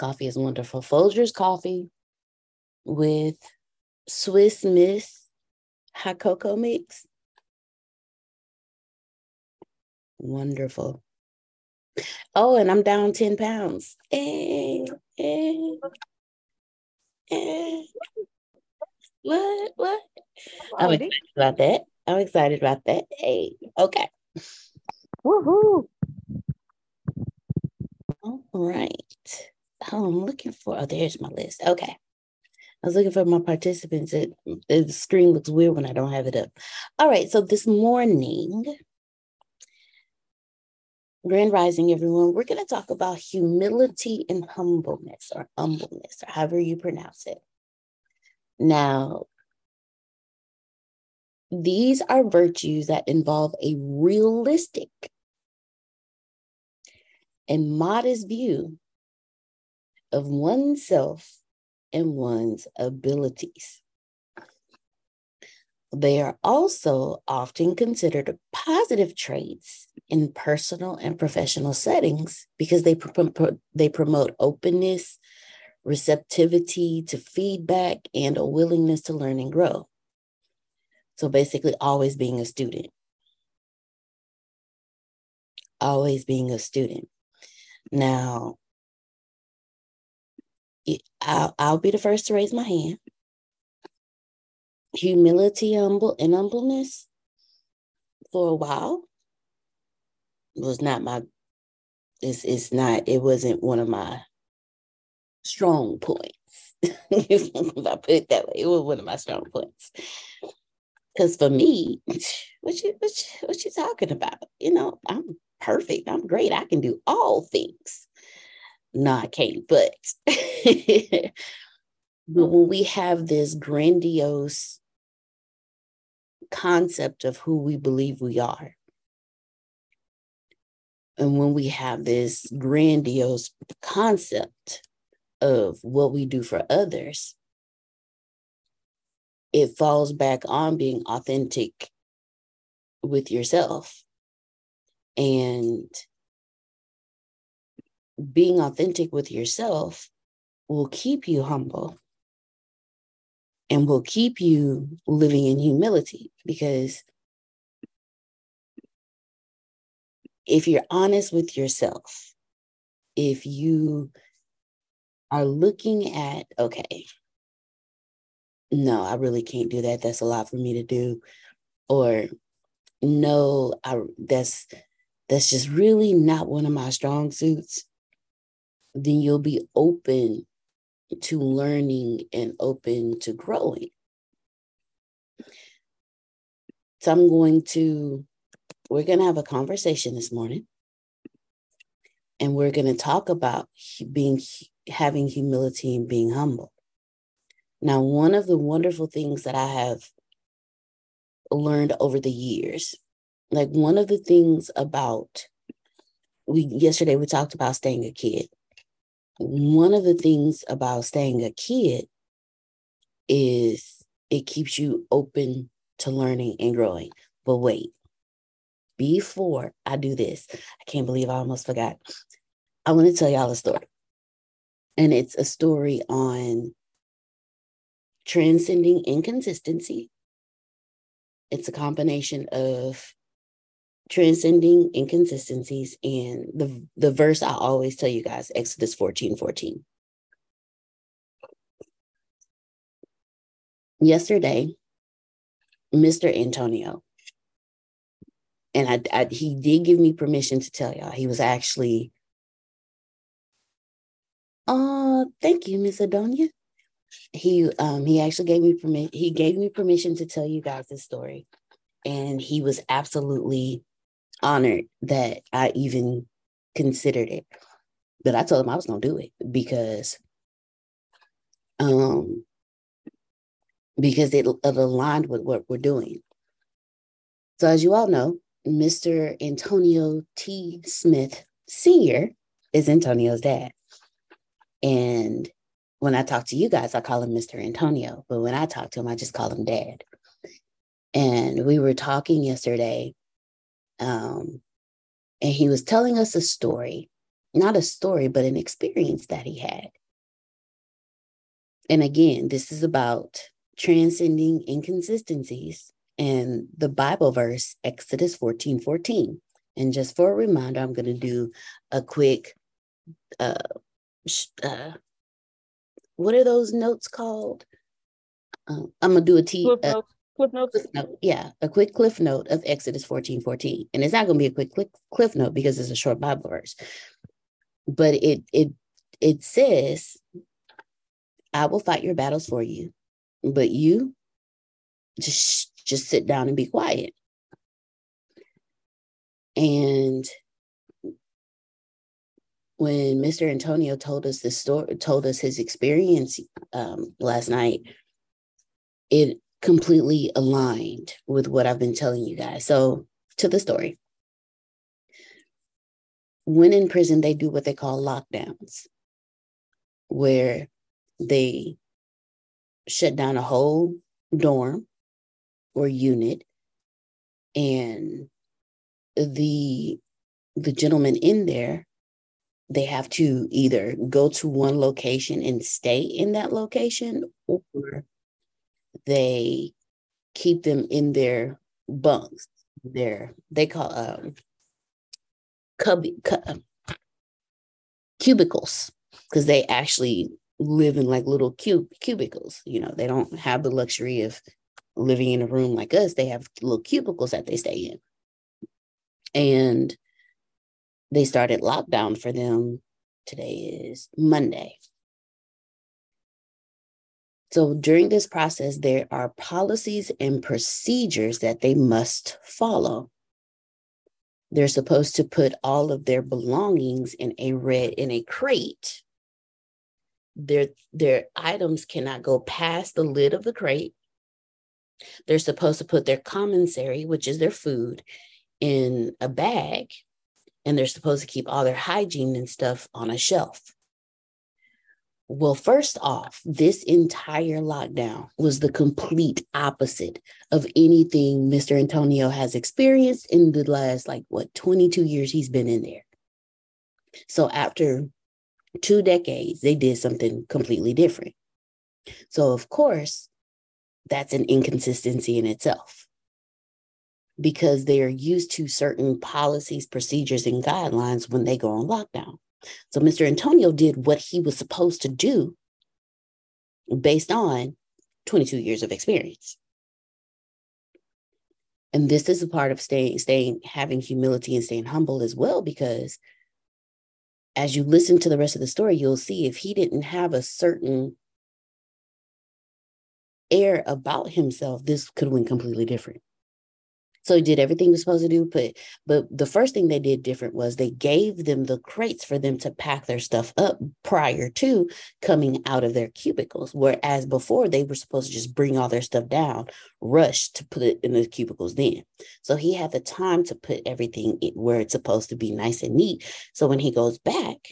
Coffee is wonderful. Folgers coffee with Swiss Miss hot cocoa mix. Wonderful. Oh, and I'm down 10 pounds. Hey, hey, hey. What? What? I'm excited about that. I'm excited about that. Hey, okay. Woohoo. All right oh, I'm looking for, oh, there's my list. Okay. I was looking for my participants. It, the screen looks weird when I don't have it up. All right. So this morning, Grand Rising, everyone, we're going to talk about humility and humbleness or humbleness, or however you pronounce it. Now, these are virtues that involve a realistic and modest view of oneself and one's abilities. They are also often considered positive traits in personal and professional settings because they, they promote openness, receptivity to feedback, and a willingness to learn and grow. So basically, always being a student. Always being a student. Now, I'll, I'll be the first to raise my hand. Humility, humble, and humbleness for a while was not my it's it's not it wasn't one of my strong points. if I put it that way, it was one of my strong points. Because for me, what you what you, what you talking about? You know, I'm perfect. I'm great. I can do all things I can't. But but when we have this grandiose concept of who we believe we are, and when we have this grandiose concept of what we do for others, it falls back on being authentic with yourself. And being authentic with yourself will keep you humble and will keep you living in humility because if you're honest with yourself, if you are looking at, okay, no, I really can't do that. That's a lot for me to do. Or no, I that's that's just really not one of my strong suits. Then you'll be open to learning and open to growing. So I'm going to, we're going to have a conversation this morning. And we're going to talk about being, having humility and being humble. Now, one of the wonderful things that I have learned over the years, like one of the things about, we yesterday we talked about staying a kid one of the things about staying a kid is it keeps you open to learning and growing. But wait, before I do this, I can't believe I almost forgot. I want to tell y'all a story. And it's a story on transcending inconsistency. It's a combination of transcending inconsistencies and the the verse i always tell you guys exodus 14 14 yesterday mr antonio and I, I he did give me permission to tell y'all he was actually uh thank you miss adonia. He um he actually gave me permission he gave me permission to tell you guys this story and he was absolutely honored that I even considered it. But I told him I was gonna do it because um because it, it aligned with what we're doing. So as you all know, Mr. Antonio T. Smith Sr. is Antonio's dad. And when I talk to you guys, I call him Mr. Antonio. But when I talk to him, I just call him dad. And we were talking yesterday um, and he was telling us a story, not a story, but an experience that he had. And again, this is about transcending inconsistencies and the Bible verse, Exodus 14 14. And just for a reminder, I'm going to do a quick, uh, uh, what are those notes called? Uh, I'm going to do a T. Uh, Cliff notes? note, yeah, a quick cliff note of Exodus 14 14. And it's not going to be a quick, quick cliff note because it's a short Bible verse. But it it it says, I will fight your battles for you, but you just just sit down and be quiet. And when Mr. Antonio told us this story, told us his experience um, last night, it completely aligned with what I've been telling you guys. So, to the story. When in prison, they do what they call lockdowns, where they shut down a whole dorm or unit and the the gentlemen in there they have to either go to one location and stay in that location or they keep them in their bunks. Their they call um cubby, cu- cubicles because they actually live in like little cub- cubicles. You know, they don't have the luxury of living in a room like us. They have little cubicles that they stay in. And they started lockdown for them. Today is Monday. So during this process, there are policies and procedures that they must follow. They're supposed to put all of their belongings in a red in a crate. Their their items cannot go past the lid of the crate. They're supposed to put their commissary, which is their food, in a bag. and they're supposed to keep all their hygiene and stuff on a shelf. Well, first off, this entire lockdown was the complete opposite of anything Mr. Antonio has experienced in the last, like, what, 22 years he's been in there. So, after two decades, they did something completely different. So, of course, that's an inconsistency in itself because they are used to certain policies, procedures, and guidelines when they go on lockdown. So Mr. Antonio did what he was supposed to do based on 22 years of experience. And this is a part of staying, staying, having humility and staying humble as well, because as you listen to the rest of the story, you'll see if he didn't have a certain air about himself, this could have been completely different. So he did everything he was supposed to do. But but the first thing they did different was they gave them the crates for them to pack their stuff up prior to coming out of their cubicles. Whereas before they were supposed to just bring all their stuff down, rush to put it in the cubicles then. So he had the time to put everything where it's supposed to be nice and neat. So when he goes back,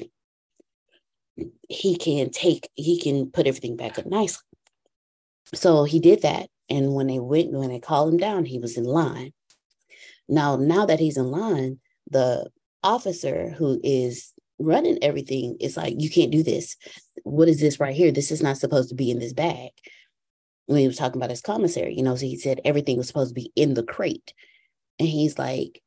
he can take, he can put everything back up nicely. So he did that. And when they went, when they called him down, he was in line. Now, now that he's in line, the officer who is running everything is like, you can't do this. What is this right here? This is not supposed to be in this bag. When he was talking about his commissary, you know, so he said everything was supposed to be in the crate. And he's like,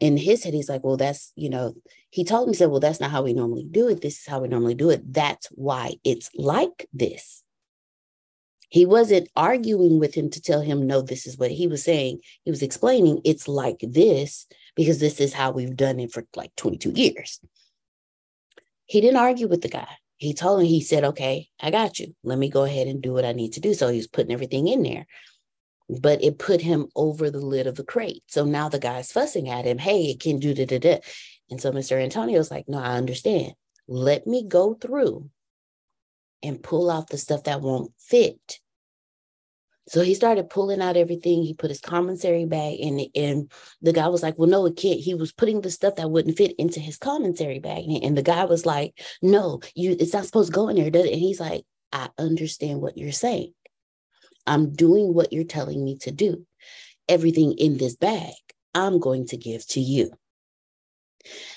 in his head, he's like, well, that's, you know, he told him, he said, well, that's not how we normally do it. This is how we normally do it. That's why it's like this. He wasn't arguing with him to tell him, no, this is what he was saying. He was explaining it's like this because this is how we've done it for like 22 years. He didn't argue with the guy. He told him, he said, okay, I got you. Let me go ahead and do what I need to do. So he was putting everything in there. But it put him over the lid of the crate. So now the guy's fussing at him, hey, it can do da da da. And so Mr. Antonio's like, no, I understand. Let me go through and pull off the stuff that won't fit. So he started pulling out everything. He put his commissary bag in and the guy was like, "Well, no, it can't." He was putting the stuff that wouldn't fit into his commissary bag, and the guy was like, "No, you, it's not supposed to go in there." Does it? And he's like, "I understand what you're saying. I'm doing what you're telling me to do. Everything in this bag, I'm going to give to you."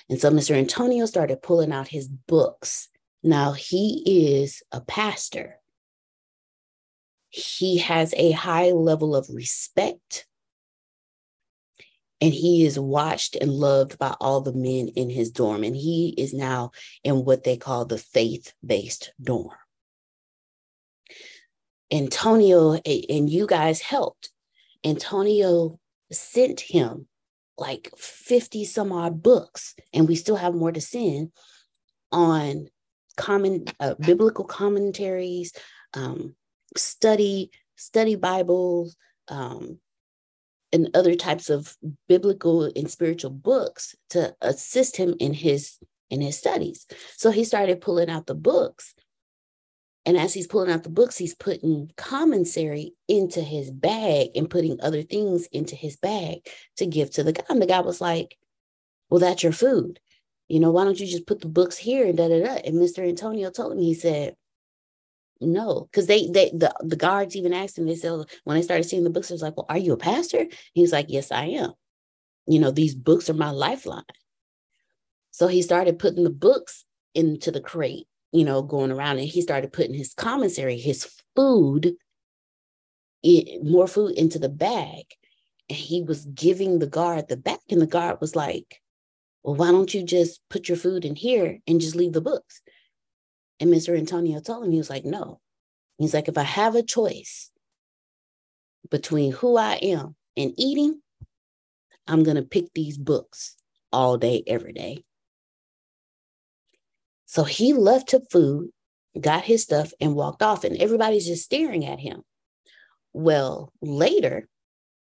And so Mr. Antonio started pulling out his books now, he is a pastor. He has a high level of respect, and he is watched and loved by all the men in his dorm. And he is now in what they call the faith based dorm. Antonio, and you guys helped. Antonio sent him like 50 some odd books, and we still have more to send on common uh, biblical commentaries, um, study study Bibles, um, and other types of biblical and spiritual books to assist him in his in his studies. So he started pulling out the books. And as he's pulling out the books, he's putting commentary into his bag and putting other things into his bag to give to the guy. And the guy was like, Well, that's your food you know, why don't you just put the books here and da da da? And Mr. Antonio told him, he said, no, because they they the, the guards even asked him, they said when they started seeing the books, it was like, Well, are you a pastor? He was like, Yes, I am. You know, these books are my lifeline. So he started putting the books into the crate, you know, going around and he started putting his commissary, his food, it, more food into the bag. And he was giving the guard the back, and the guard was like, well, why don't you just put your food in here and just leave the books? And Mr. Antonio told him, he was like, no. He's like, if I have a choice between who I am and eating, I'm going to pick these books all day, every day. So he left his food, got his stuff, and walked off, and everybody's just staring at him. Well, later,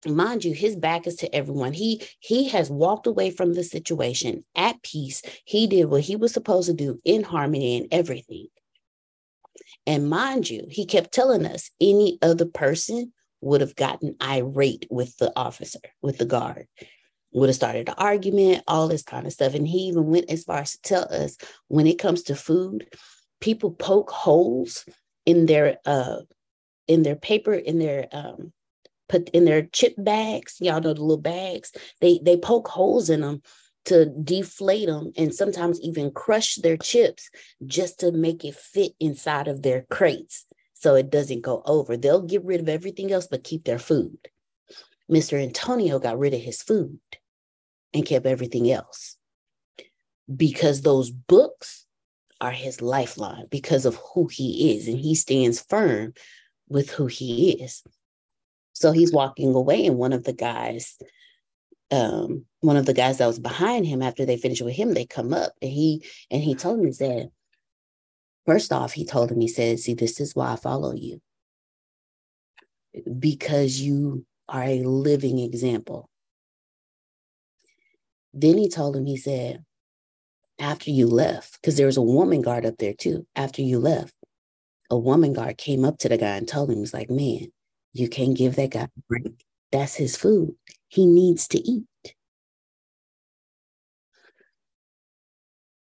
mind you his back is to everyone. He he has walked away from the situation at peace. He did what he was supposed to do in harmony and everything. And mind you he kept telling us any other person would have gotten irate with the officer with the guard would have started an argument, all this kind of stuff. And he even went as far as to tell us when it comes to food, people poke holes in their uh in their paper, in their um put in their chip bags. Y'all know the little bags. They they poke holes in them to deflate them and sometimes even crush their chips just to make it fit inside of their crates so it doesn't go over. They'll get rid of everything else but keep their food. Mr. Antonio got rid of his food and kept everything else because those books are his lifeline because of who he is and he stands firm with who he is. So he's walking away and one of the guys um, one of the guys that was behind him after they finished with him, they come up and he and he told him, he said, first off, he told him, he said, see, this is why I follow you. Because you are a living example. Then he told him, he said, after you left, because there was a woman guard up there too, after you left, a woman guard came up to the guy and told him, he's like, man, you can't give that guy a break. That's his food. He needs to eat.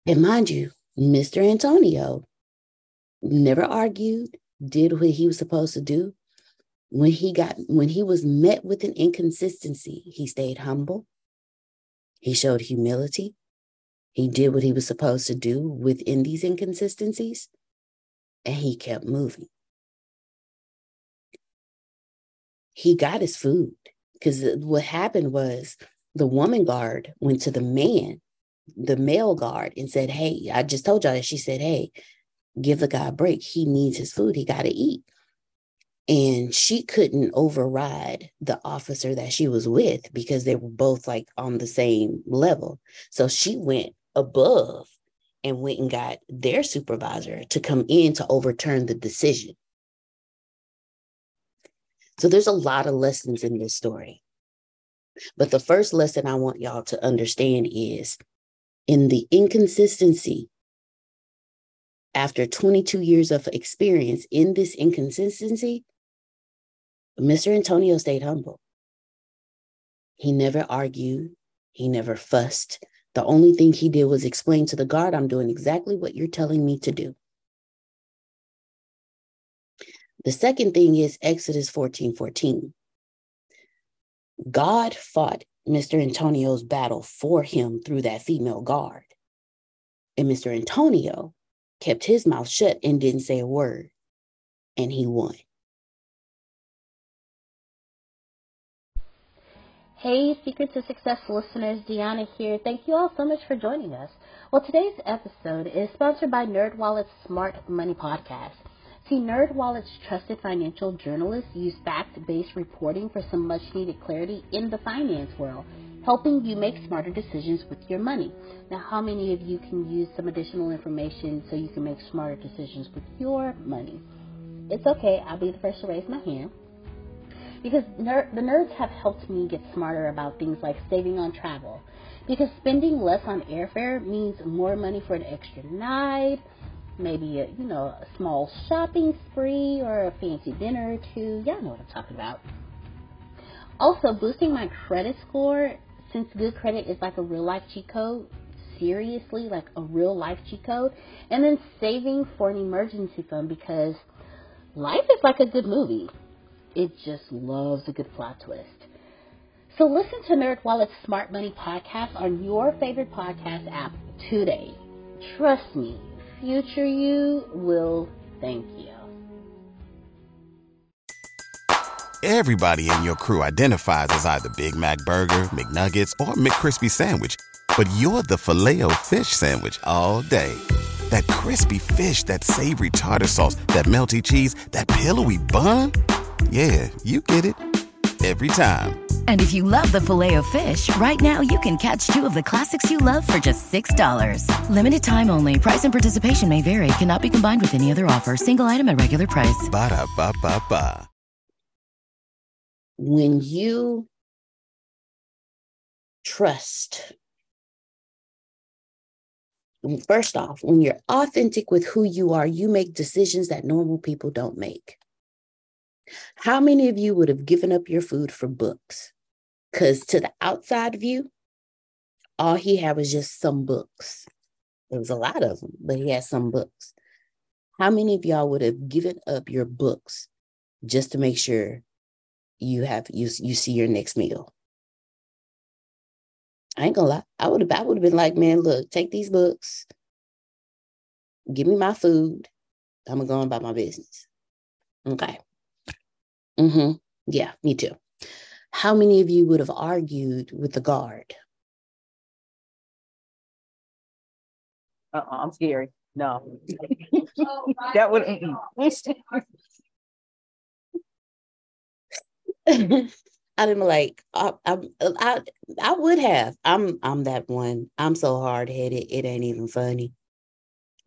And mind you, Mr. Antonio never argued, did what he was supposed to do. When he got when he was met with an inconsistency, he stayed humble. He showed humility. He did what he was supposed to do within these inconsistencies, and he kept moving. He got his food because what happened was the woman guard went to the man, the male guard, and said, Hey, I just told y'all that. She said, Hey, give the guy a break. He needs his food. He got to eat. And she couldn't override the officer that she was with because they were both like on the same level. So she went above and went and got their supervisor to come in to overturn the decision. So there's a lot of lessons in this story. But the first lesson I want y'all to understand is in the inconsistency, after 22 years of experience in this inconsistency, Mr. Antonio stayed humble. He never argued, he never fussed. The only thing he did was explain to the guard, I'm doing exactly what you're telling me to do. The second thing is Exodus 14 14. God fought Mr. Antonio's battle for him through that female guard. And Mr. Antonio kept his mouth shut and didn't say a word. And he won. Hey, Secrets of Success listeners, Deanna here. Thank you all so much for joining us. Well, today's episode is sponsored by NerdWallet's Smart Money Podcast. See, NerdWallet's trusted financial journalists use fact-based reporting for some much-needed clarity in the finance world, helping you make smarter decisions with your money. Now, how many of you can use some additional information so you can make smarter decisions with your money? It's okay. I'll be the first to raise my hand. Because ner- the nerds have helped me get smarter about things like saving on travel. Because spending less on airfare means more money for an extra night, maybe a you know a small shopping spree or a fancy dinner or two. Y'all know what I'm talking about. Also, boosting my credit score since good credit is like a real life cheat code. Seriously, like a real life cheat code, and then saving for an emergency fund because life is like a good movie. It just loves a good plot twist. So listen to NerdWallet's Smart Money podcast on your favorite podcast app today. Trust me, future you will thank you. Everybody in your crew identifies as either Big Mac Burger, McNuggets, or McCrispy Sandwich, but you're the filet fish Sandwich all day. That crispy fish, that savory tartar sauce, that melty cheese, that pillowy bun. Yeah, you get it every time. And if you love the filet of fish, right now you can catch two of the classics you love for just $6. Limited time only. Price and participation may vary. Cannot be combined with any other offer. Single item at regular price. Ba da ba ba ba. When you trust, first off, when you're authentic with who you are, you make decisions that normal people don't make. How many of you would have given up your food for books? Because to the outside view, all he had was just some books. There was a lot of them, but he had some books. How many of y'all would have given up your books just to make sure you have you you see your next meal? I ain't gonna lie. I would have I would have been like, man, look, take these books, give me my food. I'm gonna go on about my business. Okay. Mm-hmm. Yeah, me too. How many of you would have argued with the guard? Uh-uh, I'm scary. No. that would I didn't like I, I I I would have. I'm I'm that one. I'm so hard headed. It ain't even funny.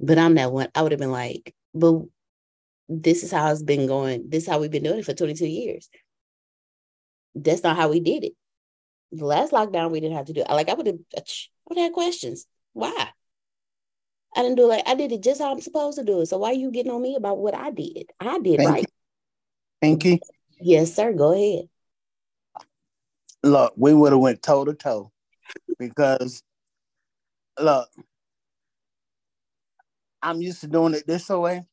But I'm that one. I would have been like, but this is how it's been going. This is how we've been doing it for 22 years. That's not how we did it. The last lockdown, we didn't have to do it. Like I would have, uh, I would have had questions. Why? I didn't do it like I did it just how I'm supposed to do it. So why are you getting on me about what I did? I did Thank right. you. Thank you. Yes, sir. Go ahead. Look, we would have went toe to toe because look, I'm used to doing it this way.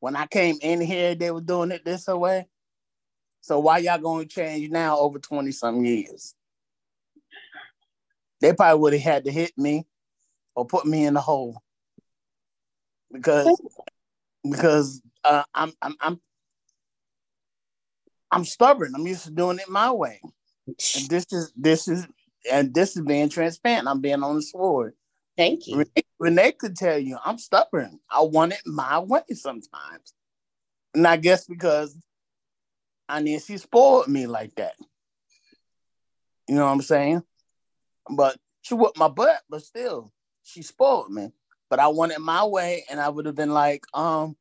When I came in here, they were doing it this way. So why y'all going to change now over 20 some years? They probably would have had to hit me or put me in the hole because because uh, I'm I'm I'm I'm stubborn. I'm used to doing it my way. And this is this is and this is being transparent. I'm being on the sword. Thank you. Renee, Renee could tell you I'm stubborn. I want it my way sometimes. And I guess because I then she spoiled me like that. You know what I'm saying? But she whooped my butt, but still, she spoiled me. But I wanted my way, and I would have been like, um,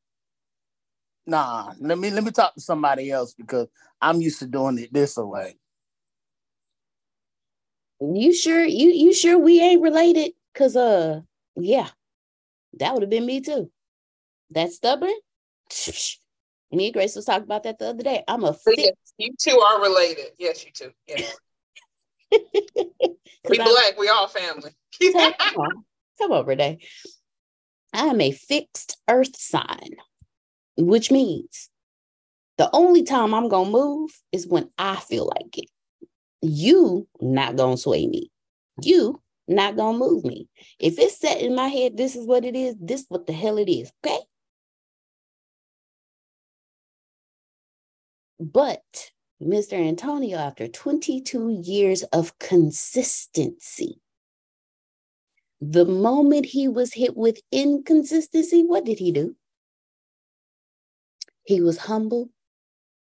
nah, let me let me talk to somebody else because I'm used to doing it this way. You sure you you sure we ain't related? Cause uh yeah, that would have been me too. That stubborn. Me and Grace was talking about that the other day. I'm a fit. Yes, you two are related. Yes, you two. Yes. we I'm- black, we all family. Come on, come on, Renee. I am a fixed earth sign, which means the only time I'm gonna move is when I feel like it. You not gonna sway me. You not gonna move me. If it's set in my head, this is what it is. This what the hell it is. Okay. But Mr. Antonio, after 22 years of consistency, the moment he was hit with inconsistency, what did he do? He was humble.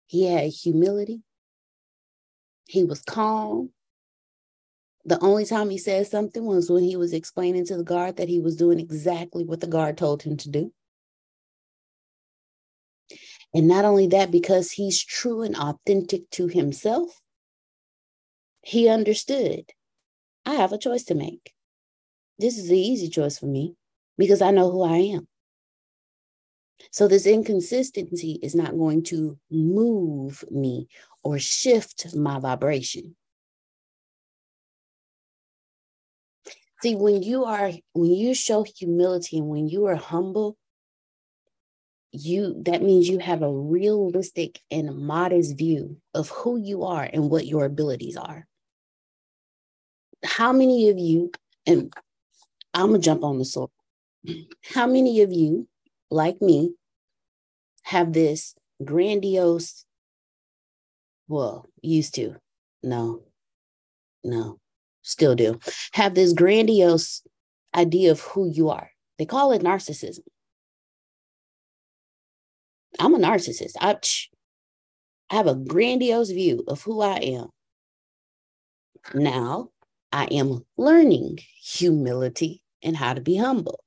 He had humility. He was calm. The only time he said something was when he was explaining to the guard that he was doing exactly what the guard told him to do. And not only that, because he's true and authentic to himself, he understood I have a choice to make. This is the easy choice for me because I know who I am. So, this inconsistency is not going to move me or shift my vibration. See, when you are, when you show humility and when you are humble, you that means you have a realistic and modest view of who you are and what your abilities are. How many of you, and I'm gonna jump on the sword. How many of you, like me, have this grandiose, well, used to, no, no, still do, have this grandiose idea of who you are? They call it narcissism. I'm a narcissist. I, I have a grandiose view of who I am. Now I am learning humility and how to be humble.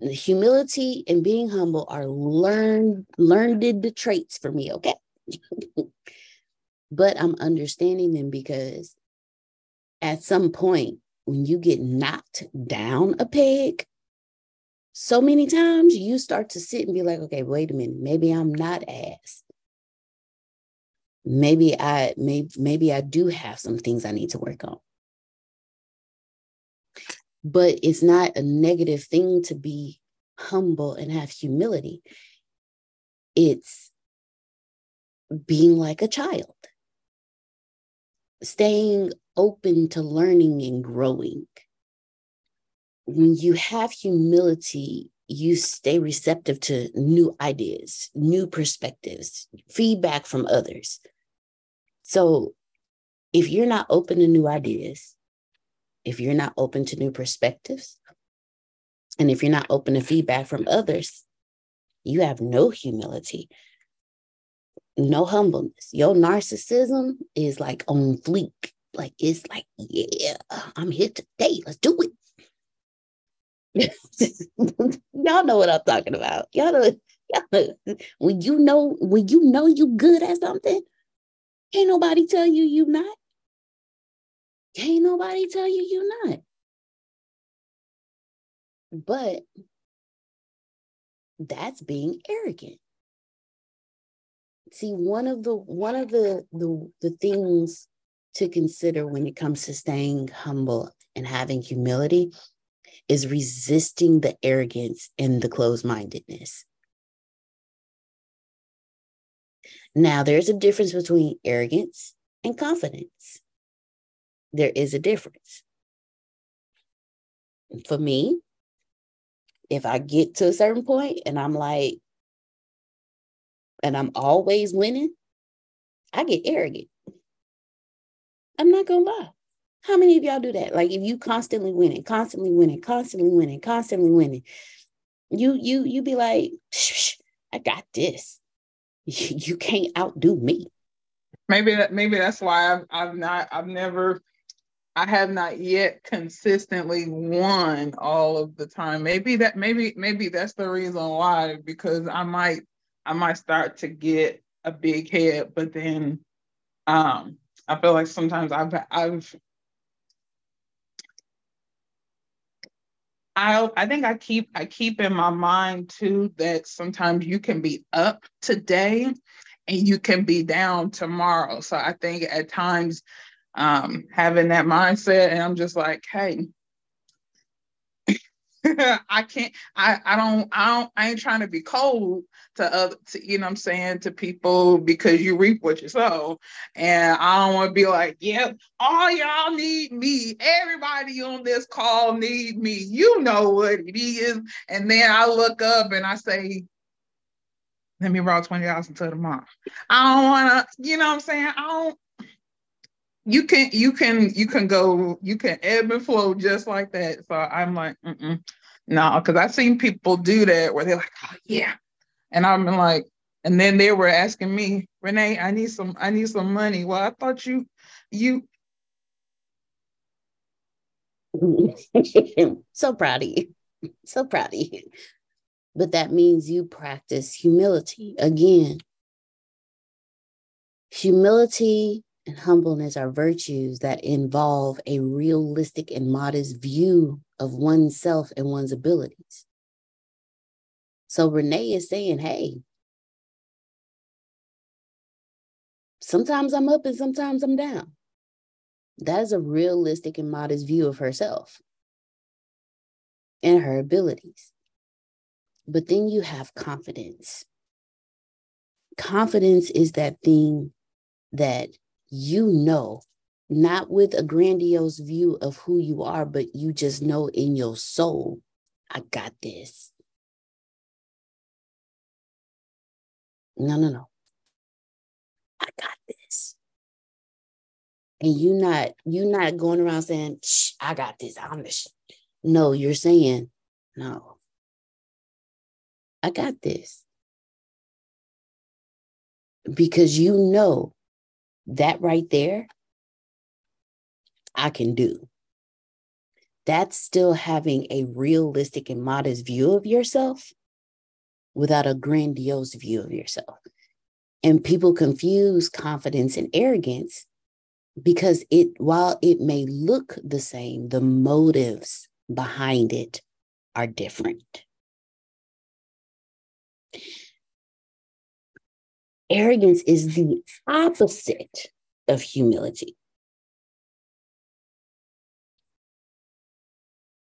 Humility and being humble are learned learned traits for me, okay? but I'm understanding them because at some point when you get knocked down a peg, so many times you start to sit and be like, okay, wait a minute, maybe I'm not ass. maybe I maybe maybe I do have some things I need to work on. But it's not a negative thing to be humble and have humility. It's being like a child, staying open to learning and growing. When you have humility, you stay receptive to new ideas, new perspectives, feedback from others. So if you're not open to new ideas, if you're not open to new perspectives, and if you're not open to feedback from others, you have no humility, no humbleness. Your narcissism is like on fleek. Like it's like, yeah, I'm here today. Let's do it. y'all know what I'm talking about. Y'all know, y'all know when you know when you know you good at something, can't nobody tell you you not. Can't nobody tell you you not. But that's being arrogant. See, one of the one of the the, the things to consider when it comes to staying humble and having humility is resisting the arrogance and the closed-mindedness. Now, there's a difference between arrogance and confidence. There is a difference. For me, if I get to a certain point and I'm like, and I'm always winning, I get arrogant. I'm not gonna lie. How many of y'all do that? Like if you constantly winning, constantly winning, constantly winning, constantly winning, you you you be like, I got this. You can't outdo me. Maybe that maybe that's why I've I've not I've never I have not yet consistently won all of the time. Maybe that maybe maybe that's the reason why because I might I might start to get a big head, but then um I feel like sometimes I've I've I I think I keep I keep in my mind too that sometimes you can be up today and you can be down tomorrow. So I think at times um, having that mindset. And I'm just like, hey, I can't, I, I don't, I don't, I ain't trying to be cold to other, to, you know I'm saying, to people because you reap what you sow. And I don't want to be like, yep, all y'all need me. Everybody on this call need me. You know what it is. And then I look up and I say, let me roll 20,000 to the month. I don't want to, you know what I'm saying? I don't, you can you can you can go you can ebb and flow just like that. So I'm like, no, because I've seen people do that where they're like, oh yeah, and I'm like, and then they were asking me, Renee, I need some I need some money. Well, I thought you you. so proud of you, so proud of you. But that means you practice humility again. Humility and humbleness are virtues that involve a realistic and modest view of oneself and one's abilities. So Renee is saying, hey, sometimes I'm up and sometimes I'm down. That is a realistic and modest view of herself and her abilities. But then you have confidence. Confidence is that thing that you know, not with a grandiose view of who you are, but you just know in your soul, I got this. No, no, no. I got this. And you not you not going around saying, Shh, I got this. I'm the sh-. No, you're saying, no. I got this. Because you know that right there, I can do. That's still having a realistic and modest view of yourself without a grandiose view of yourself. And people confuse confidence and arrogance because it while it may look the same, the motives behind it are different. Arrogance is the opposite of humility.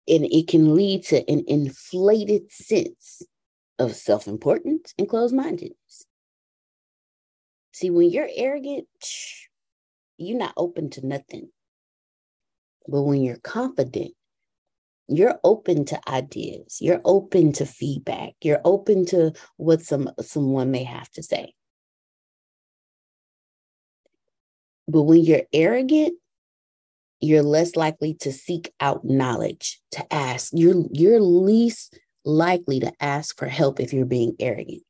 And it can lead to an inflated sense of self importance and closed mindedness. See, when you're arrogant, you're not open to nothing. But when you're confident, you're open to ideas, you're open to feedback, you're open to what some someone may have to say. But when you're arrogant, you're less likely to seek out knowledge, to ask. You're you're least likely to ask for help if you're being arrogant.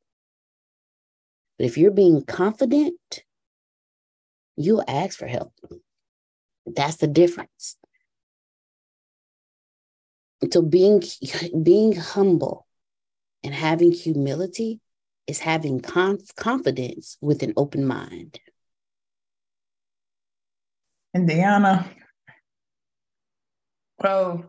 But if you're being confident, you'll ask for help. That's the difference. So being being humble and having humility is having conf- confidence with an open mind. And Deanna, well,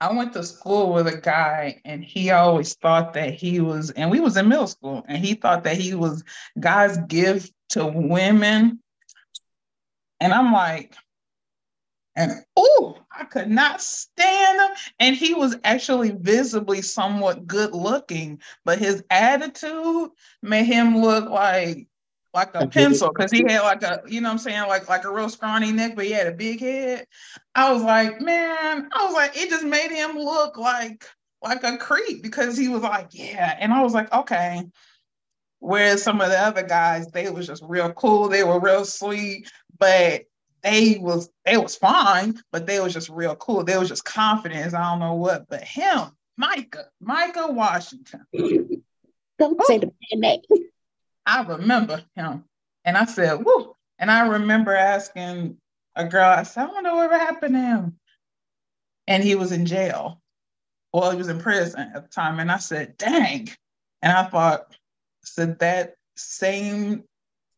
I went to school with a guy and he always thought that he was, and we was in middle school, and he thought that he was God's gift to women. And I'm like, and oh, I could not stand him. And he was actually visibly somewhat good looking, but his attitude made him look like like a pencil because he had like a you know i'm saying like like a real scrawny neck but he had a big head. I was like man i was like it just made him look like like a creep because he was like yeah and i was like okay. Whereas some of the other guys they was just real cool they were real sweet but they was they was fine but they was just real cool. They was just confidence i don't know what but him micah micah washington. Don't say the oh. bad name I remember him. And I said, whoo. And I remember asking a girl, I said, I wonder what happened to him. And he was in jail. Well, he was in prison at the time. And I said, dang. And I thought, said that same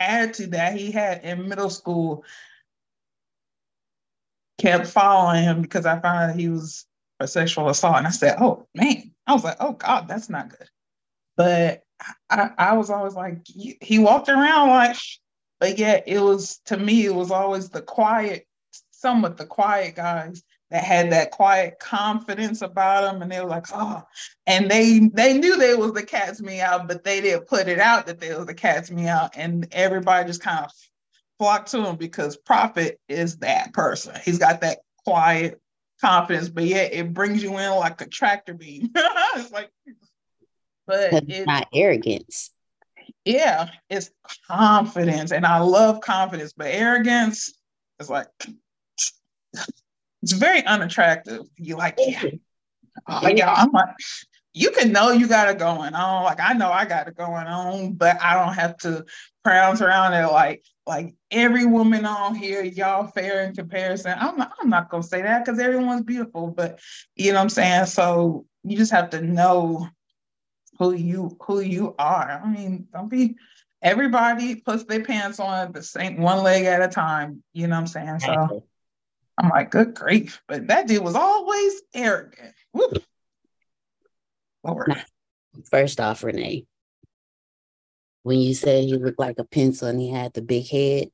attitude that he had in middle school kept following him because I found out he was a sexual assault. And I said, oh man, I was like, oh God, that's not good. But I, I was always like, he walked around like, but yet it was to me, it was always the quiet, somewhat the quiet guys that had that quiet confidence about them, and they were like, oh, and they they knew they was the cat's meow, but they didn't put it out that they was the cat's meow, and everybody just kind of flocked to him because Prophet is that person. He's got that quiet confidence, but yet it brings you in like a tractor beam. it's like but it's not arrogance. Yeah, it's confidence. And I love confidence, but arrogance is like it's very unattractive. You like, yeah. Oh, yeah, I'm like, you can know you got it going on. Like I know I got it going on, but I don't have to prance around it like like every woman on here, y'all fair in comparison. I'm not, I'm not gonna say that because everyone's beautiful, but you know what I'm saying? So you just have to know who you who you are. I mean, don't be everybody puts their pants on the same one leg at a time. You know what I'm saying? So I'm like, good grief. But that dude was always arrogant. Woo. Lord. First off, Renee, when you said he looked like a pencil and he had the big head,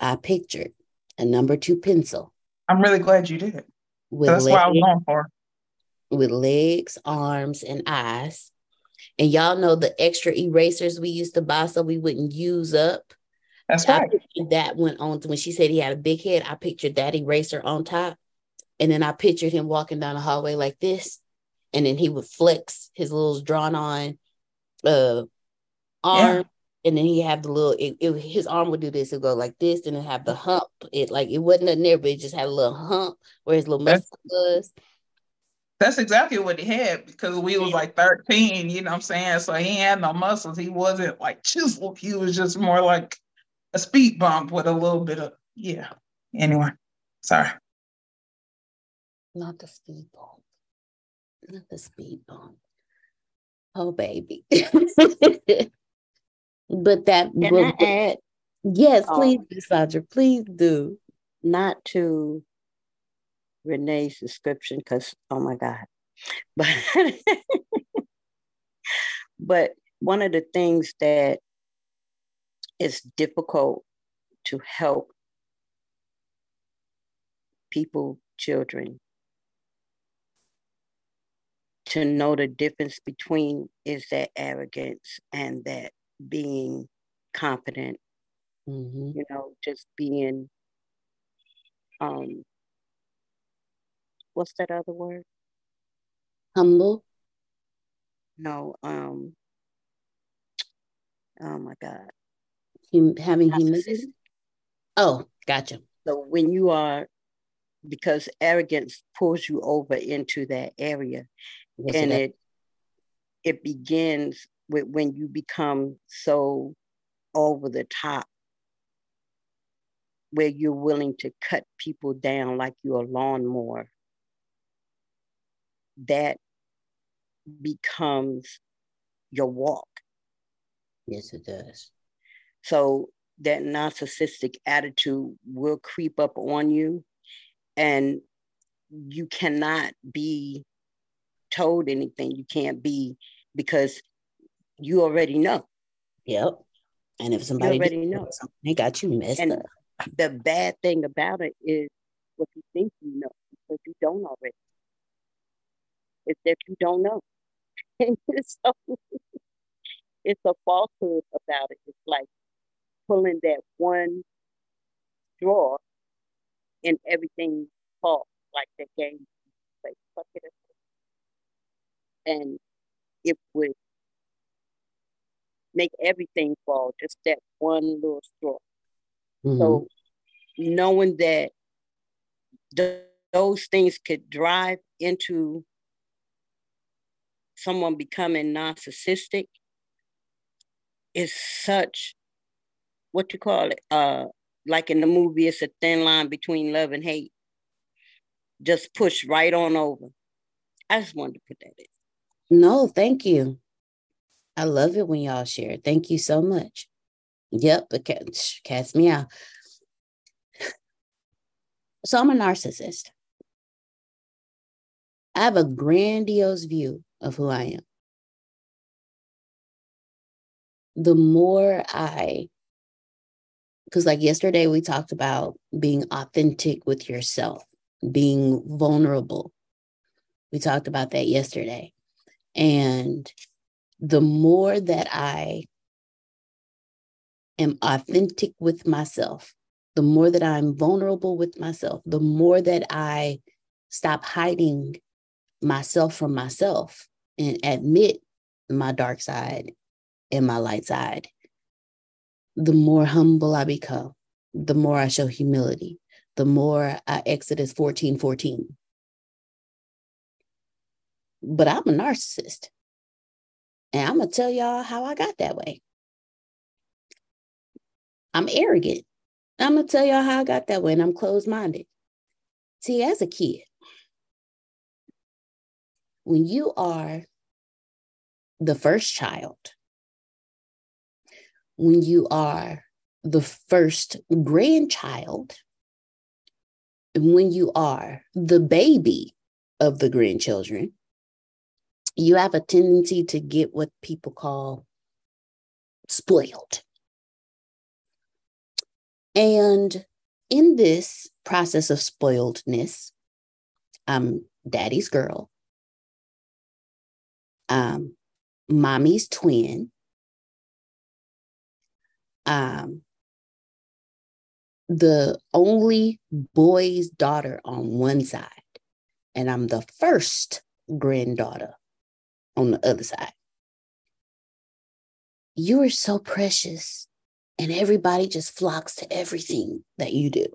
I pictured a number two pencil. I'm really glad you did. That's what I was going for. With legs, arms, and eyes. And y'all know the extra erasers we used to buy so we wouldn't use up. That's right. That went on to when she said he had a big head. I pictured that eraser on top. And then I pictured him walking down the hallway like this. And then he would flex his little drawn on uh arm. Yeah. And then he have the little it, it, his arm would do this, it would go like this, and then have the hump. It like it wasn't nothing there, but it just had a little hump where his little muscle was. That's exactly what he had because we was like 13, you know what I'm saying? So he had no muscles. He wasn't like chiseled. He was just more like a speed bump with a little bit of, yeah. Anyway, sorry. Not the speed bump. Not the speed bump. Oh, baby. but that Can will, I add? Yes, oh. please, oh. Sandra. Please do. Not to Renee's description because oh my God. But but one of the things that is difficult to help people, children, to know the difference between is that arrogance and that being confident, Mm-hmm. you know, just being um what's that other word? Humble. No, um oh my God. Hum- having humility. Oh, gotcha. So when you are because arrogance pulls you over into that area Yes, and it it it begins with when you become so over the top where you're willing to cut people down like you're a lawnmower that becomes your walk yes, it does. so that narcissistic attitude will creep up on you and you cannot be told anything you can't be because you already know Yep. And if you somebody already did know something, they got you messed and up. the bad thing about it is what you think you know because you don't already it's that you don't know. And so it's a falsehood about it. It's like pulling that one straw and everything falls like the game. Like fuck it and it would make everything fall just that one little straw. Mhm. So knowing that th- those things could drive into someone becoming narcissistic is such what you call it uh like in the movie it's a thin line between love and hate just push right on over i just wanted to put that in No, thank you. I love it when y'all share. Thank you so much. Yep, cat cats me out. So I'm a narcissist. I have a grandiose view of who I am. The more I, because like yesterday we talked about being authentic with yourself, being vulnerable. We talked about that yesterday. And the more that I am authentic with myself, the more that I'm vulnerable with myself, the more that I stop hiding myself from myself and admit my dark side and my light side, the more humble I become, the more I show humility, the more I Exodus 14 14. But I'm a narcissist. And I'm going to tell y'all how I got that way. I'm arrogant. I'm going to tell y'all how I got that way, and I'm closed minded. See, as a kid, when you are the first child, when you are the first grandchild, and when you are the baby of the grandchildren, you have a tendency to get what people call spoiled. And in this process of spoiledness, I'm daddy's girl, um, mommy's twin, um, the only boy's daughter on one side, and I'm the first granddaughter on the other side. You are so precious, and everybody just flocks to everything that you do.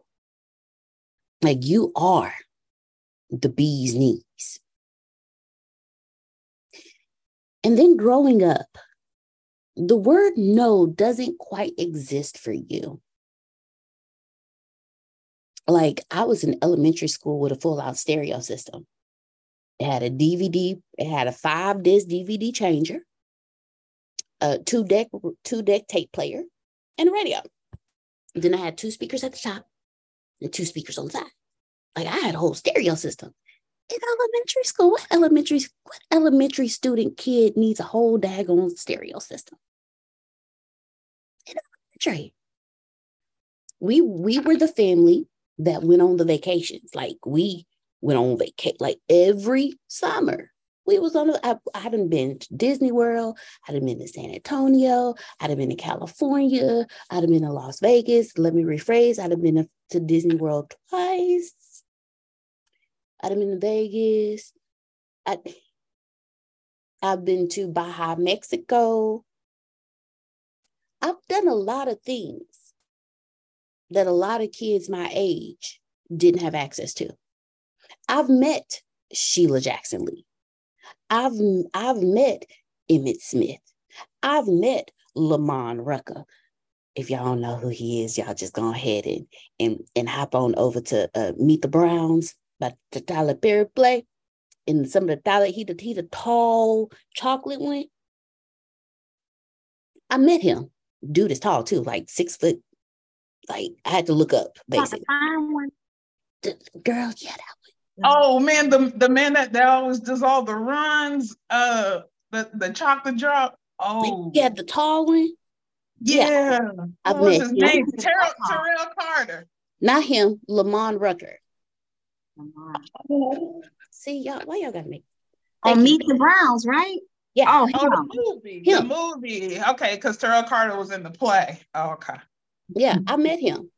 Like you are the bee's knees. And then growing up, the word no doesn't quite exist for you. Like I was in elementary school with a full out stereo system. It had a DVD, it had a five disc DVD changer, a two deck, two deck tape player, and a radio. Then I had two speakers at the top and two speakers on the side. Like I had a whole stereo system. In elementary school, what elementary, what elementary student kid needs a whole daggone stereo system? In Trey. We we were the family that went on the vacations. Like we went on vacation like every summer. We was on I, hadn't been to Disney World, I'd have been to San Antonio, I'd have been to California, I'd have been to Las Vegas. Let me rephrase, I'd have been to Disney World twice. I'd have been to Vegas. I, I've been to Baja, Mexico. I've done a lot of things that a lot of kids my age didn't have access to. I've met Sheila Jackson Lee. I've I've met Emmitt Smith. I've met Lamman Rucker. If y'all don't know who he is, y'all just go ahead and and, and hop on over to uh, Meet the Browns by the Tyler Perry play. And some of the Tyler, he the he the tall chocolate one. I met him. Dude is tall too, like six foot. Like I had to look up basically. The, girl, yeah, that one. Oh man, the the man that, that always does all the runs, uh the, the chocolate drop. Oh yeah, the tall one. Yeah. yeah. What was his name? Terrell, Terrell Carter. Not him, Lamman Rucker. See y'all, why y'all gotta make Oh, Meet the Browns, right? Yeah. Oh, oh the movie. Him. The movie. Okay, because Terrell Carter was in the play. Oh, okay. Yeah, I met him.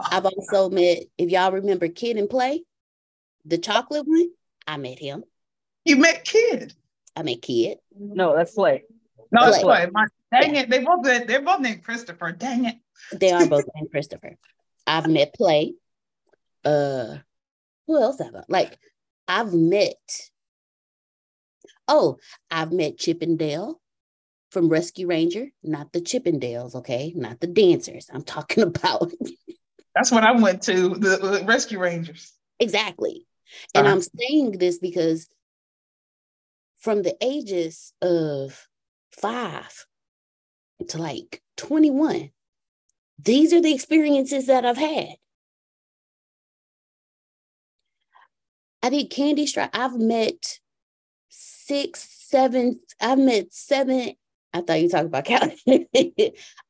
Oh, I've also met, if y'all remember Kid and Play, the chocolate one, I met him. You met Kid. I met Kid. No, that's Play. No, that's Play. My, dang yeah. it. They both they're both named Christopher. Dang it. They are both named Christopher. I've met Play. Uh who else have I like I've met oh, I've met Chippendale from Rescue Ranger, not the Chippendales, okay, not the dancers. I'm talking about that's what I went to, the, the Rescue Rangers. Exactly. And uh-huh. I'm saying this because from the ages of five to like 21, these are the experiences that I've had. I think Candy Strike. I've met six, seven, I've met seven. I thought you talked about counting.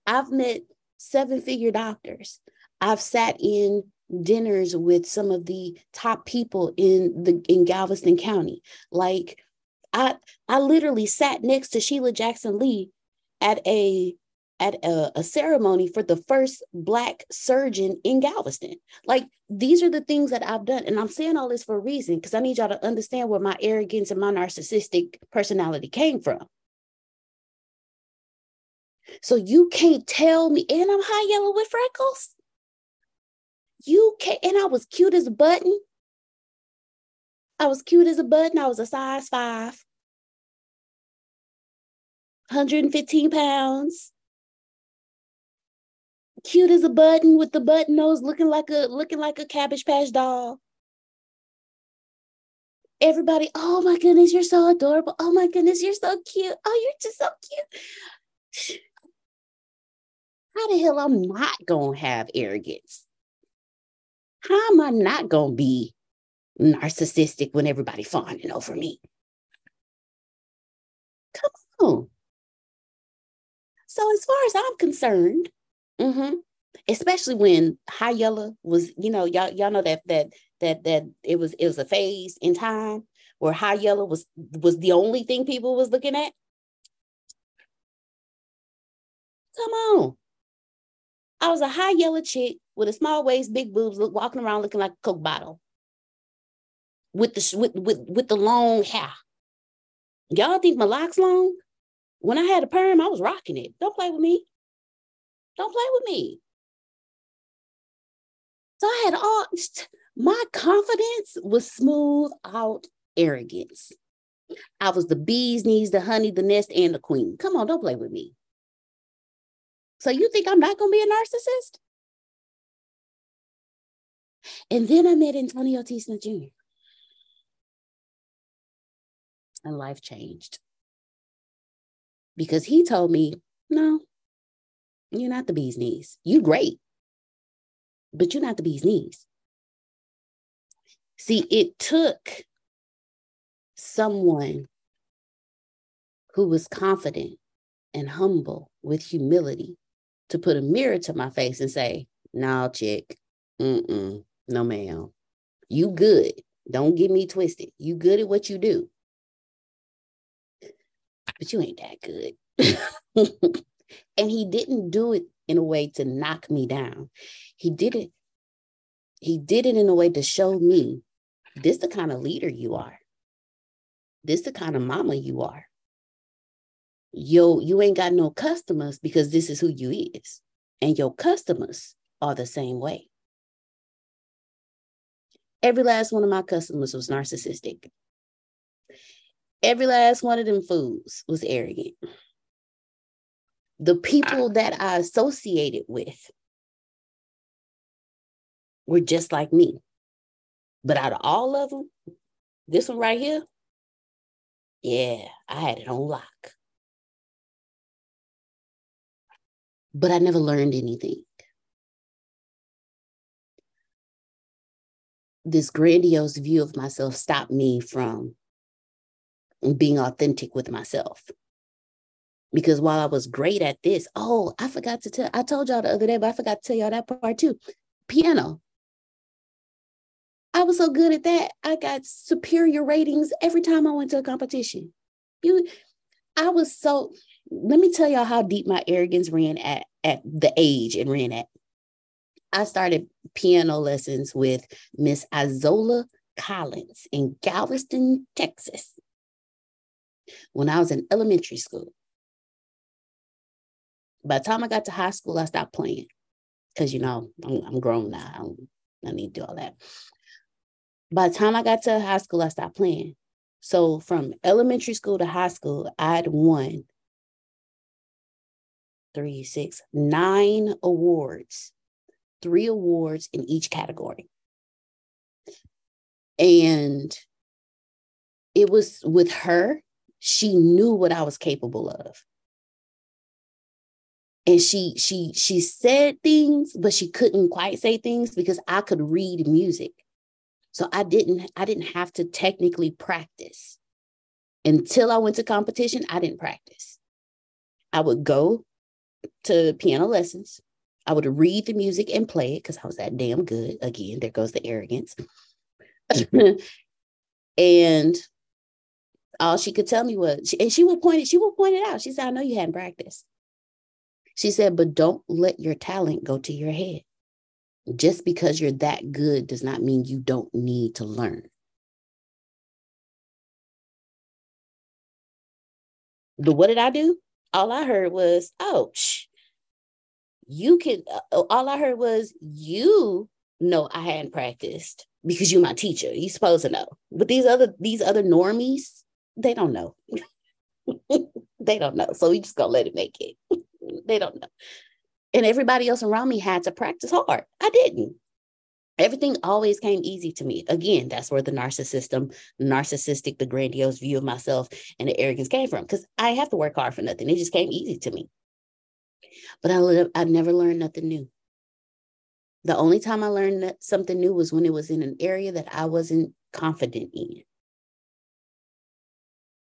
I've met seven figure doctors. I've sat in dinners with some of the top people in the in Galveston County. Like I I literally sat next to Sheila Jackson Lee at a at a, a, ceremony for the first black surgeon in Galveston. Like these are the things that I've done. And I'm saying all this for a reason because I need y'all to understand where my arrogance and my narcissistic personality came from. So you can't tell me, and I'm high yellow with freckles. You can't, and I was cute as a button. I was cute as a button. I was a size five, 115 pounds. Cute as a button with the button nose looking like a looking like a cabbage patch doll. Everybody, oh my goodness, you're so adorable. Oh my goodness, you're so cute. Oh, you're just so cute. How the hell I'm not gonna have arrogance? How am I not to be narcissistic when everybody fawning over me? Come on. So as far as I'm concerned, mm-hmm, especially when High Yellow was, you know, y'all y'all know that that that that it was it was a phase in time where High Yellow was was the only thing people was looking at. Come on. I was a high yellow chick with a small waist, big boobs, look, walking around looking like a Coke bottle with the with, with with the long hair. Y'all think my locks long? When I had a perm, I was rocking it. Don't play with me. Don't play with me. So I had all my confidence was smooth out arrogance. I was the bee's knees, the honey, the nest, and the queen. Come on, don't play with me. So you think I'm not going to be a narcissist? And then I met Antonio T. Smith Jr. And life changed. Because he told me, no, you're not the bee's knees. You great, but you're not the bee's knees. See, it took someone who was confident and humble with humility to put a mirror to my face and say, "No, chick, mm-mm, no, ma'am, you good. Don't get me twisted. You good at what you do, but you ain't that good." and he didn't do it in a way to knock me down. He did it. He did it in a way to show me this the kind of leader you are. This the kind of mama you are. Yo, you ain't got no customers because this is who you is. And your customers are the same way. Every last one of my customers was narcissistic. Every last one of them fools was arrogant. The people that I associated with were just like me. But out of all of them, this one right here, yeah, I had it on lock. But I never learned anything. This grandiose view of myself stopped me from being authentic with myself. Because while I was great at this, oh, I forgot to tell, I told y'all the other day, but I forgot to tell y'all that part too. Piano. I was so good at that. I got superior ratings every time I went to a competition. You, I was so. Let me tell y'all how deep my arrogance ran at at the age and ran at. I started piano lessons with Miss Izola Collins in Galveston, Texas, when I was in elementary school. By the time I got to high school, I stopped playing because you know I'm, I'm grown now. I, don't, I need to do all that by the time I got to high school, I stopped playing. So from elementary school to high school, I'd won three, six, nine awards, three awards in each category. And it was with her, she knew what I was capable of. And she she she said things, but she couldn't quite say things because I could read music. So I didn't I didn't have to technically practice. Until I went to competition, I didn't practice. I would go to piano lessons. I would read the music and play it because I was that damn good. Again, there goes the arrogance. Mm-hmm. and all she could tell me was, and she would point it, she would point it out. She said, I know you hadn't practiced. She said, but don't let your talent go to your head. Just because you're that good does not mean you don't need to learn. But what did I do? All I heard was, oh, you can, uh, all I heard was, you know, I hadn't practiced because you're my teacher. You're supposed to know. But these other, these other normies, they don't know. they don't know. So we just gonna let it make it. They don't know and everybody else around me had to practice hard. I didn't. Everything always came easy to me. Again, that's where the narcissism, narcissistic, the grandiose view of myself and the arrogance came from because I have to work hard for nothing. It just came easy to me. But I, I never learned nothing new. The only time I learned something new was when it was in an area that I wasn't confident in.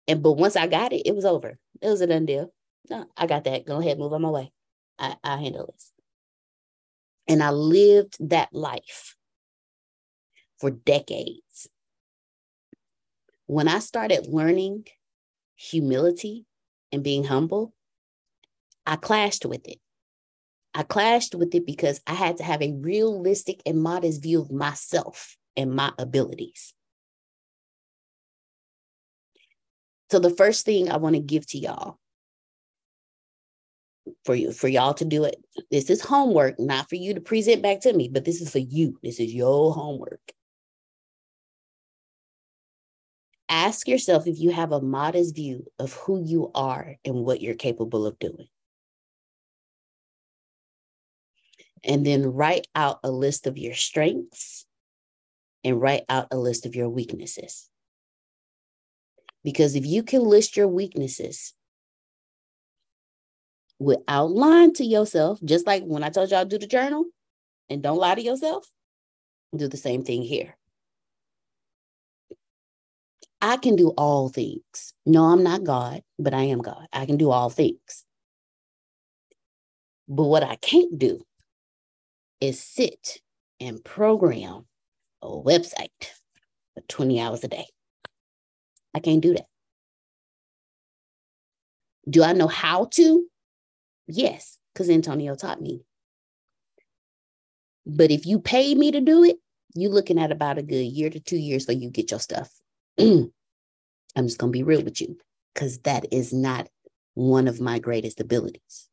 And but once I got it, it was over. It was a done deal. No, I got that. Go ahead, move on my way. I, I handle this. And I lived that life for decades. When I started learning humility and being humble, I clashed with it. I clashed with it because I had to have a realistic and modest view of myself and my abilities. So, the first thing I want to give to y'all for you for y'all to do it. This is homework, not for you to present back to me, but this is for you. This is your homework. Ask yourself if you have a modest view of who you are and what you're capable of doing. And then write out a list of your strengths and write out a list of your weaknesses. Because if you can list your weaknesses without lying to yourself, just like when I told y'all do the journal and don't lie to yourself, do the same thing here. I can do all things. No, I'm not God, but I am God. I can do all things. But what I can't do is sit and program a website for 20 hours a day. I can't do that. Do I know how to? Yes, because Antonio taught me. But if you pay me to do it, you're looking at about a good year to two years so you get your stuff. Mm. I'm just going to be real with you because that is not one of my greatest abilities.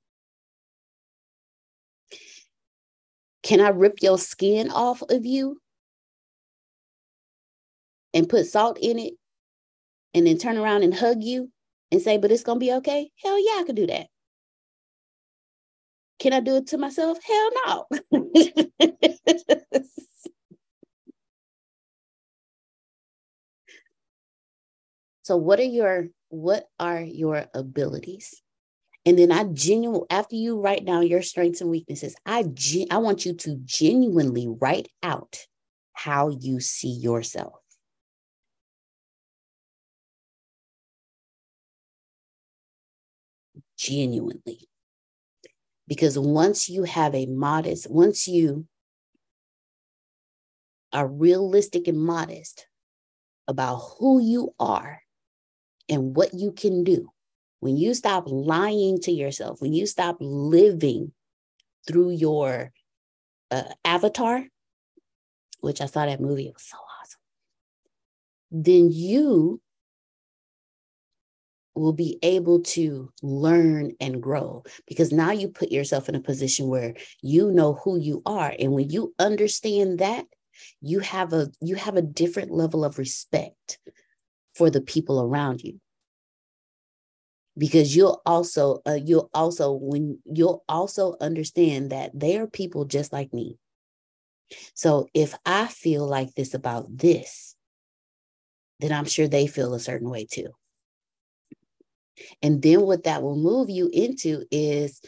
Can I rip your skin off of you and put salt in it and then turn around and hug you and say, but it's going to be okay? Hell yeah, I could do that. Can I do it to myself? Hell no. so what are your what are your abilities? And then I genuinely, after you write down your strengths and weaknesses, I gen- I want you to genuinely write out how you see yourself. Genuinely. Because once you have a modest, once you are realistic and modest about who you are and what you can do, when you stop lying to yourself, when you stop living through your uh, avatar, which I saw that movie, it was so awesome, then you will be able to learn and grow. Because now you put yourself in a position where you know who you are. And when you understand that you have a you have a different level of respect for the people around you. Because you'll also uh, you'll also when you'll also understand that they are people just like me. So if i feel like this about this then i'm sure they feel a certain way too and then what that will move you into is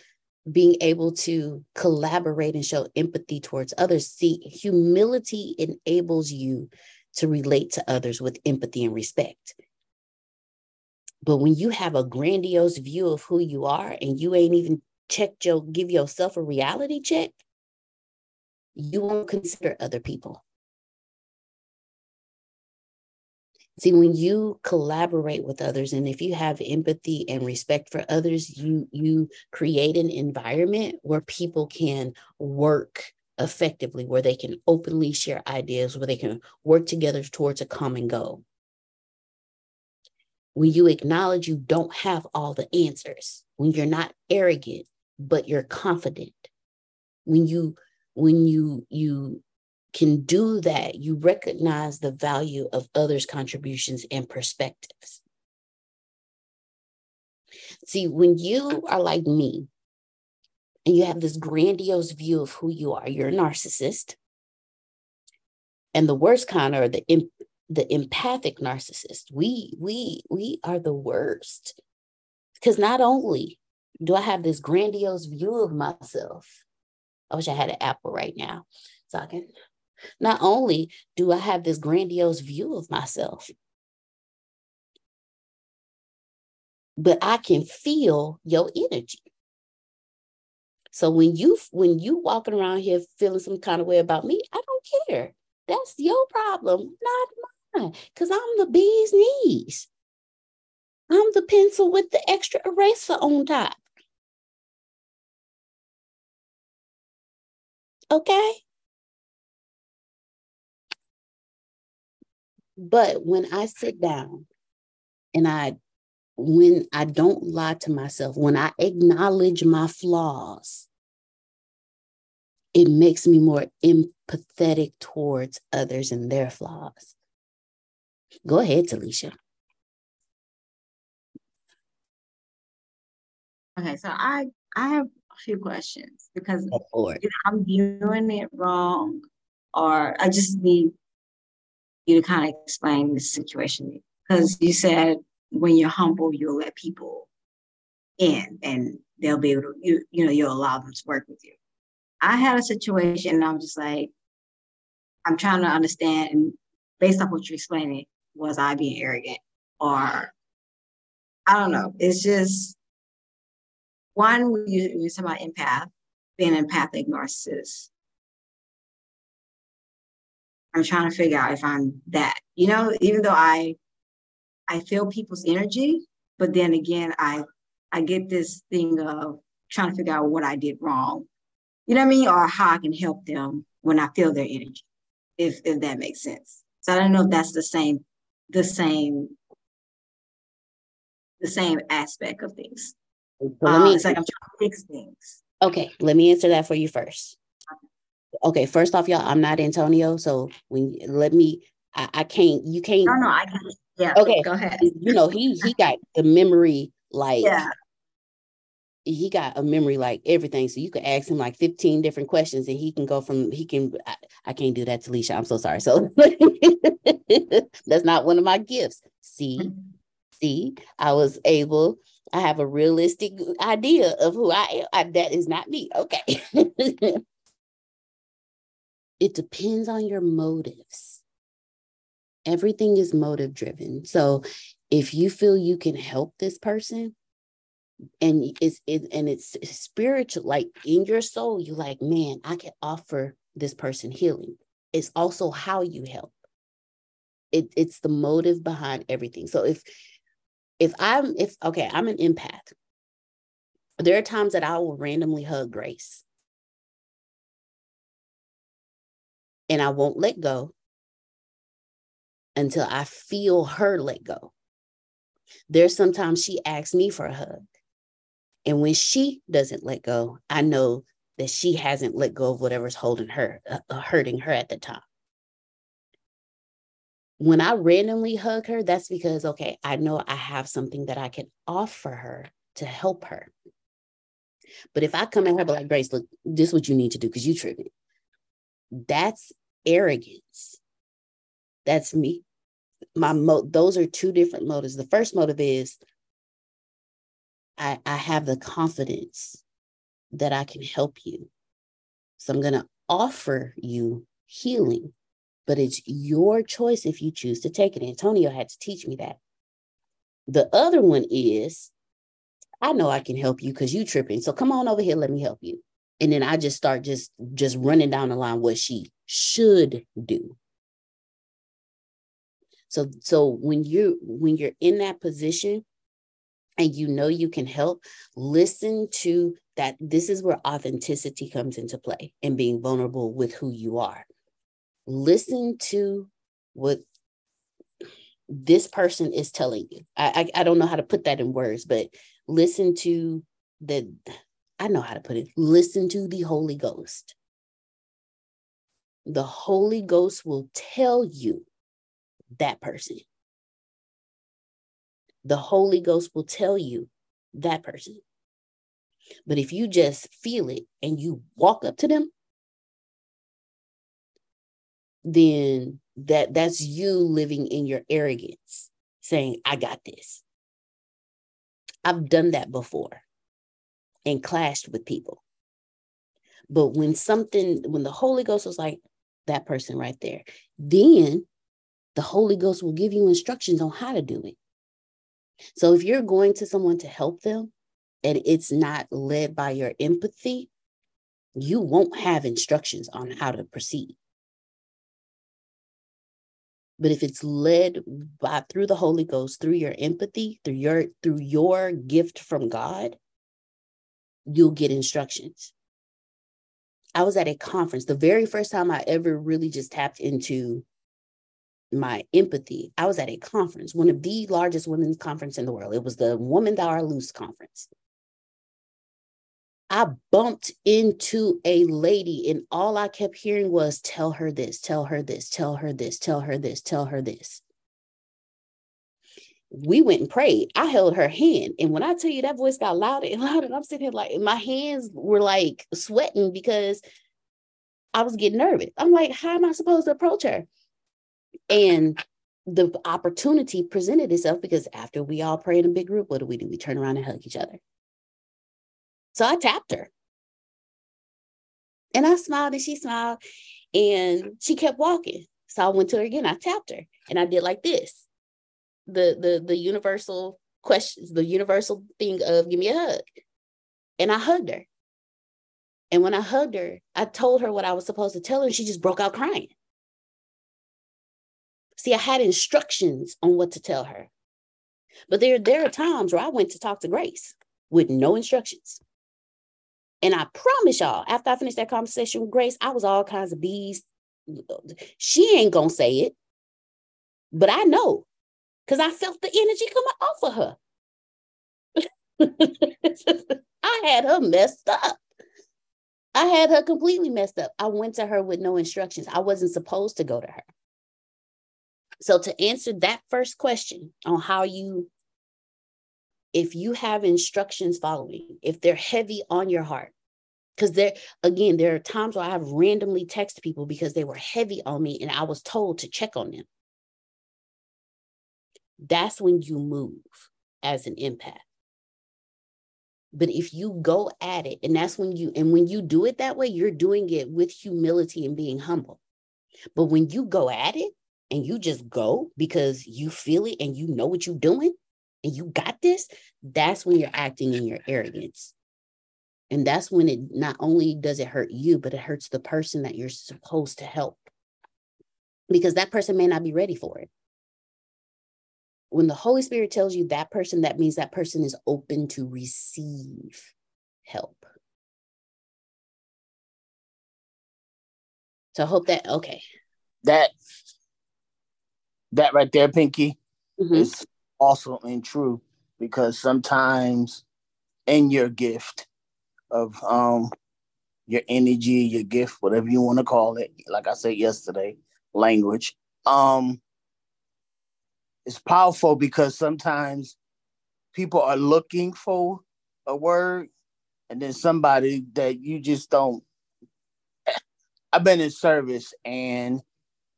being able to collaborate and show empathy towards others. See, humility enables you to relate to others with empathy and respect. But when you have a grandiose view of who you are and you ain't even checked your give yourself a reality check, you won't consider other people. See, when you collaborate with others, and if you have empathy and respect for others, you you create an environment where people can work effectively, where they can openly share ideas, where they can work together towards a common goal. When you acknowledge you don't have all the answers, when you're not arrogant, but you're confident, when you when you you can do that, you recognize the value of others' contributions and perspectives. See, when you are like me and you have this grandiose view of who you are, you're a narcissist. And the worst kind are the the empathic narcissist. We we we are the worst. Because not only do I have this grandiose view of myself, I wish I had an apple right now so I can not only do I have this grandiose view of myself, but I can feel your energy. So when you when you walking around here feeling some kind of way about me, I don't care. That's your problem, not mine. Cause I'm the bee's knees. I'm the pencil with the extra eraser on top. Okay? But when I sit down and I, when I don't lie to myself, when I acknowledge my flaws, it makes me more empathetic towards others and their flaws. Go ahead, Talisha. Okay, so I I have a few questions because I'm viewing it wrong, or I just need you to kind of explain the situation because you said when you're humble, you'll let people in and they'll be able to, you, you know, you'll allow them to work with you. I had a situation and I'm just like, I'm trying to understand And based off what you're explaining, was I being arrogant or I don't know. It's just one, you, you're talking about empath, being empathic narcissist. I'm trying to figure out if I'm that. You know, even though I I feel people's energy, but then again, I I get this thing of trying to figure out what I did wrong. You know what I mean? Or how I can help them when I feel their energy, if if that makes sense. So I don't know if that's the same, the same, the same aspect of things. let me, uh, it's like I'm trying to fix things. Okay, let me answer that for you first. Okay, first off, y'all, I'm not Antonio, so when let me, I, I can't, you can't. No, no, I it. Yeah. Okay, go ahead. You know, he he got the memory like yeah. he got a memory like everything. So you could ask him like 15 different questions and he can go from he can I, I can't do that to Leisha. I'm so sorry. So that's not one of my gifts. See, Mm-hmm. see, I was able, I have a realistic idea of who I am. I, that is not me. Okay. it depends on your motives. Everything is motive driven. So if you feel you can help this person and it's it, and it's spiritual like in your soul you like man i can offer this person healing. It's also how you help. It, it's the motive behind everything. So if if i'm if okay i'm an empath. There are times that i will randomly hug grace and i won't let go until i feel her let go there's sometimes she asks me for a hug and when she doesn't let go, I know that she hasn't let go of whatever's holding her, uh, uh, hurting her at the time. When I randomly hug her, that's because, okay, I know I have something that I can offer her to help her. But if I come at her, but like, Grace, look, this is what you need to do because you tripping. That's arrogance. That's me. My mo- those are two different motives. The first motive is I, I have the confidence that I can help you. So I'm going to offer you healing, but it's your choice if you choose to take it. Antonio had to teach me that. The other one is I know I can help you because you tripping. So come on over here, let me help you. And then I just start just just running down the line what she should do. So so when you when you're in that position, and you know you can help, listen to that. This is where authenticity comes into play and being vulnerable with who you are. Listen to what this person is telling you. I, I, I don't know how to put that in words, but listen to the, I know how to put it. Listen to the Holy Ghost. The Holy Ghost will tell you that person the Holy Ghost will tell you that person. But if you just feel it and you walk up to them, then that that's you living in your arrogance, saying, I got this. I've done that before and clashed with people. But when something, when the Holy Ghost was like, that person right there, then the Holy Ghost will give you instructions on how to do it. So if you're going to someone to help them and it's not led by your empathy, you won't have instructions on how to proceed. But if it's led by through the Holy Ghost, through your empathy, through your through your gift from God, you'll get instructions. I was at a conference, the very first time I ever really just tapped into my empathy. I was at a conference, one of the largest women's conference in the world. It was the Woman Thou Art Loose conference. I bumped into a lady, and all I kept hearing was, Tell her this, tell her this, tell her this, tell her this, tell her this. We went and prayed. I held her hand. And when I tell you that voice got louder and louder, and I'm sitting here like, my hands were like sweating because I was getting nervous. I'm like, how am I supposed to approach her? And the opportunity presented itself because after we all pray in a big group, what do we do? We turn around and hug each other. So I tapped her. And I smiled and she smiled and she kept walking. So I went to her again. I tapped her and I did like this. The the the universal questions, the universal thing of give me a hug. And I hugged her. And when I hugged her, I told her what I was supposed to tell her, and she just broke out crying. See, I had instructions on what to tell her. But there, there are times where I went to talk to Grace with no instructions. And I promise y'all, after I finished that conversation with Grace, I was all kinds of bees. She ain't gonna say it, but I know because I felt the energy coming off of her. I had her messed up. I had her completely messed up. I went to her with no instructions. I wasn't supposed to go to her. So, to answer that first question on how you, if you have instructions following, if they're heavy on your heart, because there, again, there are times where I have randomly texted people because they were heavy on me and I was told to check on them. That's when you move as an empath. But if you go at it, and that's when you, and when you do it that way, you're doing it with humility and being humble. But when you go at it and you just go because you feel it and you know what you're doing and you got this, that's when you're acting in your arrogance. And that's when it not only does it hurt you, but it hurts the person that you're supposed to help because that person may not be ready for it when the Holy Spirit tells you that person, that means that person is open to receive help. So I hope that okay. That that right there, Pinky, mm-hmm. is also and true because sometimes in your gift of um your energy, your gift, whatever you want to call it, like I said yesterday, language, um, it's powerful because sometimes people are looking for a word and then somebody that you just don't I've been in service and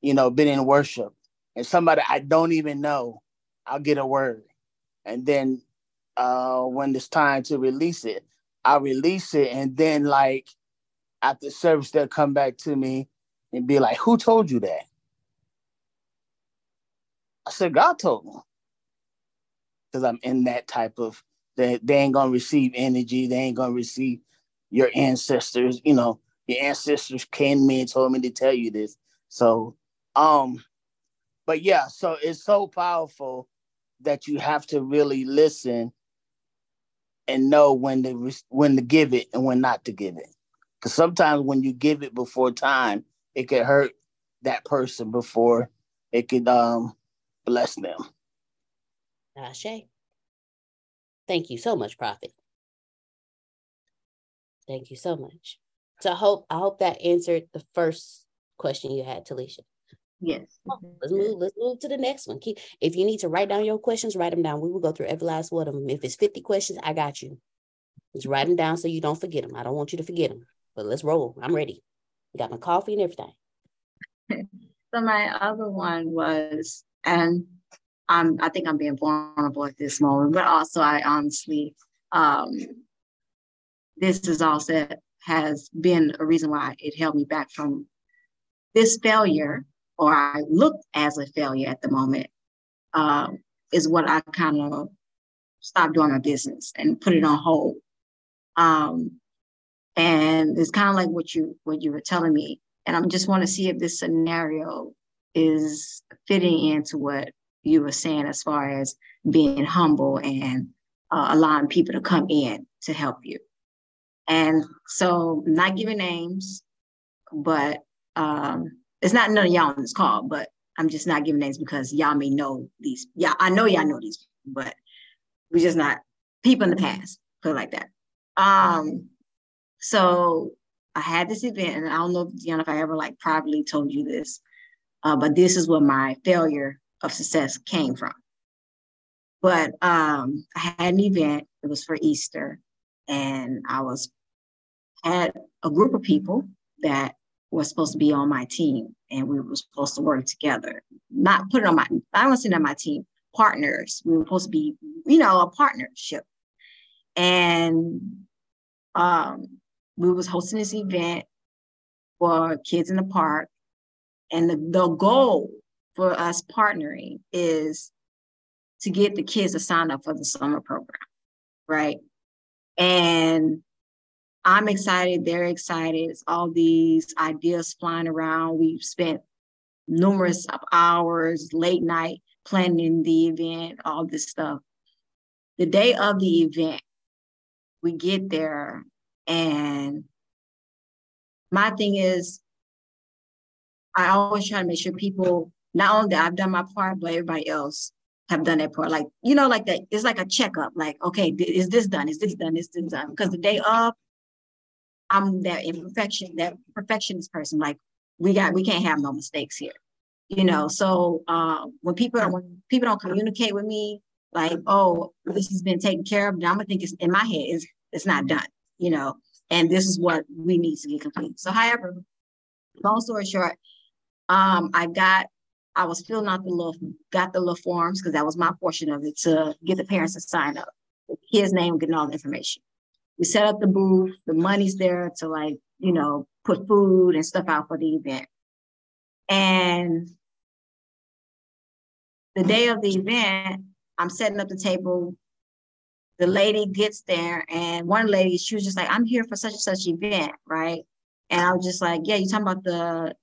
you know been in worship and somebody I don't even know I'll get a word. And then uh when it's time to release it I'll release it and then like after service they'll come back to me and be like who told you that I said, God told me. Because I'm in that type of, they, they ain't to receive energy. They ain't to receive your ancestors. You know, your ancestors came to me and told me to tell you this. So, um, but yeah, so it's so powerful that you have to really listen and know when to when to give it and when not to give it. Because sometimes when you give it before time, it could hurt that person before it could um Bless them. Ashe. Thank you so much, Prophet. Thank you so much. So I hope I hope that answered the first question you had, Talisha. Yes. let's move. Let's move to the next one. Keep, if you need to write down your questions, write them down. We will go through every last one of them. If it's fifty questions, I got you. Just write them down so you don't forget them. I don't want you to forget them. But let's roll. I'm ready. Got my coffee and everything. so my other one was and I'm I think I'm being vulnerable at this moment, but also I honestly um, this is also has been a reason why it held me back from this failure, or I looked as a failure at the moment, uh, is what I kind of stopped doing my business and put it on hold. Um, and it's kind of like what you what you were telling me, and I just want to see if this scenario is fitting into what you were saying as far as being humble and uh, allowing people to come in to help you. And so, not giving names, but um, it's not none of y'all on this call, but I'm just not giving names because y'all may know these. Yeah, I know y'all know these, but we're just not people in the past, put it like that. Um, so I had this event, and I don't know, if Deanna, if I ever like privately told you this, uh, but this is where my failure of success came from. But um, I had an event. It was for Easter, and I was had a group of people that was supposed to be on my team, and we were supposed to work together. Not put it on my. I don't say on my team. Partners. We were supposed to be, you know, a partnership, and um, we was hosting this event for kids in the park and the, the goal for us partnering is to get the kids to sign up for the summer program, right? And I'm excited. They're excited. It's all these ideas flying around. We've spent numerous hours, late night planning the event, all this stuff. The day of the event, we get there, and my thing is, I always try to make sure people, not only that I've done my part, but everybody else have done their part. Like, you know, like that, it's like a checkup. Like, okay, is this done? Is this done? Is this done? Because the day of, I'm that imperfection, that perfectionist person. Like, we got, we can't have no mistakes here. You know, so uh, when people when people don't communicate with me, like, oh, this has been taken care of, now I'm gonna think it's in my head is it's not done. You know, and this is what we need to get complete. So, however, long story short, um, I got I was filling out the little got the little forms because that was my portion of it to get the parents to sign up. The kid's name, getting all the information. We set up the booth, the money's there to like, you know, put food and stuff out for the event. And the day of the event, I'm setting up the table. The lady gets there, and one lady, she was just like, I'm here for such and such event, right? And I was just like, Yeah, you talking about the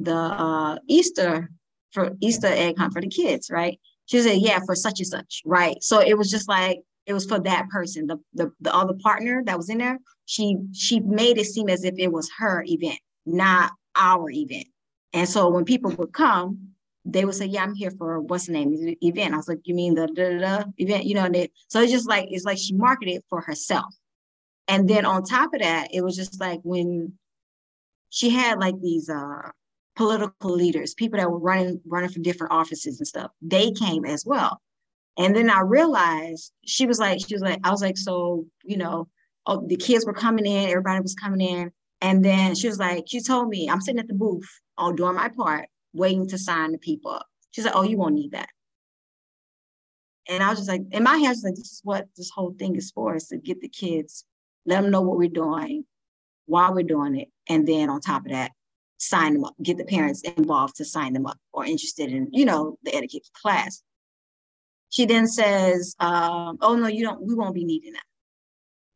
the uh, Easter for Easter egg hunt for the kids, right? She said, Yeah, for such and such, right? So it was just like it was for that person. The the the other partner that was in there, she she made it seem as if it was her event, not our event. And so when people would come, they would say, "Yeah, I'm here for what's the name event." I was like, "You mean the da, da, da event?" You know, and so it's just like it's like she marketed for herself. And then on top of that, it was just like when she had like these uh political leaders, people that were running running for different offices and stuff. They came as well. And then I realized she was like, she was like, I was like, so, you know, oh, the kids were coming in, everybody was coming in. And then she was like, she told me, I'm sitting at the booth, all doing my part, waiting to sign the people up. She's like, oh, you won't need that. And I was just like, in my head, I was like, this is what this whole thing is for, is to get the kids, let them know what we're doing, why we're doing it. And then on top of that, sign them up, get the parents involved to sign them up or interested in, you know, the etiquette class. She then says, um, oh no, you don't, we won't be needing that.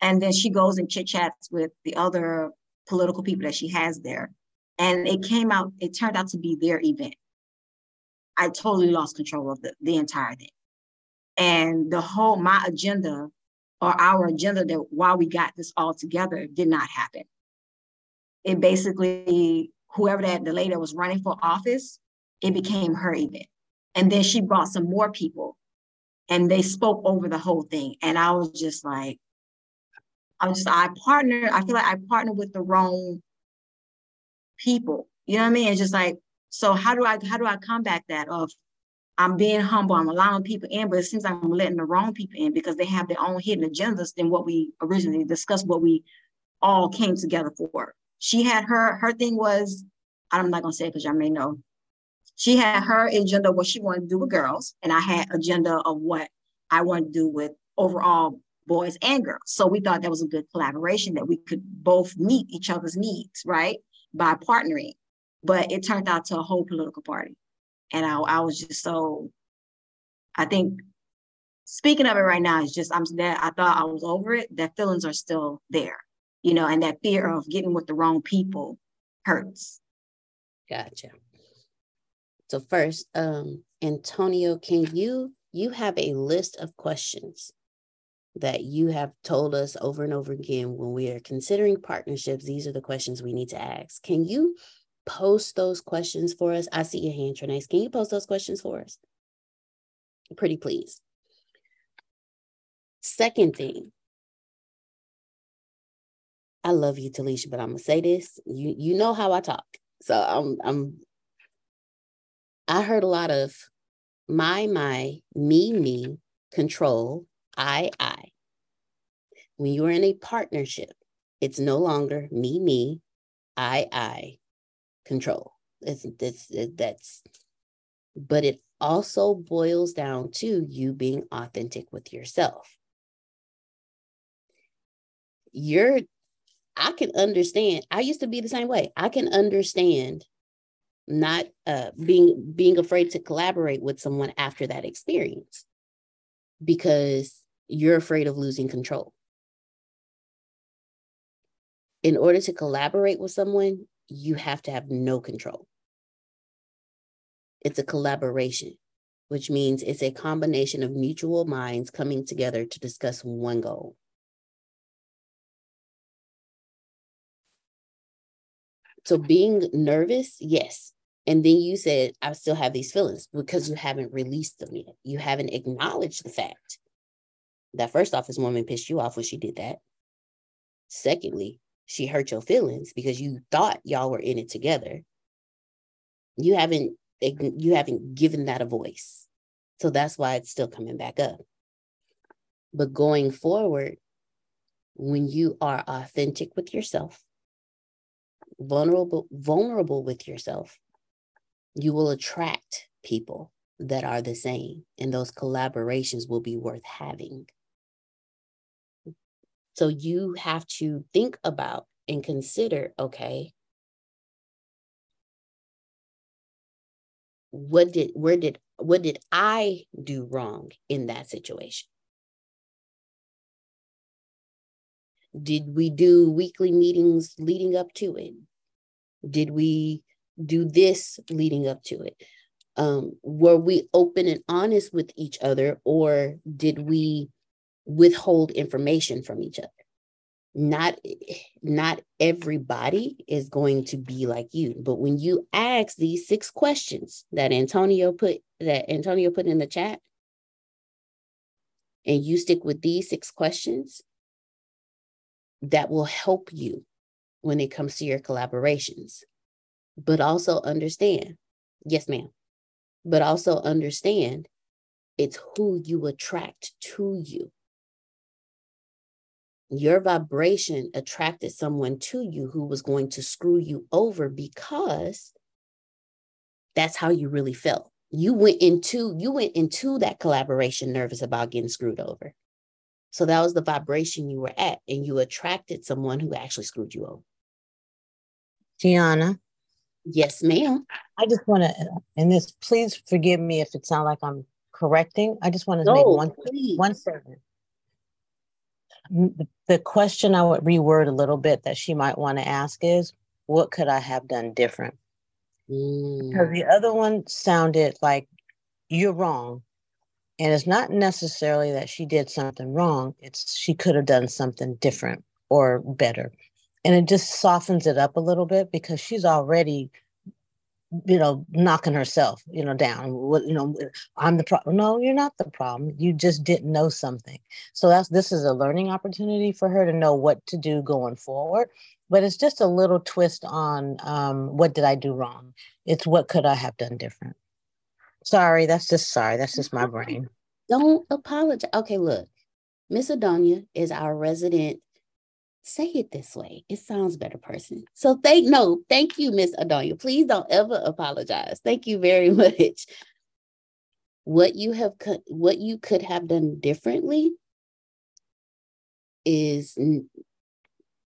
And then she goes and chit chats with the other political people that she has there. And it came out, it turned out to be their event. I totally lost control of the, the entire thing. And the whole, my agenda or our agenda that while we got this all together did not happen. It basically whoever that the lady that was running for office, it became her event. And then she brought some more people and they spoke over the whole thing. And I was just like, I was just, I partnered, I feel like I partnered with the wrong people. You know what I mean? It's just like, so how do I how do I combat that of I'm being humble, I'm allowing people in, but it seems like I'm letting the wrong people in because they have their own hidden agendas than what we originally discussed, what we all came together for she had her her thing was I'm not gonna say it because y'all may know. She had her agenda what she wanted to do with girls, and I had agenda of what I wanted to do with overall boys and girls. So we thought that was a good collaboration that we could both meet each other's needs, right? By partnering. But it turned out to a whole political party. And I, I was just so I think speaking of it right now is just I'm that I thought I was over it. That feelings are still there you know, and that fear of getting with the wrong people hurts. Gotcha. So first, um, Antonio, can you you have a list of questions that you have told us over and over again when we are considering partnerships? These are the questions we need to ask. Can you post those questions for us? I see your hand, Trinace. Can you post those questions for us? Pretty please. Second thing, I love you, Talisha, but I'm gonna say this. You you know how I talk. So I'm I'm I heard a lot of my, my, me, me, control, I, I. When you're in a partnership, it's no longer me, me, I, I, control. It's, it's, it, that's, but it also boils down to you being authentic with yourself. You're I can understand. I used to be the same way. I can understand not uh, being being afraid to collaborate with someone after that experience because you're afraid of losing control. in order to collaborate with someone, you have to have no control. It's a collaboration, which means it's a combination of mutual minds coming together to discuss one goal. So being nervous, yes. And then you said, I still have these feelings because you haven't released them yet. You haven't acknowledged the fact that first off, this woman pissed you off when she did that. Secondly, she hurt your feelings because you thought y'all were in it together. You haven't you haven't given that a voice. So that's why it's still coming back up. But going forward, when you are authentic with yourself, vulnerable vulnerable with yourself you will attract people that are the same and those collaborations will be worth having. So you have to think about and consider okay what did where did what did i do wrong in that situation Did we do weekly meetings leading up to it? Did we do this leading up to it? Um, were we open and honest with each other, or did we withhold information from each other? Not, not everybody is going to be like you, but when you ask these six questions that Antonio put that Antonio put in the chat, and you stick with these six questions, that will help you when it comes to your collaborations. But also understand, yes, ma'am, but also understand it's who you attract to you. Your vibration attracted someone to you who was going to screw you over because that's how you really felt. You went into you went into that collaboration nervous about getting screwed over. So that was the vibration you were at, and you attracted someone who actually screwed you over. Tiana. Yes, ma'am. I just want to, and this, please forgive me if it sounds like I'm correcting. I just want to no, make one, please. one statement. The question I would reword a little bit that she might want to ask is, what could I have done different? Mm. Because the other one sounded like you're wrong. And it's not necessarily that she did something wrong, it's she could have done something different or better. And it just softens it up a little bit because she's already you know knocking herself you know down. You know i'm the problem no you're not the problem. You just didn't know something. So that's this is a learning opportunity for her to know what to do going forward. But it's just a little twist on um, what did i do wrong? It's what could i have done different Sorry, that's just sorry. That's just my brain. Don't apologize. Okay, look, Miss Adonia is our resident. Say it this way. It sounds better, person. So thank no, thank you, Miss Adonia. Please don't ever apologize. Thank you very much. What you have what you could have done differently is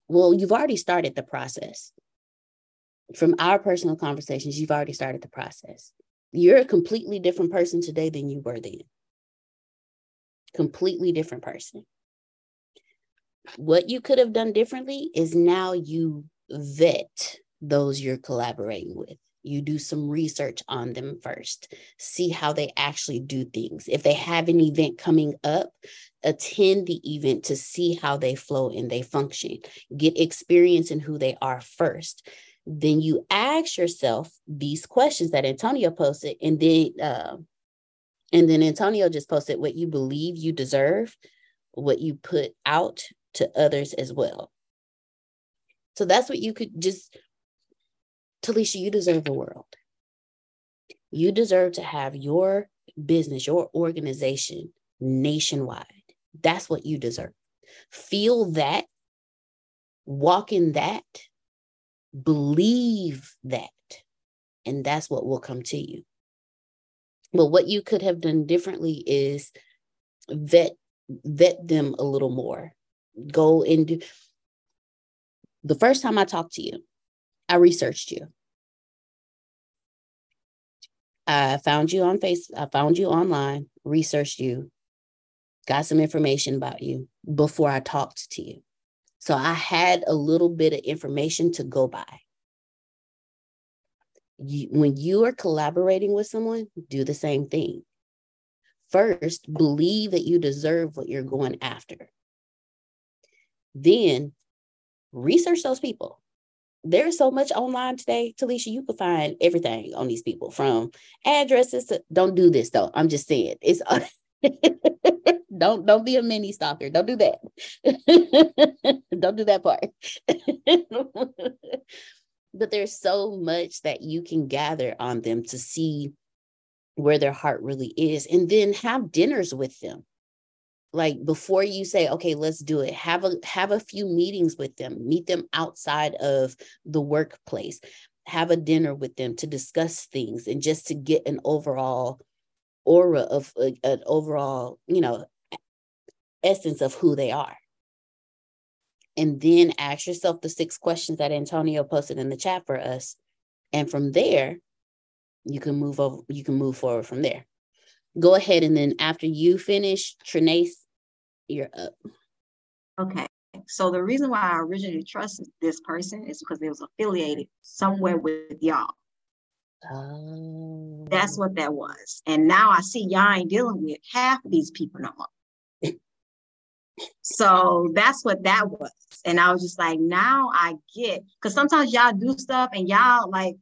well, you've already started the process. From our personal conversations, you've already started the process. You're a completely different person today than you were then. Completely different person. What you could have done differently is now you vet those you're collaborating with. You do some research on them first, see how they actually do things. If they have an event coming up, attend the event to see how they flow and they function. Get experience in who they are first then you ask yourself these questions that Antonio posted, and then uh, and then Antonio just posted what you believe you deserve, what you put out to others as well. So that's what you could just, Talisha, you deserve the world. You deserve to have your business, your organization nationwide. That's what you deserve. Feel that, walk in that, Believe that. And that's what will come to you. But what you could have done differently is vet vet them a little more. Go and do the first time I talked to you, I researched you. I found you on face, I found you online, researched you, got some information about you before I talked to you. So I had a little bit of information to go by. You, when you are collaborating with someone, do the same thing. First, believe that you deserve what you're going after. Then research those people. There's so much online today, Talisha. You can find everything on these people from addresses to don't do this though. I'm just saying it's don't don't be a mini stalker. Don't do that. don't do that part. but there's so much that you can gather on them to see where their heart really is and then have dinners with them like before you say okay let's do it have a have a few meetings with them meet them outside of the workplace have a dinner with them to discuss things and just to get an overall aura of uh, an overall you know essence of who they are and then ask yourself the six questions that antonio posted in the chat for us and from there you can move over you can move forward from there go ahead and then after you finish Trinace, you're up. Okay. So the reason why I originally trusted this person is because they was affiliated somewhere with y'all. Oh. That's what that was. And now I see y'all ain't dealing with half of these people no more. so that's what that was. And I was just like, now I get because sometimes y'all do stuff and y'all like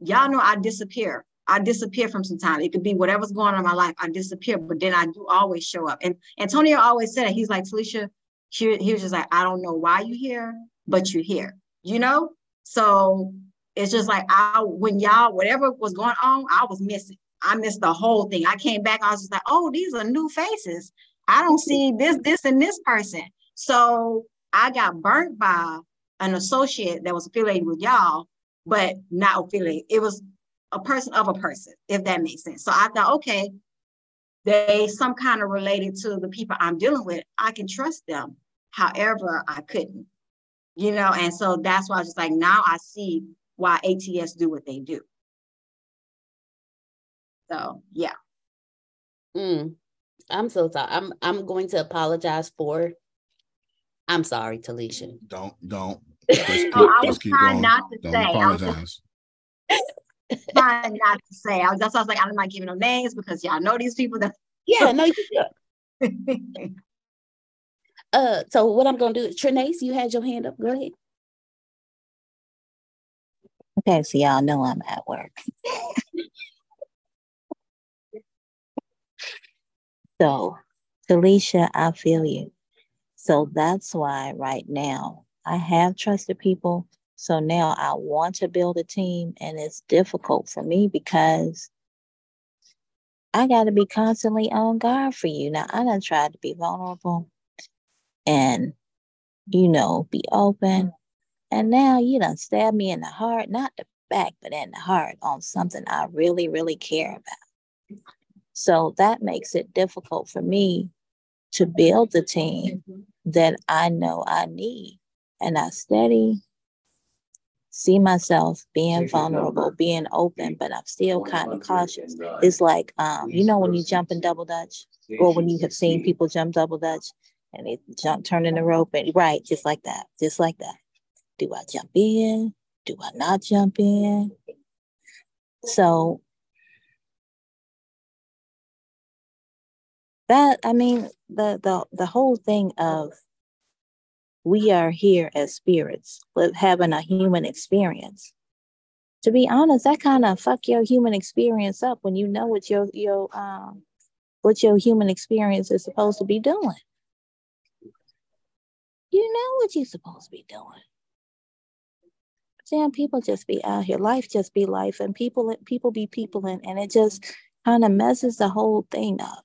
y'all know I disappear. I disappear from some time. It could be whatever's going on in my life. I disappear, but then I do always show up. And Antonio always said it. He's like, Felicia, he, he was just like, I don't know why you're here, but you're here, you know? So it's just like I when y'all, whatever was going on, I was missing. I missed the whole thing. I came back, I was just like, oh, these are new faces. I don't see this, this, and this person. So I got burnt by an associate that was affiliated with y'all, but not affiliated. It was a person of a person, if that makes sense. So I thought, okay, they some kind of related to the people I'm dealing with. I can trust them. However, I couldn't, you know, and so that's why I was just like, now I see why ATS do what they do. So yeah. Mm, I'm so sorry. I'm I'm going to apologize for. I'm sorry, Talisha. Don't don't. Just, keep, I was trying not to don't say. Apologize trying not to say. I was that's why I was like, I'm not giving no names because y'all know these people that Yeah, no, you uh so what I'm gonna do is Trinace, you had your hand up. Go ahead. Okay, so y'all know I'm at work. so Felicia, I feel you. So that's why right now I have trusted people so now I want to build a team, and it's difficult for me because I got to be constantly on guard for you. Now, I done tried to be vulnerable and, you know, be open. And now you done stab me in the heart, not the back, but in the heart on something I really, really care about. So that makes it difficult for me to build the team that I know I need. And I steady see myself being vulnerable, being open, but I'm still kind of cautious. It's like, um, you know, when you jump in double dutch, or when you have seen people jump double dutch and they jump, turning the rope, and right, just like that, just like that. Do I jump in? Do I not jump in? So that I mean, the the the whole thing of we are here as spirits, with having a human experience. To be honest, that kind of fuck your human experience up when you know what your your um what your human experience is supposed to be doing. You know what you're supposed to be doing. Damn, people just be out here. Life just be life, and people people be people, and, and it just kind of messes the whole thing up.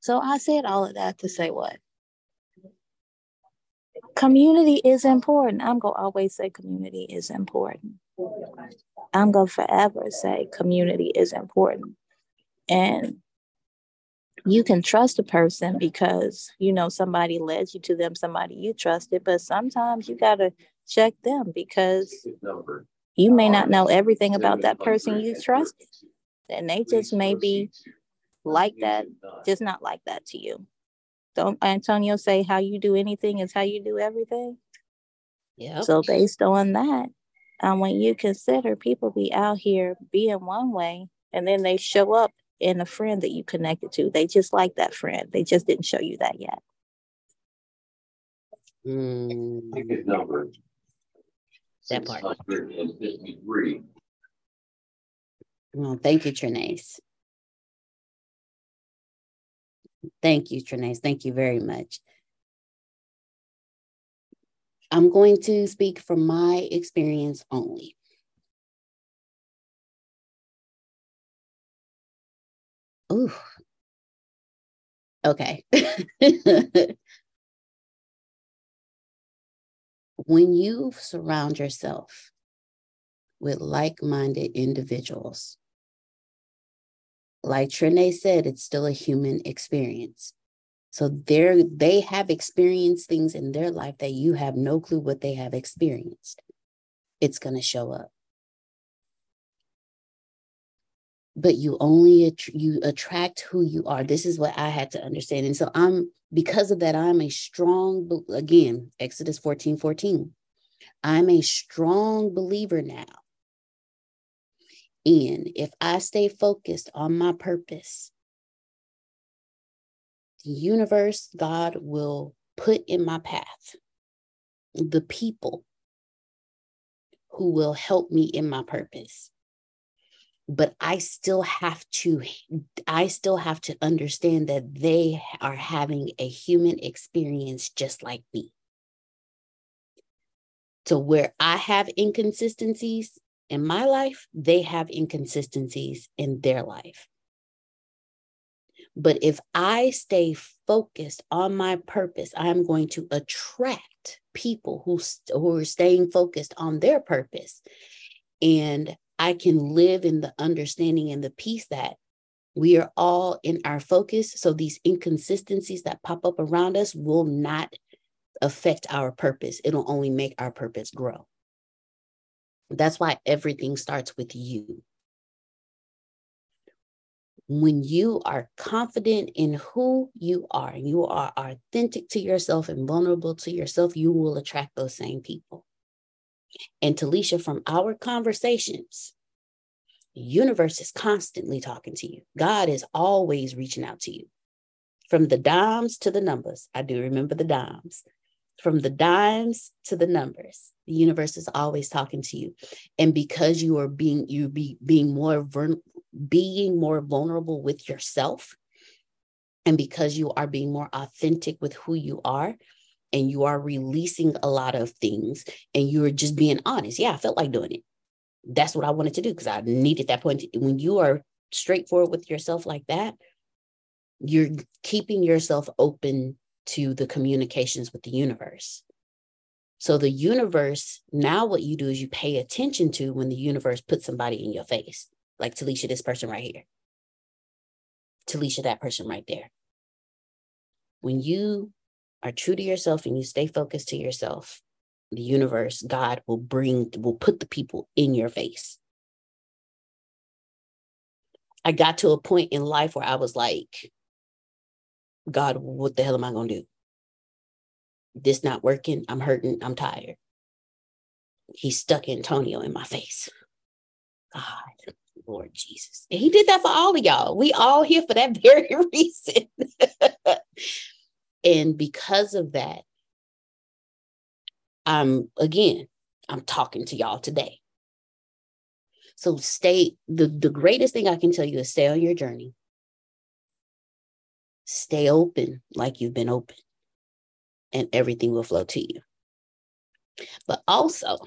So I said all of that to say what? Community is important. I'm going to always say community is important. I'm going to forever say community is important. And you can trust a person because you know somebody led you to them, somebody you trusted, but sometimes you got to check them because you may not know everything about that person you trust. And they just may be like that, just not like that to you. don't Antonio say how you do anything is how you do everything? Yeah. So based on that, um, when you consider people be out here being one way and then they show up in a friend that you connected to, they just like that friend. They just didn't show you that yet. Mm. number. That part. Well, thank you, Trinace. Thank you, Trinace. Thank you very much. I'm going to speak from my experience only. Ooh. Okay. when you surround yourself with like minded individuals, like Trine said, it's still a human experience. So they're, they have experienced things in their life that you have no clue what they have experienced. It's going to show up. But you only you attract who you are. This is what I had to understand. And so I'm because of that, I'm a strong, again, Exodus 14, 14. I'm a strong believer now in if I stay focused on my purpose, the universe, God will put in my path the people who will help me in my purpose but i still have to i still have to understand that they are having a human experience just like me. So where i have inconsistencies in my life they have inconsistencies in their life. But if i stay focused on my purpose i'm going to attract people who, who are staying focused on their purpose. And I can live in the understanding and the peace that we are all in our focus. So these inconsistencies that pop up around us will not affect our purpose. It'll only make our purpose grow. That's why everything starts with you. When you are confident in who you are, and you are authentic to yourself and vulnerable to yourself, you will attract those same people. And Talisha, from our conversations, the universe is constantly talking to you. God is always reaching out to you. From the dimes to the numbers. I do remember the dimes. From the dimes to the numbers, the universe is always talking to you. And because you are being you be being more being more vulnerable with yourself, and because you are being more authentic with who you are, and you are releasing a lot of things and you're just being honest. Yeah, I felt like doing it. That's what I wanted to do because I needed that point. When you are straightforward with yourself like that, you're keeping yourself open to the communications with the universe. So the universe, now what you do is you pay attention to when the universe puts somebody in your face, like Talisha, this person right here. Talisha, that person right there. When you are true to yourself and you stay focused to yourself, the universe, God will bring, will put the people in your face. I got to a point in life where I was like, God, what the hell am I going to do? This not working. I'm hurting. I'm tired. He stuck Antonio in my face. God, Lord Jesus. And he did that for all of y'all. We all here for that very reason. And because of that, I'm again, I'm talking to y'all today. So stay, the, the greatest thing I can tell you is stay on your journey. Stay open like you've been open, and everything will flow to you. But also,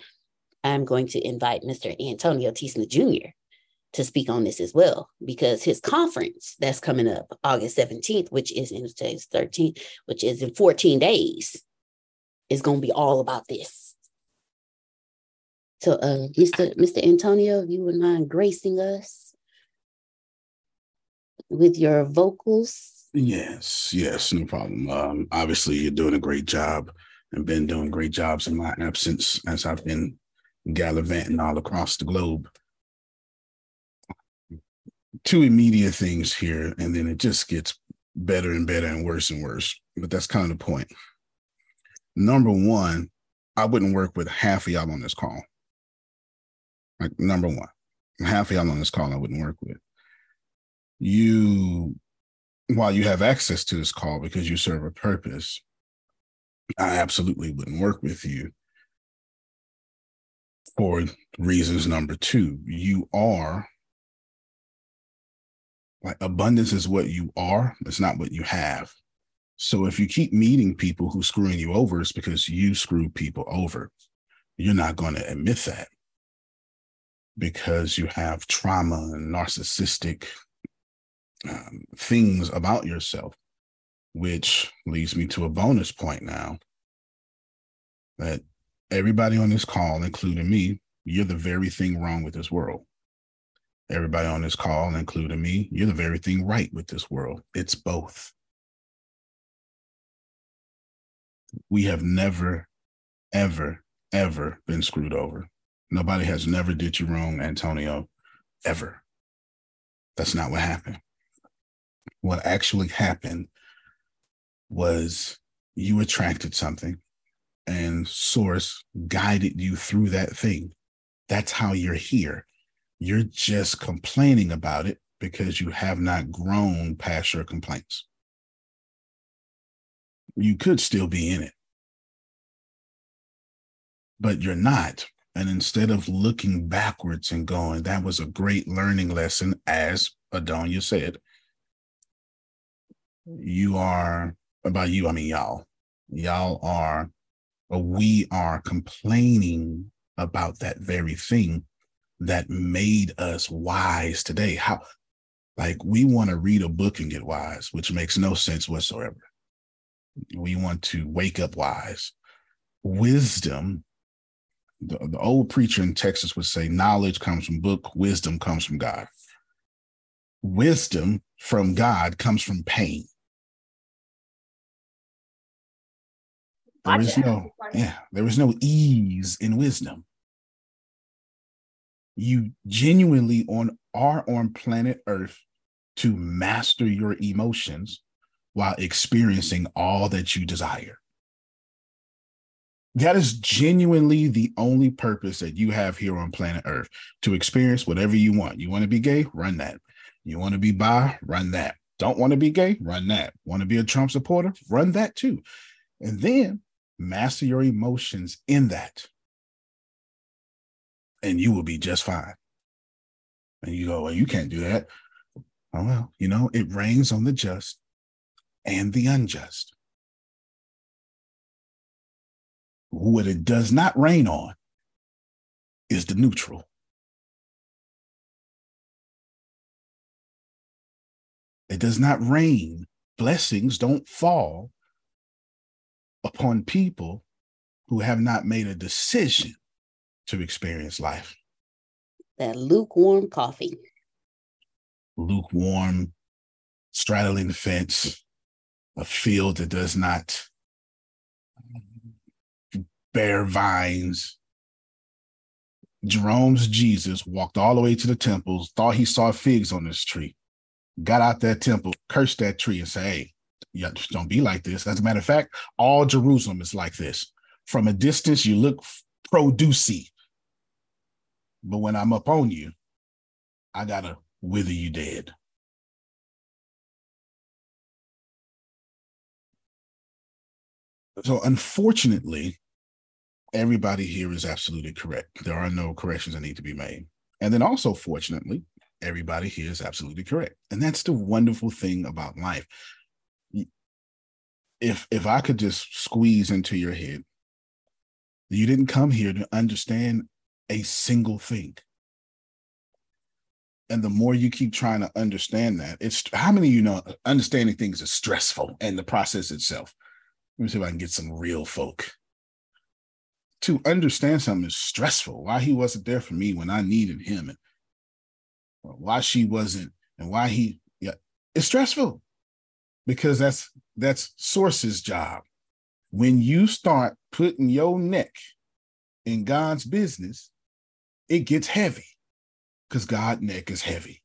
I'm going to invite Mr. Antonio Tisna Jr to speak on this as well because his conference that's coming up August 17th, which is in today's 13th, which is in 14 days, is going to be all about this. So, uh, Mr. Mr. Antonio, if you would mind gracing us with your vocals. Yes, yes, no problem. Um, obviously, you're doing a great job and been doing great jobs in my absence as I've been gallivanting all across the globe two immediate things here, and then it just gets better and better and worse and worse. but that's kind of the point. Number one, I wouldn't work with half of y'all on this call. Like number one, half of y'all on this call I wouldn't work with. You, while you have access to this call because you serve a purpose, I absolutely wouldn't work with you for reasons number two. You are like abundance is what you are, it's not what you have. So if you keep meeting people who screwing you over, it's because you screw people over. You're not going to admit that because you have trauma and narcissistic um, things about yourself, which leads me to a bonus point now that everybody on this call, including me, you're the very thing wrong with this world. Everybody on this call, including me, you're the very thing right with this world. It's both. We have never, ever, ever been screwed over. Nobody has never did you wrong, Antonio, ever. That's not what happened. What actually happened was you attracted something and source guided you through that thing. That's how you're here. You're just complaining about it because you have not grown past your complaints. You could still be in it, but you're not. And instead of looking backwards and going, that was a great learning lesson, as Adonia said, you are, about you, I mean, y'all, y'all are but we are complaining about that very thing that made us wise today. How, like, we want to read a book and get wise, which makes no sense whatsoever. We want to wake up wise. Wisdom, the, the old preacher in Texas would say, knowledge comes from book, wisdom comes from God. Wisdom from God comes from pain. There is no, yeah, there is no ease in wisdom. You genuinely on are on planet Earth to master your emotions while experiencing all that you desire. That is genuinely the only purpose that you have here on planet Earth to experience whatever you want. You want to be gay? Run that. You want to be bi? Run that. Don't want to be gay? Run that. Want to be a Trump supporter? Run that too. And then Master your emotions in that, and you will be just fine. And you go, well, you can't do that. Oh, well, you know, it rains on the just and the unjust. What it does not rain on is the neutral. It does not rain. Blessings don't fall upon people who have not made a decision to experience life. That lukewarm coffee. Lukewarm, straddling the fence, a field that does not bear vines. Jerome's Jesus walked all the way to the temples, thought he saw figs on this tree, got out that temple, cursed that tree, and said, Hey, yeah, don't be like this. As a matter of fact, all Jerusalem is like this. From a distance, you look producey. But when I'm up on you, I gotta wither you dead. So unfortunately, everybody here is absolutely correct. There are no corrections that need to be made. And then also, fortunately, everybody here is absolutely correct. And that's the wonderful thing about life if if I could just squeeze into your head, you didn't come here to understand a single thing. And the more you keep trying to understand that, it's how many you know understanding things is stressful and the process itself. Let me see if I can get some real folk. To understand something is stressful. Why he wasn't there for me when I needed him, and why she wasn't, and why he, yeah, it's stressful because that's that's source's job. When you start putting your neck in God's business, it gets heavy because God neck is heavy.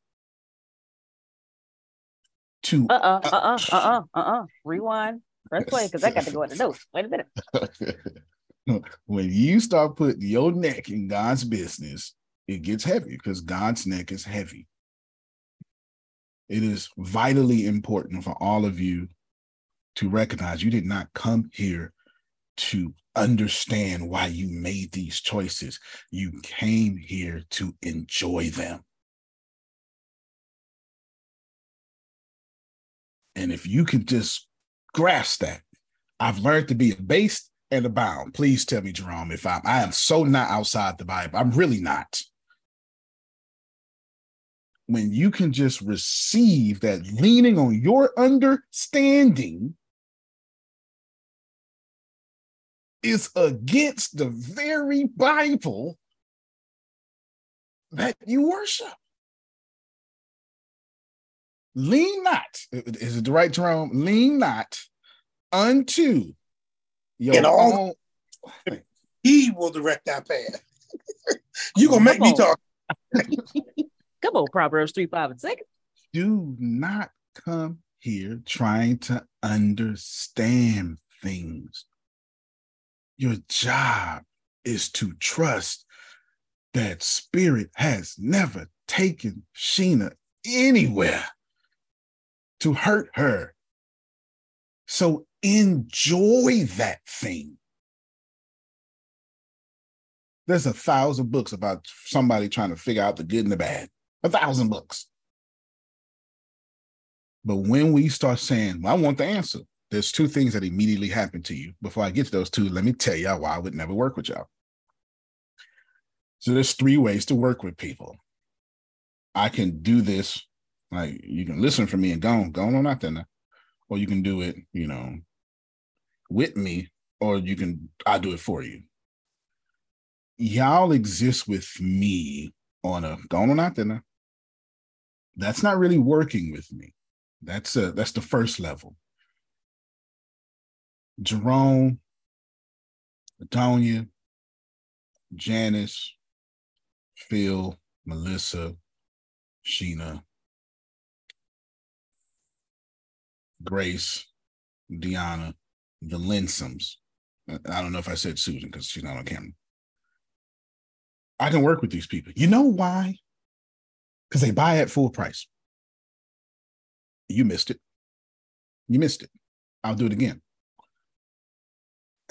To uh uh uh uh uh uh uh-uh rewind. Press play because I got to go in the notes. Wait a minute. when you start putting your neck in God's business, it gets heavy because God's neck is heavy. It is vitally important for all of you to recognize you did not come here to understand why you made these choices. You came here to enjoy them. And if you can just grasp that, I've learned to be a base and a bound. Please tell me, Jerome, if I'm I am so not outside the Bible. I'm really not. When you can just receive that leaning on your understanding is against the very Bible that you worship. Lean not, is it the right term? Lean not unto your and all own. He will direct our path. you gonna make me talk. Come on, Proverbs 3, 5, and 6. Do not come here trying to understand things. Your job is to trust that spirit has never taken Sheena anywhere to hurt her. So enjoy that thing. There's a thousand books about somebody trying to figure out the good and the bad. A thousand books. But when we start saying, well, I want the answer, there's two things that immediately happen to you. Before I get to those two, let me tell y'all why I would never work with y'all. So there's three ways to work with people. I can do this, like you can listen for me and go on, go on out there Or you can do it, you know, with me, or you can I'll do it for you. Y'all exist with me on a going on out there That's not really working with me. That's a that's the first level. Jerome, Atonia, Janice, Phil, Melissa, Sheena, Grace, Deanna, the Linsoms. I don't know if I said Susan because she's not on camera. I can work with these people. You know why? Because they buy at full price. You missed it. You missed it. I'll do it again.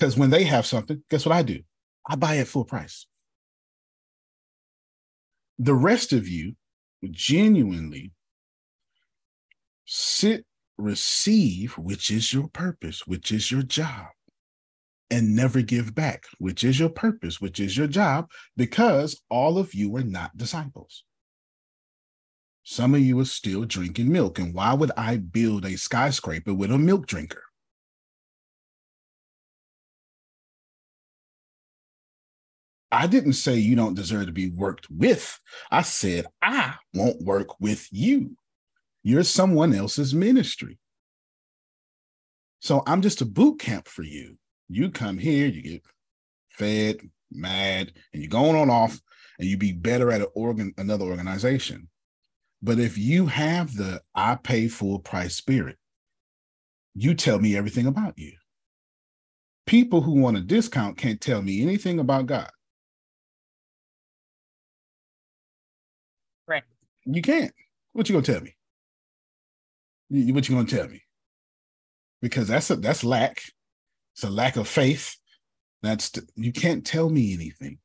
Because when they have something, guess what I do? I buy at full price. The rest of you genuinely sit, receive, which is your purpose, which is your job, and never give back, which is your purpose, which is your job, because all of you are not disciples. Some of you are still drinking milk. And why would I build a skyscraper with a milk drinker? I didn't say you don't deserve to be worked with. I said, I won't work with you. You're someone else's ministry. So I'm just a boot camp for you. You come here, you get fed, mad, and you're going on off, and you be better at an organ, another organization. But if you have the I pay full price spirit, you tell me everything about you. People who want a discount can't tell me anything about God. You can't. What you gonna tell me? What you gonna tell me? Because that's a that's lack. It's a lack of faith. That's you can't tell me anything.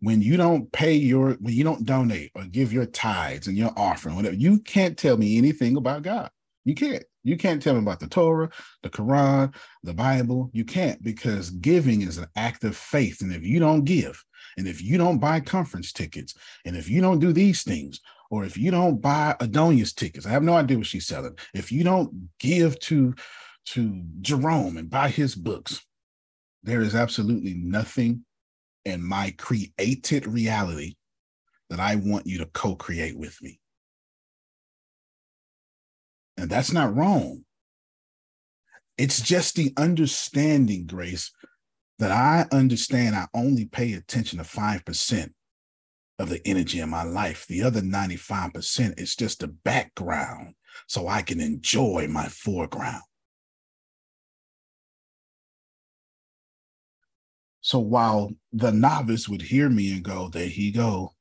When you don't pay your when you don't donate or give your tithes and your offering, whatever, you can't tell me anything about God. You can't. You can't tell me about the Torah, the Quran, the Bible. You can't because giving is an act of faith. And if you don't give, and if you don't buy conference tickets, and if you don't do these things, or if you don't buy Adonia's tickets, I have no idea what she's selling. If you don't give to to Jerome and buy his books, there is absolutely nothing in my created reality that I want you to co-create with me. And that's not wrong. It's just the understanding, Grace, that I understand I only pay attention to 5% of the energy in my life. The other 95% is just the background so I can enjoy my foreground. So while the novice would hear me and go, there he go,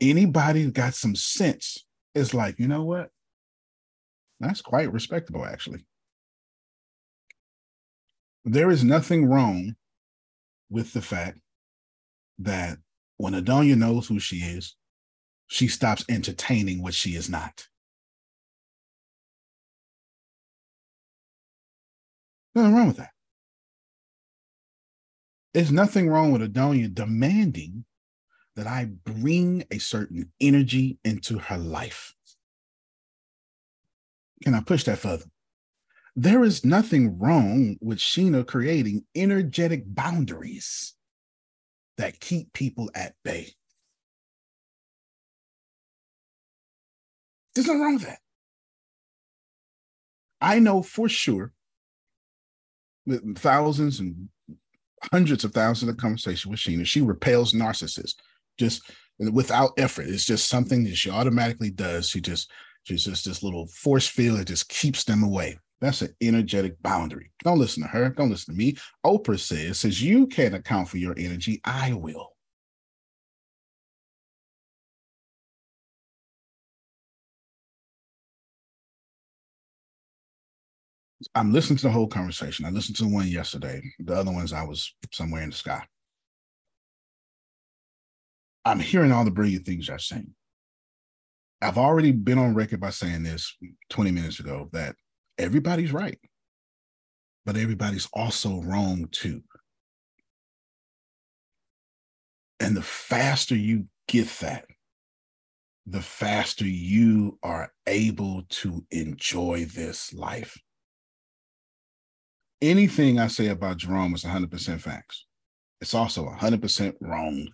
anybody got some sense is like, you know what? That's quite respectable, actually. There is nothing wrong with the fact that when Adonia knows who she is, she stops entertaining what she is not. Nothing wrong with that. There's nothing wrong with Adonia demanding that I bring a certain energy into her life. Can I push that further? There is nothing wrong with Sheena creating energetic boundaries that keep people at bay. There's nothing wrong with that. I know for sure with thousands and hundreds of thousands of conversations with Sheena, she repels narcissists just without effort. It's just something that she automatically does. She just, she's just this little force field that just keeps them away. That's an energetic boundary. Don't listen to her. Don't listen to me. Oprah says, says you can't account for your energy, I will. I'm listening to the whole conversation. I listened to one yesterday. The other ones I was somewhere in the sky. I'm hearing all the brilliant things you're saying. I've already been on record by saying this 20 minutes ago that everybody's right, but everybody's also wrong too. And the faster you get that, the faster you are able to enjoy this life anything I say about Jerome is 100% facts. It's also 100% wrong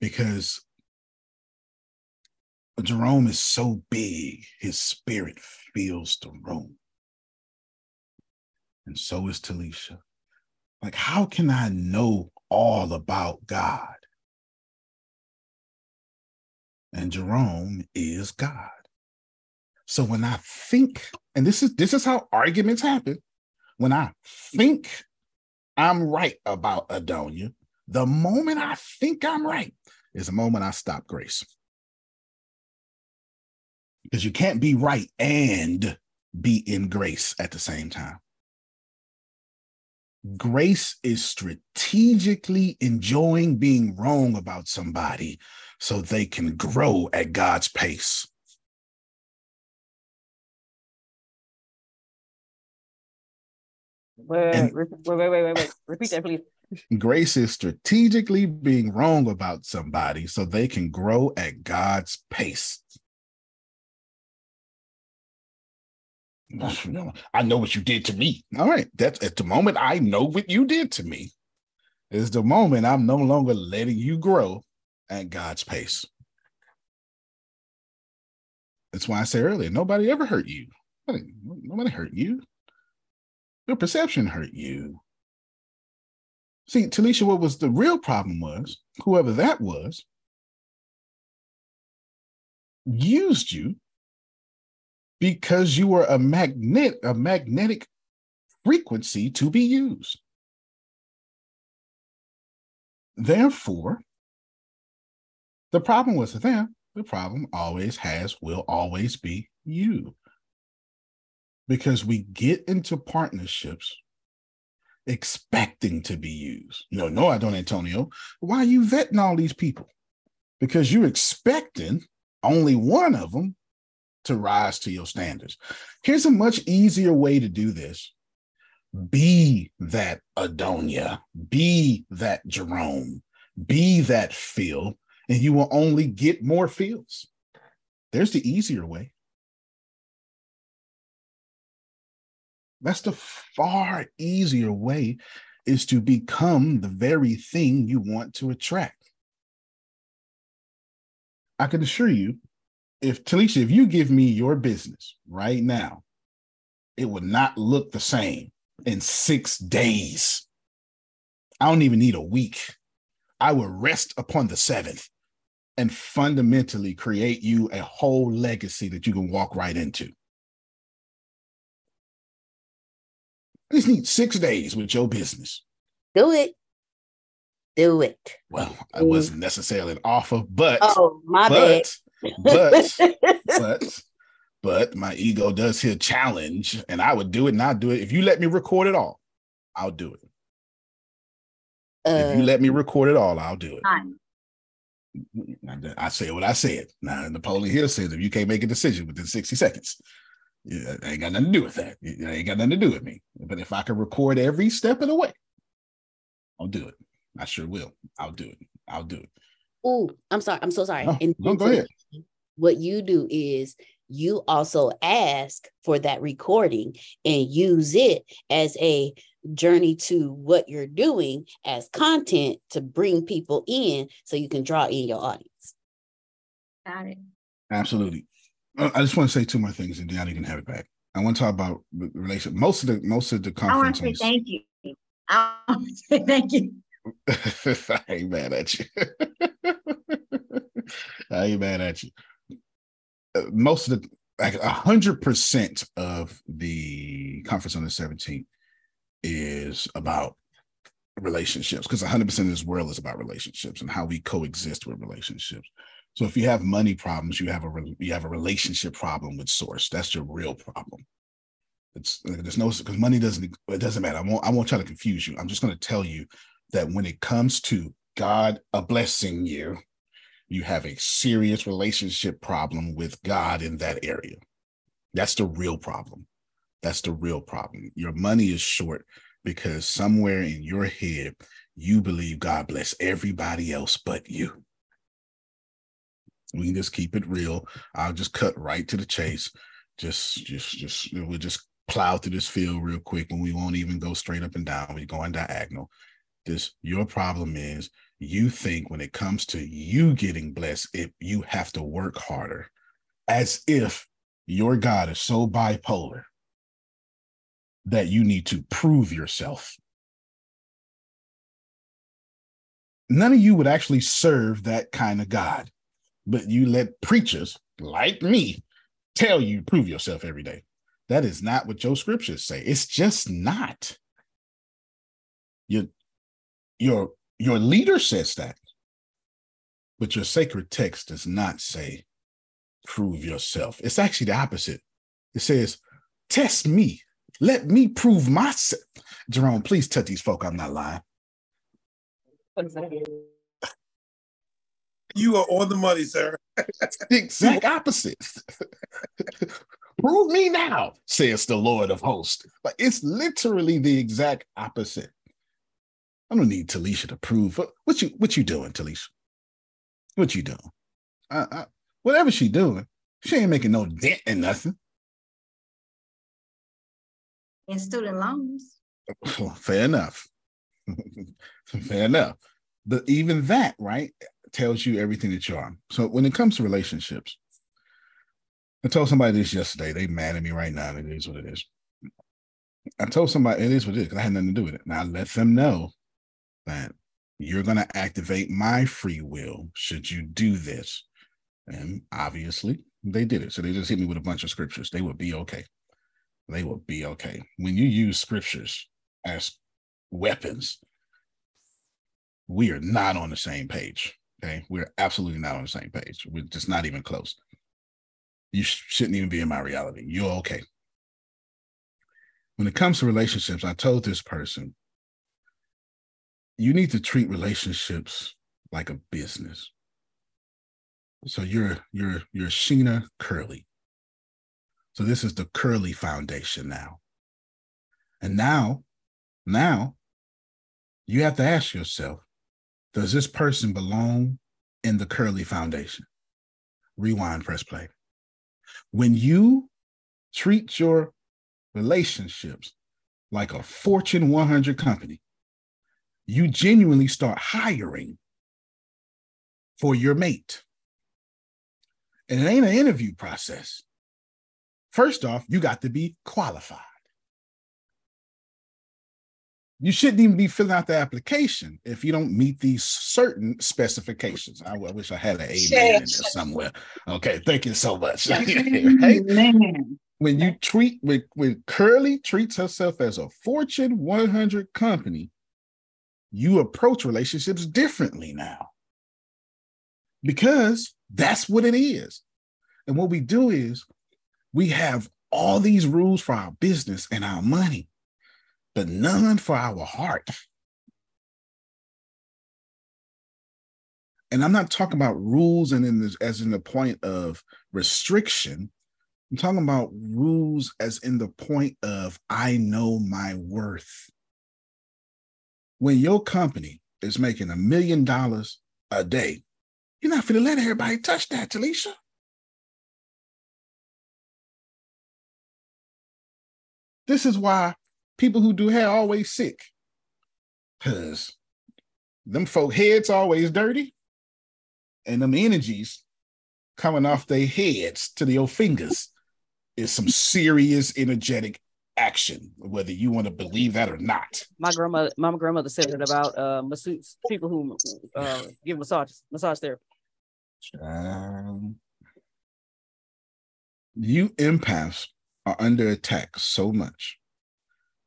because Jerome is so big, his spirit fills the room. And so is Talisha. Like, how can I know all about God? And Jerome is God. So when I think, and this is this is how arguments happen when I think I'm right about Adonia, the moment I think I'm right is the moment I stop grace. Because you can't be right and be in grace at the same time. Grace is strategically enjoying being wrong about somebody so they can grow at God's pace. Wait, and, wait, wait, wait, wait, wait. Repeat that, please. Grace is strategically being wrong about somebody so they can grow at God's pace. I know what you did to me. All right. That's at the moment I know what you did to me. Is the moment I'm no longer letting you grow at God's pace. That's why I said earlier, nobody ever hurt you. Nobody, nobody hurt you. Your perception hurt you. See, Talisha, what was the real problem was whoever that was used you because you were a magnet, a magnetic frequency to be used. Therefore, the problem was them. The problem always has, will always be you because we get into partnerships expecting to be used. No, no, I don't, Antonio. Why are you vetting all these people? Because you're expecting only one of them to rise to your standards. Here's a much easier way to do this be that Adonia, be that Jerome, be that Phil, and you will only get more Phils. There's the easier way. That's the far easier way is to become the very thing you want to attract. I can assure you, if Talisha, if you give me your business right now, it would not look the same in six days. I don't even need a week. I will rest upon the seventh and fundamentally create you a whole legacy that you can walk right into. I just need six days with your business. Do it. Do it. Well, I wasn't necessarily an offer, but Oh, my but, bad. But but but my ego does hear challenge, and I would do it, and I'll do it. If you let me record it all, I'll do it. if you Uh, let me record it all, I'll do it. Fine. I say what I said. Now Napoleon Hill says if you can't make a decision within 60 seconds, yeah, ain't got nothing to do with that. It ain't got nothing to do with me. But if I can record every step of the way, I'll do it. I sure will. I'll do it. I'll do it. Ooh, I'm sorry. I'm so sorry. No, And no, go ahead. What you do is you also ask for that recording and use it as a journey to what you're doing as content to bring people in so you can draw in your audience. Got it. Absolutely. Uh, I just want to say two more things, and then you can have it back. I want to talk about the relation. Most of the most of the I want conference. to say thank you. I want to say thank you. I ain't mad at you. I ain't mad at you. Uh, Most of the like a hundred percent of the conference on the 17th is about relationships because 100% of this world is about relationships and how we coexist with relationships. So if you have money problems, you have a you have a relationship problem with source. That's your real problem. It's there's no because money doesn't it doesn't matter. I won't I won't try to confuse you. I'm just going to tell you that when it comes to God a blessing you, you have a serious relationship problem with God in that area. That's the real problem. That's the real problem. Your money is short because somewhere in your head you believe God bless everybody else but you. We can just keep it real. I'll just cut right to the chase. Just, just, just, we'll just plow through this field real quick when we won't even go straight up and down. We're going diagonal. This, your problem is you think when it comes to you getting blessed, if you have to work harder, as if your God is so bipolar that you need to prove yourself. None of you would actually serve that kind of God, but you let preachers like me tell you prove yourself every day. That is not what your scriptures say. It's just not. Your your your leader says that, but your sacred text does not say prove yourself. It's actually the opposite. It says, test me. Let me prove myself. Jerome, please tell these folk I'm not lying. You are on the money, sir. the exact opposite. Prove me now, says the Lord of hosts. But it's literally the exact opposite. I don't need Talisha to prove what, you what you doing, Talisha. What you doing? I, I, whatever she doing, she ain't making no dent in nothing. In student loans. Fair enough. Fair enough. But even that, right, tells you everything that you are. So when it comes to relationships, I told somebody this yesterday. They mad at me right now. It is what it is. I told somebody it is what it is because I had nothing to do with it. And I let them know that you're going to activate my free will should you do this. And obviously, they did it. So they just hit me with a bunch of scriptures. They would be okay. They will be okay. When you use scriptures as weapons, we are not on the same page. Okay. We're absolutely not on the same page. We're just not even close. You sh- shouldn't even be in my reality. You're okay. When it comes to relationships, I told this person, you need to treat relationships like a business. So you're you're you're Sheena Curly. So this is the Curly Foundation now. And now, now you have to ask yourself, does this person belong in the Curly Foundation? Rewind, press play. When you treat your relationships like a Fortune 100 company, you genuinely start hiring for your mate. And it ain't an interview process. First off, you got to be qualified. You shouldn't even be filling out the application if you don't meet these certain specifications. I, wish I had an amen in there somewhere. Okay, thank you so much. Right? When you treat when, when Curly treats herself as a Fortune 100 company, you approach relationships differently now because that's what it is. And what we do is we have all these rules for our business and our money, but none for our heart. And I'm not talking about rules and in this, as in the point of restriction. I'm talking about rules as in the point of I know my worth. When your company is making a million dollars a day, you're not going to let everybody touch that, Talisha. This is why people who do hair always sick. Cause them folk heads always dirty. And them energies coming off their heads to your fingers is some serious energetic action, whether you want to believe that or not. My grandmother, my grandmother said it about uh masseuse, people who uh give massages, massage therapy. Um, you empaths are under attack so much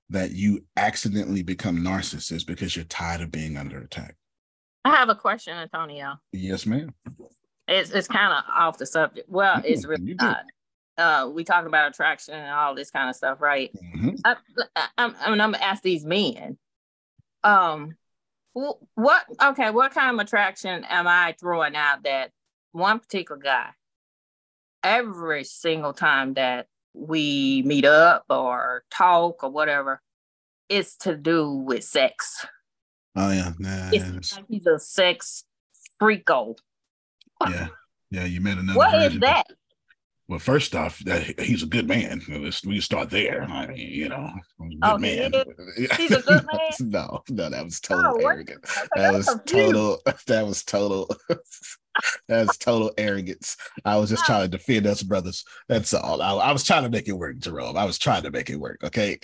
that you accidentally become narcissists because you're tired of being under attack. I have a question, Antonio. Yes, ma'am. It's it's kind of off the subject. Well, it's really not. Uh, we talk about attraction and all this kind of stuff, right? Mm-hmm. I, I, I'm, I mean, I'm gonna ask these men. Um, what? Okay, what kind of attraction am I throwing out that one particular guy? Every single time that we meet up or talk or whatever, it's to do with sex. Oh yeah, nah, It's like he's a sex freako. yeah, yeah. You met another. What is that? Well, first off, that he's a good man. Let's we start there. I mean, you know, good Oh, man. He's a good man? no, no, that was total Oh, arrogance. That was total. That was total. that was total arrogance. I was just trying to defend us, brothers. That's all. I, I was trying to make it work, Jerome. I was trying to make it work. Okay.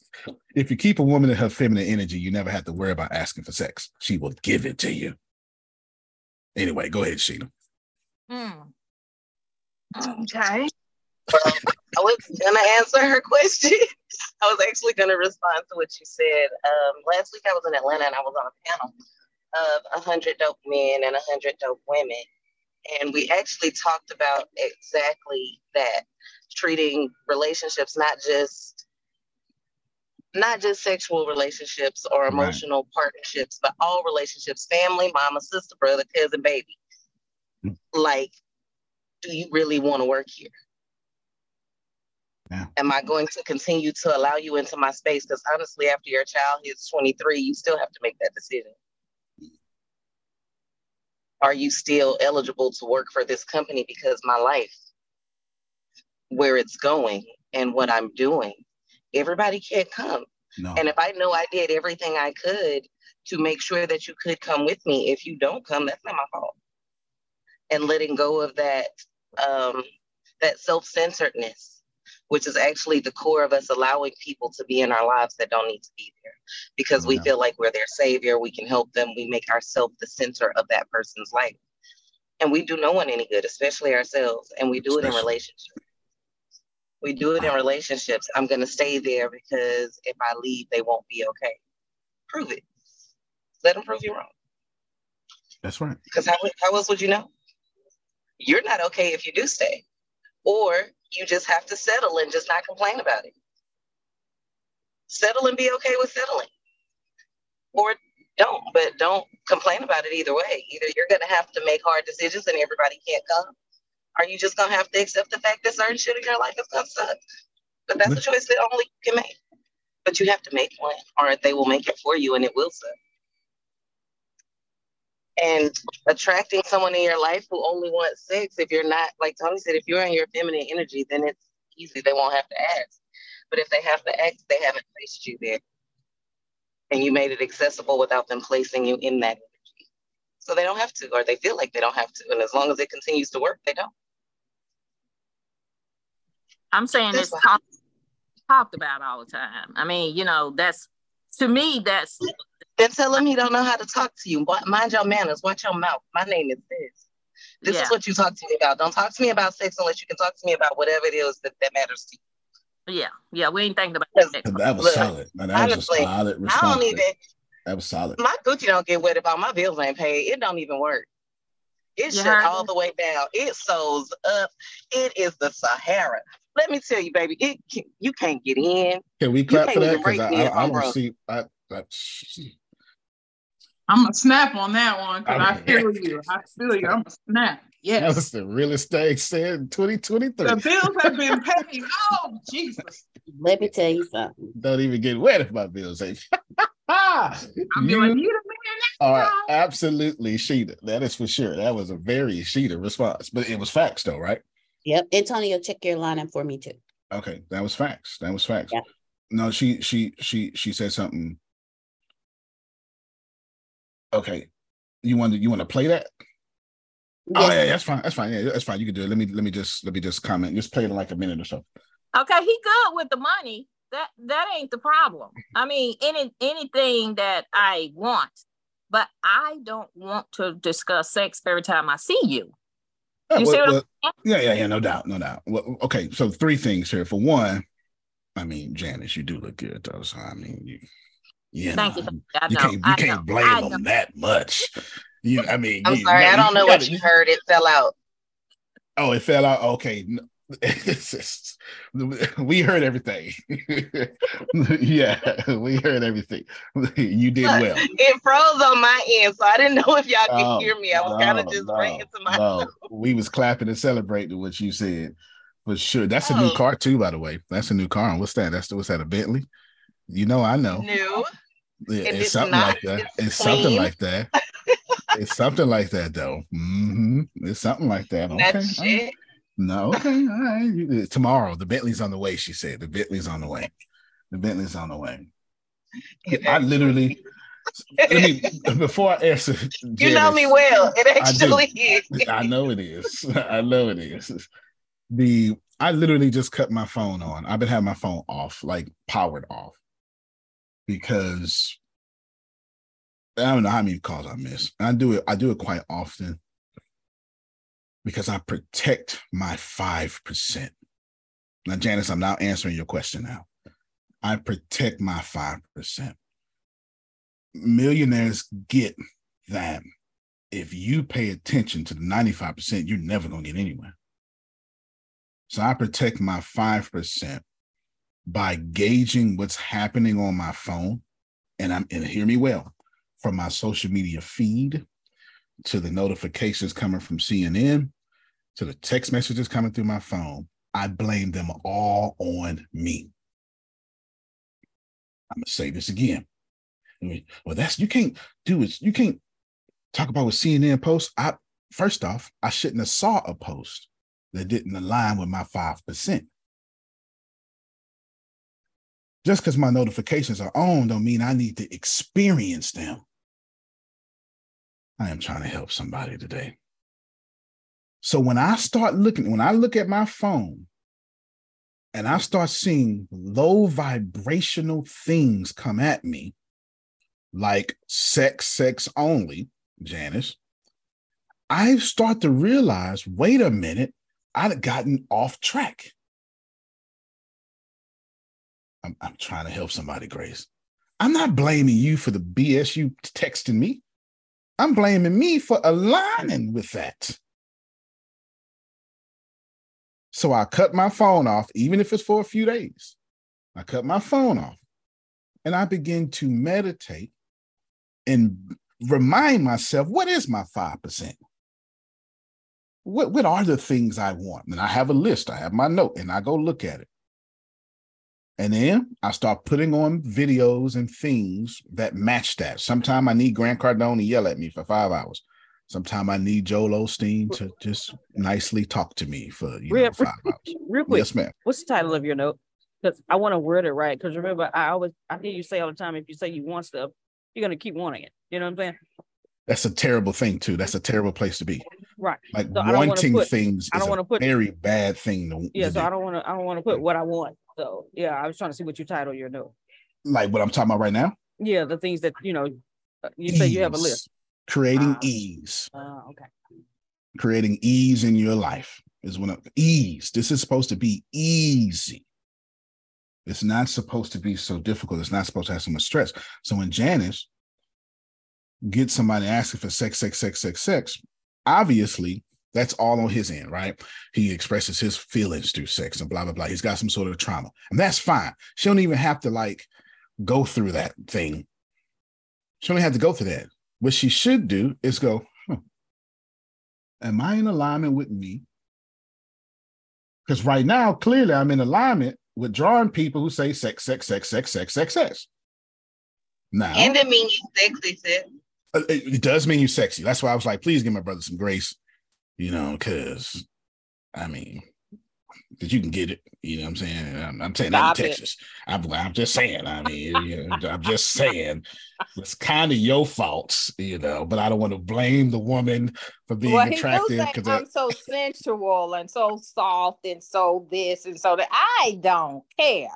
if you keep a woman in her feminine energy, you never have to worry about asking for sex. She will give it to you. Anyway, go ahead, Sheena. Hmm. Okay. I was gonna answer her question. I was actually gonna respond to what you said. Um, last week I was in Atlanta and I was on a panel of a hundred dope men and a hundred dope women, and we actually talked about exactly that, treating relationships not just not just sexual relationships or Right. emotional partnerships, but all relationships, family, mama, sister, brother, cousin, baby. Like, do you really want to work here? Am I going to continue to allow you into my space? Because honestly, after your child hits 23, you still have to make that decision. Are you still eligible to work for this company? Because my life, where it's going and what I'm doing, everybody can't come. No. And if I know I did everything I could to make sure that you could come with me, if you don't come, that's not my fault. And letting go of that um, that self-centeredness, which is actually the core of us allowing people to be in our lives that don't need to be there, because we feel like we're their savior, we can help them, we make ourselves the center of that person's life, and we do no one any good, especially ourselves, and we do it in relationships. We do it in relationships. I'm going to stay there because if I leave, they won't be okay. Prove it. Let them prove you wrong. That's right. Because how, how else would you know? You're not okay if you do stay. Or you just have to settle and just not complain about it. Settle and be okay with settling. Or don't, but don't complain about it either way. Either you're going to have to make hard decisions and everybody can't come, or you just going to have to accept the fact that certain shit in your life is going to suck. But that's a choice that only you can make. But you have to make one, or they will make it for you and it will suck. And attracting someone in your life who only wants sex, if you're not, like Tony said, if you're in your feminine energy, then it's easy. They won't have to ask. But if they have to ask, they haven't placed you there. And you made it accessible without them placing you in that energy. So they don't have to, or they feel like they don't have to. And as long as it continues to work, they don't. I'm saying it's talked about all the time. I mean, you know, that's to me, that's Then tell him he don't know how to talk to you. Mind your manners. Watch your mouth. My name is this. This Yeah. is what you talk to me about. Don't talk to me about sex unless you can talk to me about whatever it is that, that matters to you. yeah, yeah. We ain't thinking about that. That was Look, solid. Now, that was a honestly, solid I don't even That was solid. My Gucci don't get wet if all my bills ain't paid. It don't even work. It You shut all the way down. It sews up. It is the Sahara. Let me tell you, baby, it can, you can't get in. Can we clap for can't that? Because I, me if I, I I'm don't see. I, I, I'm gonna snap on that one because I Okay. feel you. I feel you. I'm gonna snap. that was the realest thing said in 2023. The bills have been paid. Oh Jesus. Let me tell you something. Don't even get wet if my bills ain't. I'm You- like, you the All right, absolutely, Sheeta. That is for sure. That was a very Sheeta response, but it was facts, though, right? Yep. Antonio, check your lineup for me too. Okay, that was facts. That was facts. Yeah. No, she she she she said something. Okay, you want to you want to play that? Oh Yes. yeah, that's fine. That's fine. Yeah, that's fine. You can do it. Let me let me just let me just comment. Just play it in like a minute or so. Okay, he good with the money. That that ain't the problem. I mean, any anything that I want, but I don't want to discuss sex every time I see you. Oh, You well, well, yeah, yeah, yeah, no doubt, no doubt. Well, okay, so three things here. For one, I mean, Janice, you do look good though. So I mean, you, you know, Thank you. I you know. can't you I can't know, blame them that much. You, I mean, I'm you- sorry, I don't know what you heard. It fell out. Oh, it fell out. Okay, No. It's just- we heard everything. yeah, we heard everything. You did well. It froze on my end, so I didn't know if y'all could Oh, hear me. I was kind of just no, ranting to myself. no. We was clapping and celebrating what you said for sure. That's a new Oh. car too, by the way. That's a new car. What's that? That's what's that? A Bentley? You know, I know. New. Yeah, and it's, something not- like that. It's, it's something like that. it's something like that, though. hmm It's something like that. Okay. Right. shit. No, okay, all right. Uh, tomorrow, the Bentley's on the way. She said the Bentley's on the way. The Bentley's on the way. I literally. Let me before I answer. You know me well. It I actually is. I know it is. I know it is. The I literally just cut my phone on. I've been having my phone off, like powered off, because I don't know how many calls I miss. I do it. I do it quite often because I protect my five percent. Now, Janice, I'm now answering your question. Now, I protect my five percent. Millionaires get that if you pay attention to the 95%, you're never going to get anywhere. So I protect my 5% by gauging what's happening on my phone. And I'm and hear me well, from my social media feed to the notifications coming from CNN to the text messages coming through my phone. I blame them all on me. I'm gonna say this again. Well, that's you can't do it. You can't talk about what CNN posts. I first off, I shouldn't have saw a post that didn't align with my five percent. Just because my notifications are on, don't mean I need to experience them. I am trying to help somebody today. So when I start looking, when I look at my phone and I start seeing low vibrational things come at me, like sex, sex only, Janice, I start to realize wait a minute, I'd gotten off track. I'm, I'm trying to help somebody, Grace. I'm not blaming you for the BS you texting me. I'm blaming me for aligning with that. So I cut my phone off, even if it's for a few days. I cut my phone off and I begin to meditate and remind myself what is my 5%? What, what are the things I want? And I have a list, I have my note, and I go look at it. And then I start putting on videos and things that match that. Sometimes I need Grant Cardone to yell at me for five hours. Sometimes I need Joel Osteen to just nicely talk to me for you know Real, five hours. real quick. Yes, ma'am. What's the title of your note? Because I want to word it right. Because remember, I always I hear you say all the time, if you say you want stuff, you're gonna keep wanting it. You know what I'm saying? That's a terrible thing too. That's a terrible place to be. Right. Like So wanting put- things I don't a wanna put- very bad thing to, Yeah. to So do. I don't want to. I don't want to put what I want. So yeah, I was trying to see what you title your note. like what I'm talking about right now. Yeah, the things that you know. uh, You say you have a list. Creating ease. Uh, okay. creating ease in your life is when ease. This is supposed to be easy. It's not supposed to be so difficult. It's not supposed to have so much stress. So when Janice get somebody asking for sex, sex, sex, sex, sex, obviously that's all on his end, right? He expresses his feelings through sex and blah, blah, blah. He's got some sort of trauma. And that's fine. She don't even have to like go through that thing. She don't have to go through that. What she should do is go, huh, am I in alignment with me? Because right now, clearly I'm in alignment with drawing people who say sex, sex, sex, sex, sex, sex, sex. Now, and it means sexy, sis. Uh, it, it does mean you're sexy. That's why I was like, please give my brother some grace, you know, because I mean, because you can get it. You know what I'm saying? I'm, I'm saying that in Texas. I'm, I'm just saying. I mean, you know, I'm just saying it's kind of your fault, you know. But I don't want to blame the woman for being well, attractive because I'm so sensual and so soft and so this and so that. I don't care.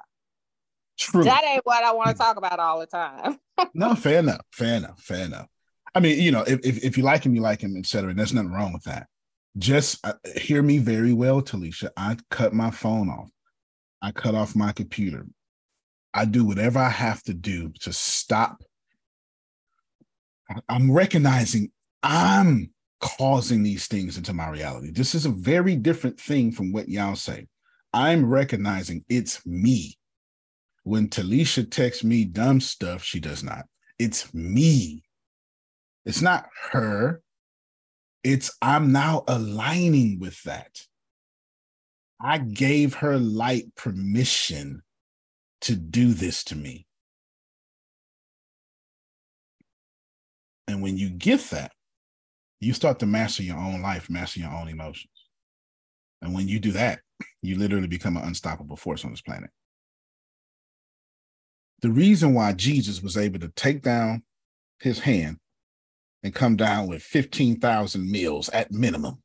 True. That ain't what I want to talk about all the time. no, fair enough. Fair enough. Fair enough. I mean, you know, if, if, if you like him, you like him, etc. There's nothing wrong with that. Just uh, hear me very well, Talisha. I cut my phone off. I cut off my computer. I do whatever I have to do to stop. I'm recognizing I'm causing these things into my reality. This is a very different thing from what y'all say. I'm recognizing it's me when Talisha texts me dumb stuff, she does not. It's me. It's not her. It's I'm now aligning with that. I gave her light permission to do this to me. And when you get that, you start to master your own life, master your own emotions. And when you do that, you literally become an unstoppable force on this planet the reason why Jesus was able to take down his hand and come down with 15,000 meals at minimum,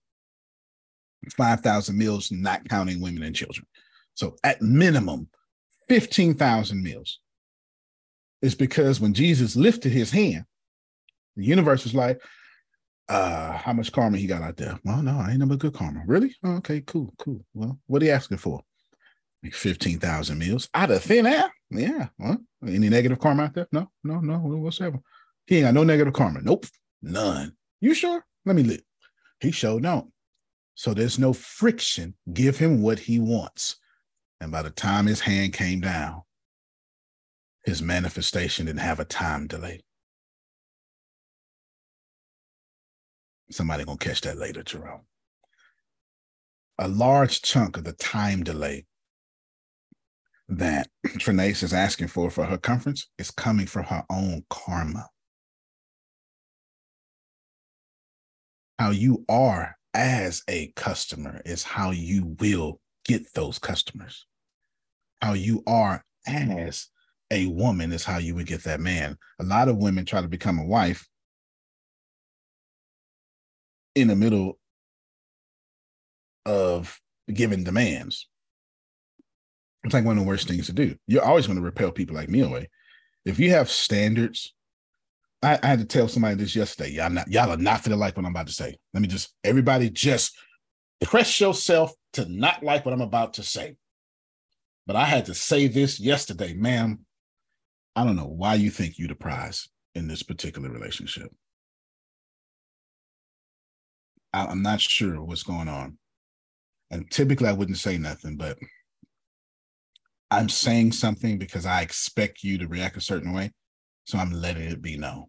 5,000 meals, not counting women and children. So at minimum, 15,000 meals is because when Jesus lifted his hand, the universe was like, uh, how much karma he got out there? Well, no, I ain't number good karma. Really? Oh, okay, cool, cool. Well, what are you asking for? Like 15,000 meals out of thin air? Yeah. Well, any negative karma out there? No, no, no, whatsoever. He ain't got no negative karma. Nope. None. You sure? Let me look. He showed no. So there's no friction. Give him what he wants. And by the time his hand came down, his manifestation didn't have a time delay. Somebody gonna catch that later, Jerome. A large chunk of the time delay that Trinace is asking for for her conference is coming from her own karma. How you are as a customer is how you will get those customers. How you are as a woman is how you would get that man. A lot of women try to become a wife in the middle of giving demands it's like one of the worst things to do. You're always going to repel people like me away. If you have standards, I, I had to tell somebody this yesterday. Y'all not y'all are not gonna like what I'm about to say. Let me just everybody just press yourself to not like what I'm about to say. But I had to say this yesterday, ma'am. I don't know why you think you the prize in this particular relationship. I, I'm not sure what's going on. And typically I wouldn't say nothing, but I'm saying something because I expect you to react a certain way. So I'm letting it be known.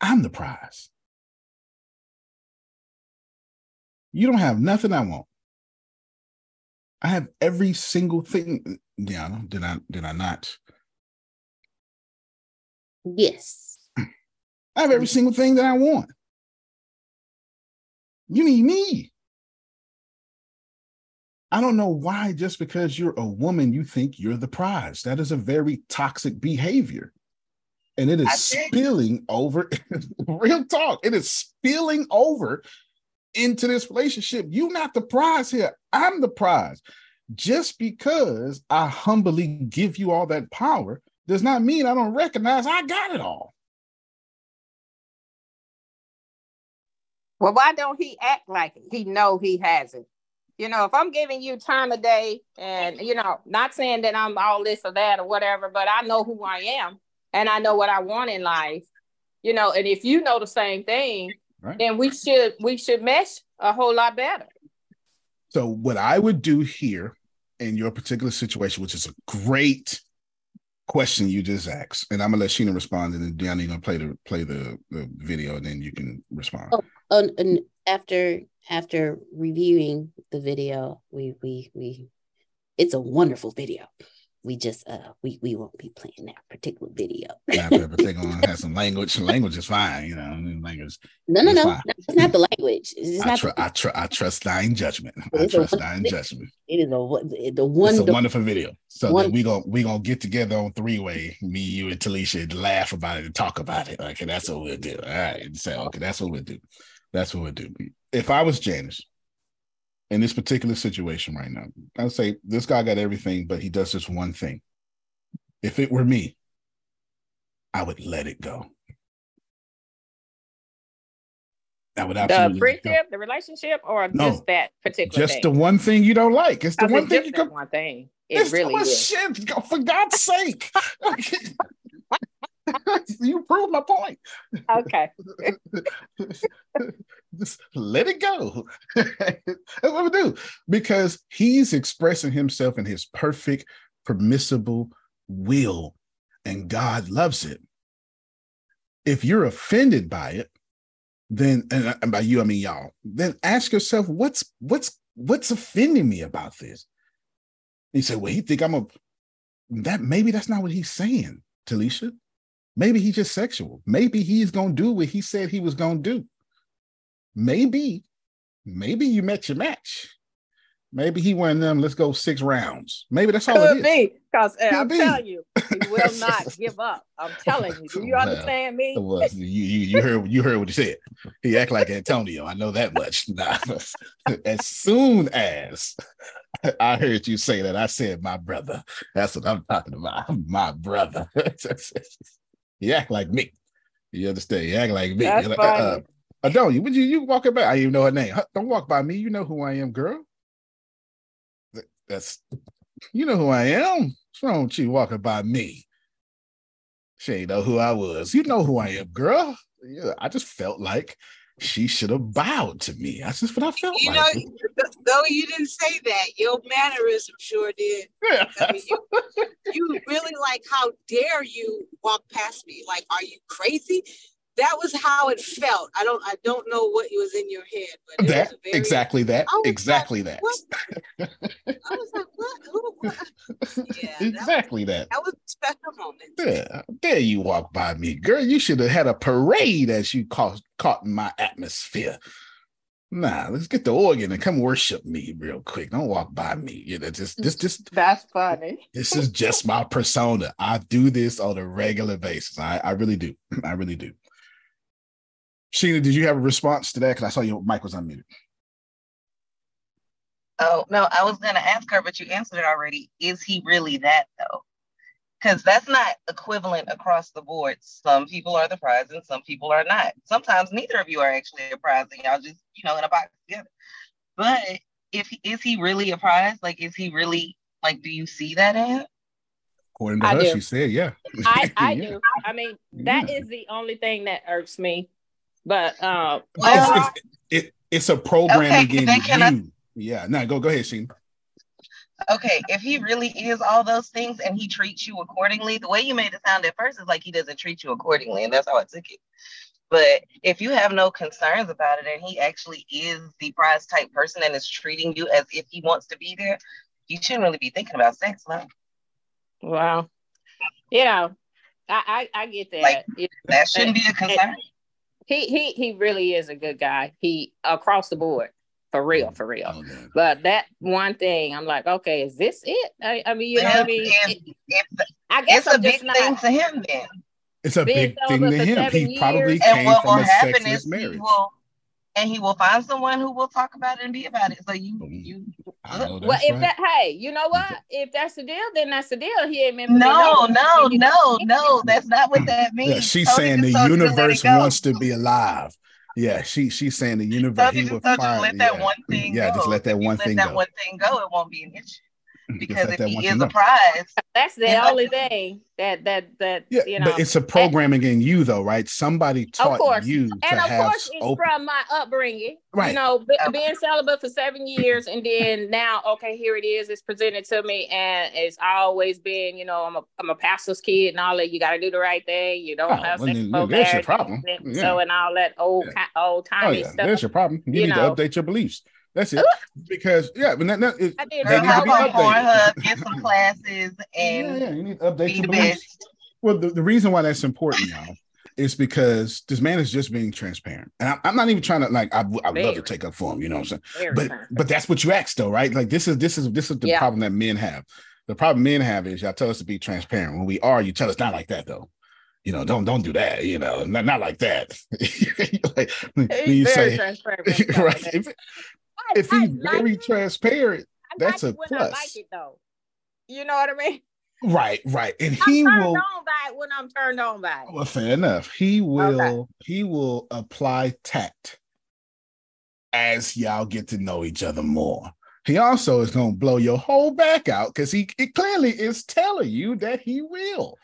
I'm the prize. You don't have nothing I want. I have every single thing. Diana, did I did I not? Yes. I have every single thing that I want. You need me. I don't know why, just because you're a woman, you think you're the prize. That is a very toxic behavior. And it is spilling over, real talk, it is spilling over into this relationship. You're not the prize here. I'm the prize. Just because I humbly give you all that power does not mean I don't recognize I got it all. Well, why don't he act like it? He know he has it. You know, if I'm giving you time of day and, you know, not saying that I'm all this or that or whatever, but I know who I am and I know what I want in life. You know, and if you know the same thing, Right. then we should we should mesh a whole lot better. So what I would do here in your particular situation, which is a great question you just asked, and I'm gonna let Sheena respond, and then Deanna, you're gonna play the play the, the video, and then you can respond. Oh, oh, and after after reviewing the video, we we we it's a wonderful video. We just uh we we won't be playing that particular video. That particular one has some language. Language is fine, you know. Language. No, no, no, fine. it's not the language. It's I, not tr- the- I, tr- I trust thine judgment. I trust thine judgment. It is a the It's a wonderful video. So One- then we gonna we gonna get together on three way, me, you, and Talisha, and laugh about it and talk about it. Okay, that's what we'll do. All right, and say okay, that's what we'll do. That's what we'll do. If I was Janice in this particular situation right now, I'd say this guy got everything, but he does this one thing. If it were me, I would let it go. I would The absolutely go. friendship, the relationship, or No, just that particular just thing? the one thing you don't like. It's the one thing you go. one thing. It It's really the is. shit. For God's sake, you proved my point. Okay. Just let it go. That's what we do because he's expressing himself in his perfect, permissible will, and God loves it. If you're offended by it, then and, by you I mean y'all, then ask yourself what's what's what's offending me about this. And you say, well, he think I'm a that maybe that's not what he's saying, Talisha. Maybe he's just sexual. Maybe he's gonna do what he said he was gonna do. Maybe, maybe you met your match. Maybe he went them. Let's go six rounds. Maybe that's all it is. be because eh, Could I'm be. telling you, he will not give up. I'm telling you. Do you understand me? You, you you heard you heard what he said. He act like Antonio. I know that much. Nah. As soon as I heard you say that, I said my brother. That's what I'm talking about. My brother. You act like me. You understand? You act like me. That's You're like, uh, funny. uh, don't you? Would you you walking by? I even know her name. Don't walk by me. You know who I am, girl. That's you know who I am. What's wrong with you walking by me? She ain't know who I was. You know who I am, girl. Yeah, I just felt like she should have bowed to me. That's just what I felt You know, like. th- though you didn't say that, your mannerism sure did. I mean, you, you really like, how dare you walk past me? Like, are you crazy? That was how it felt. I don't, I don't know what was in your head, but it that was very, exactly that I was exactly that what? I was like, what? Who? What? Yeah, exactly that. that was a special moment. Yeah, how dare you walk by me, girl? You should have had a parade as you caught caught in my atmosphere. Nah, let's get the organ and come worship me real quick. Don't walk by me. You know, just just just That's funny. this is just my persona. I do this on a regular basis. I, I really do. I really do. Sheena, did you have a response to that? Because I saw your mic was unmuted. Oh, no, I was going to ask her, but you answered it already. Is he really that, though? Because that's not equivalent across the board. Some people are the prize and some people are not. Sometimes neither of you are actually a prize and y'all just, you know, in a box together. But if he, is he really a prize? Like, is he really, like, do you see that as? According to I her, do. she said, yeah. I, I Yeah. do. I mean, that is the only thing that irks me. But uh, It's, it's, it, it's a program Okay, again. I- Yeah, no, go go ahead, Sheena. Okay, if he really is all those things and he treats you accordingly, the way you made it sound at first is like he doesn't treat you accordingly, and that's how I took it. But if you have no concerns about it and he actually is the prize type person and is treating you as if he wants to be there, you shouldn't really be thinking about sex, no. wow, you know, I I, I get that. Like, that shouldn't be a concern. He he he really is a good guy. He across the board. For real, for real. Oh, but that one thing, I'm like, okay, is this it? I, I mean, you know what I mean? It- I guess It's a I'm just big not thing to him then. It's a big thing to him. He seven probably. And came what from will a sexless marriage. will, and he will find someone who will talk about it and be about it. So you, you. well, if that, hey, you know what? If that's the deal, then that's the deal. He ain't meant to be No, no, no, no. That's not what that means. Yeah, she's Tony saying the just told you to universe wants to be alive. Yeah, she she's saying the universe. Tony He will told you to find. let that yeah, one thing yeah, go. just let that If you one let thing that go. one thing go, it won't be an issue. Because if that he once is a prize, That's the Yeah. only thing that that that Yeah, you know. but it's a programming in you though, right? Somebody of taught course, you and to of have course, it's open. from my upbringing. Right. You know, be, being celibate for seven years, and then now, okay, here it is. It's presented to me, and it's always been, you know, I'm a I'm a pastor's kid, and all that. You got to do the right thing. You don't Oh, have well, sex then, before there's your problem. and Yeah. So and all that old ki- old Oh timey yeah, stuff. there's your problem. You, you need know. to update your beliefs. That's it. Because yeah, but that, that, it, I did they need to be updated. Pornhub, get some classes, and Yeah, yeah, you need to update be your the beliefs. best. Well, the, the reason why that's important, y'all, is because this man is just being transparent, and I'm, I'm not even trying to like. I, I would love to take up for him, you know what I'm saying? Very But transparent. but that's what you asked, though, right? Like this is this is this is the Yeah. problem that men have. The problem men have is y'all tell us to be transparent. When we are, you tell us not like that, though. You know, don't don't do that. You know, not not like that. like, when you very say transparent. when it comes to right, if, I- if he's like very it. transparent, I that's like a plus. I like it though. You know what I mean? Right, right, and I'm he turned will. on by it when I'm turned on by it. Well, fair enough. He will he will apply tact as y'all get to know each other more. He also is gonna blow your whole back out because he it clearly is telling you that he will.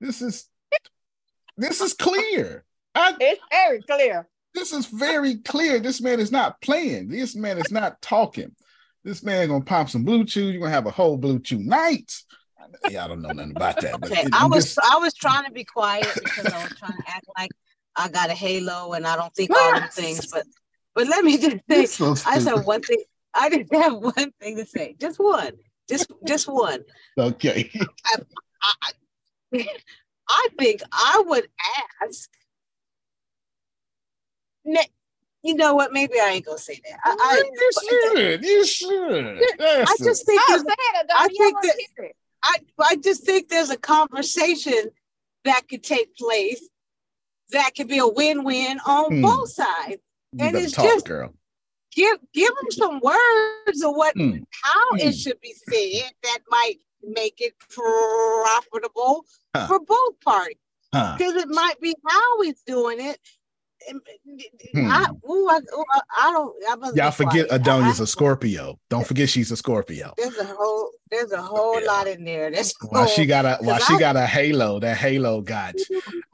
This is this is clear. I, It's very clear. This is very clear. This man is not playing. This man is not talking. This man gonna pop some BlueChew. You're gonna have a whole BlueChew night. Yeah, I don't know nothing about that. But Okay, it- I was just- I was trying to be quiet because I was trying to act like I got a halo and I don't think all the things. But but let me just say, so I said one thing. I just have one thing to say, just one, just just one. okay. I I think I would ask. Ne- You know what? Maybe I ain't gonna say that. I, I, you should. You should. I just think Oh, there's- say it, I I think that it. I I just think there's a conversation that could take place that could be a win-win on Hmm. both sides. You and it's talk, just girl. give give them some words of what Hmm. how Hmm. it should be said that might make it profitable Huh. for both parties. Huh. Because it might be how he's doing it. Hmm. I, ooh, I, ooh, I, I don't. I must be Y'all forget quiet. I- Adonia's I- a Scorpio. Don't forget she's a Scorpio. There's a whole. There's a whole lot in there. That's a While she got a while 'cause she got a halo, that halo got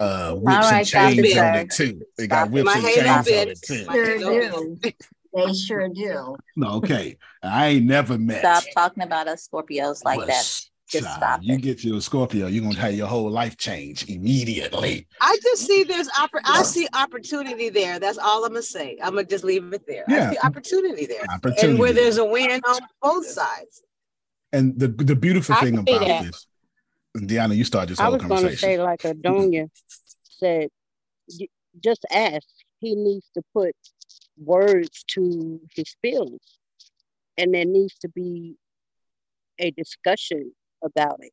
uh whips All and right, stop it, chains on it too. It got Stop whips My and halo chains on it too. Sure do. They sure do. No, okay. I ain't never met. Stop talking about us Scorpios like Well, that. Just child, stop You it. get you a Scorpio, you're gonna have your whole life change immediately. I just see there's oppor- I see opportunity there. That's all I'm gonna say. I'm gonna just leave it there. Yeah. I see opportunity there, Opportunity. and where there's a win on both sides. And the the beautiful I thing about that. this, Deanna, you start this I whole was going to say, like Adonia said, just ask. He needs to put words to his feelings, and there needs to be a discussion about it,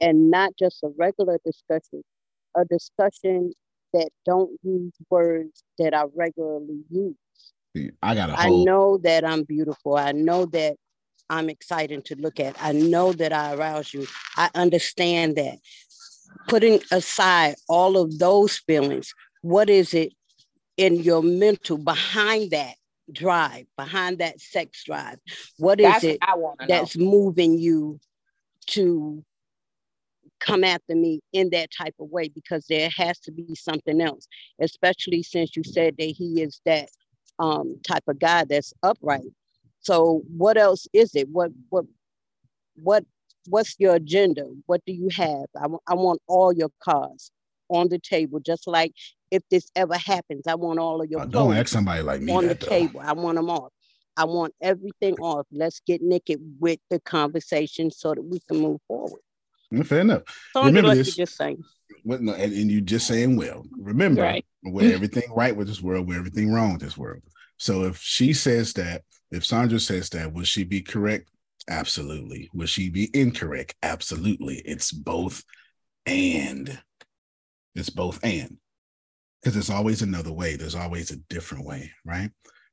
and not just a regular discussion, a discussion that don't use words that I regularly use. I got a I whole know that I'm beautiful. I know that I'm exciting to look at. I know that I arouse you. I understand that. Putting aside all of those feelings, what is it in your mental behind that drive, behind that sex drive? What is That's it what I want to know. that's moving you to come after me in that type of way? Because there has to be something else, especially since you said that he is that um, type of guy that's upright. So what else is it? What what what what's your agenda? What do you have? I I want all your cards on the table, just like if this ever happens, I want all of your Uh, don't ask somebody like me on the though. table. I want them off. I want everything off. Let's get naked with the conversation so that we can move forward. Mm, Fair enough. So I'm Remember like this. you just saying. What, no, and, and you just saying well. Remember, Right. we're everything right with this world, we're everything wrong with this world. So if she says that, if Sandra says that, will she be correct? Absolutely. Will she be incorrect? Absolutely. It's both and. It's both and. Because there's always another way. There's always a different way, right?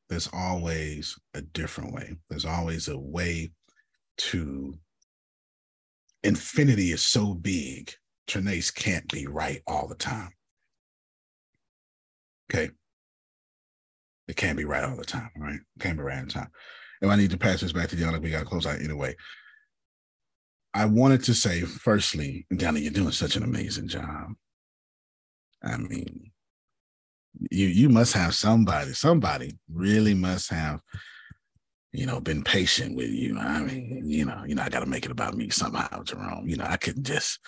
There's always a different way. There's always a way to infinity is so big, Trinace can't be right all the time. Okay. It can't be right all the time, right? Can't be right all the time. If I need to pass this back to Deanna. We got to close out anyway. I wanted to say, firstly, Danny, you're doing such an amazing job. I mean, you you must have somebody, somebody really must have, you know, been patient with you. I mean, mm-hmm. you know, you know, I got to make it about me somehow, Jerome. You know, I couldn't just,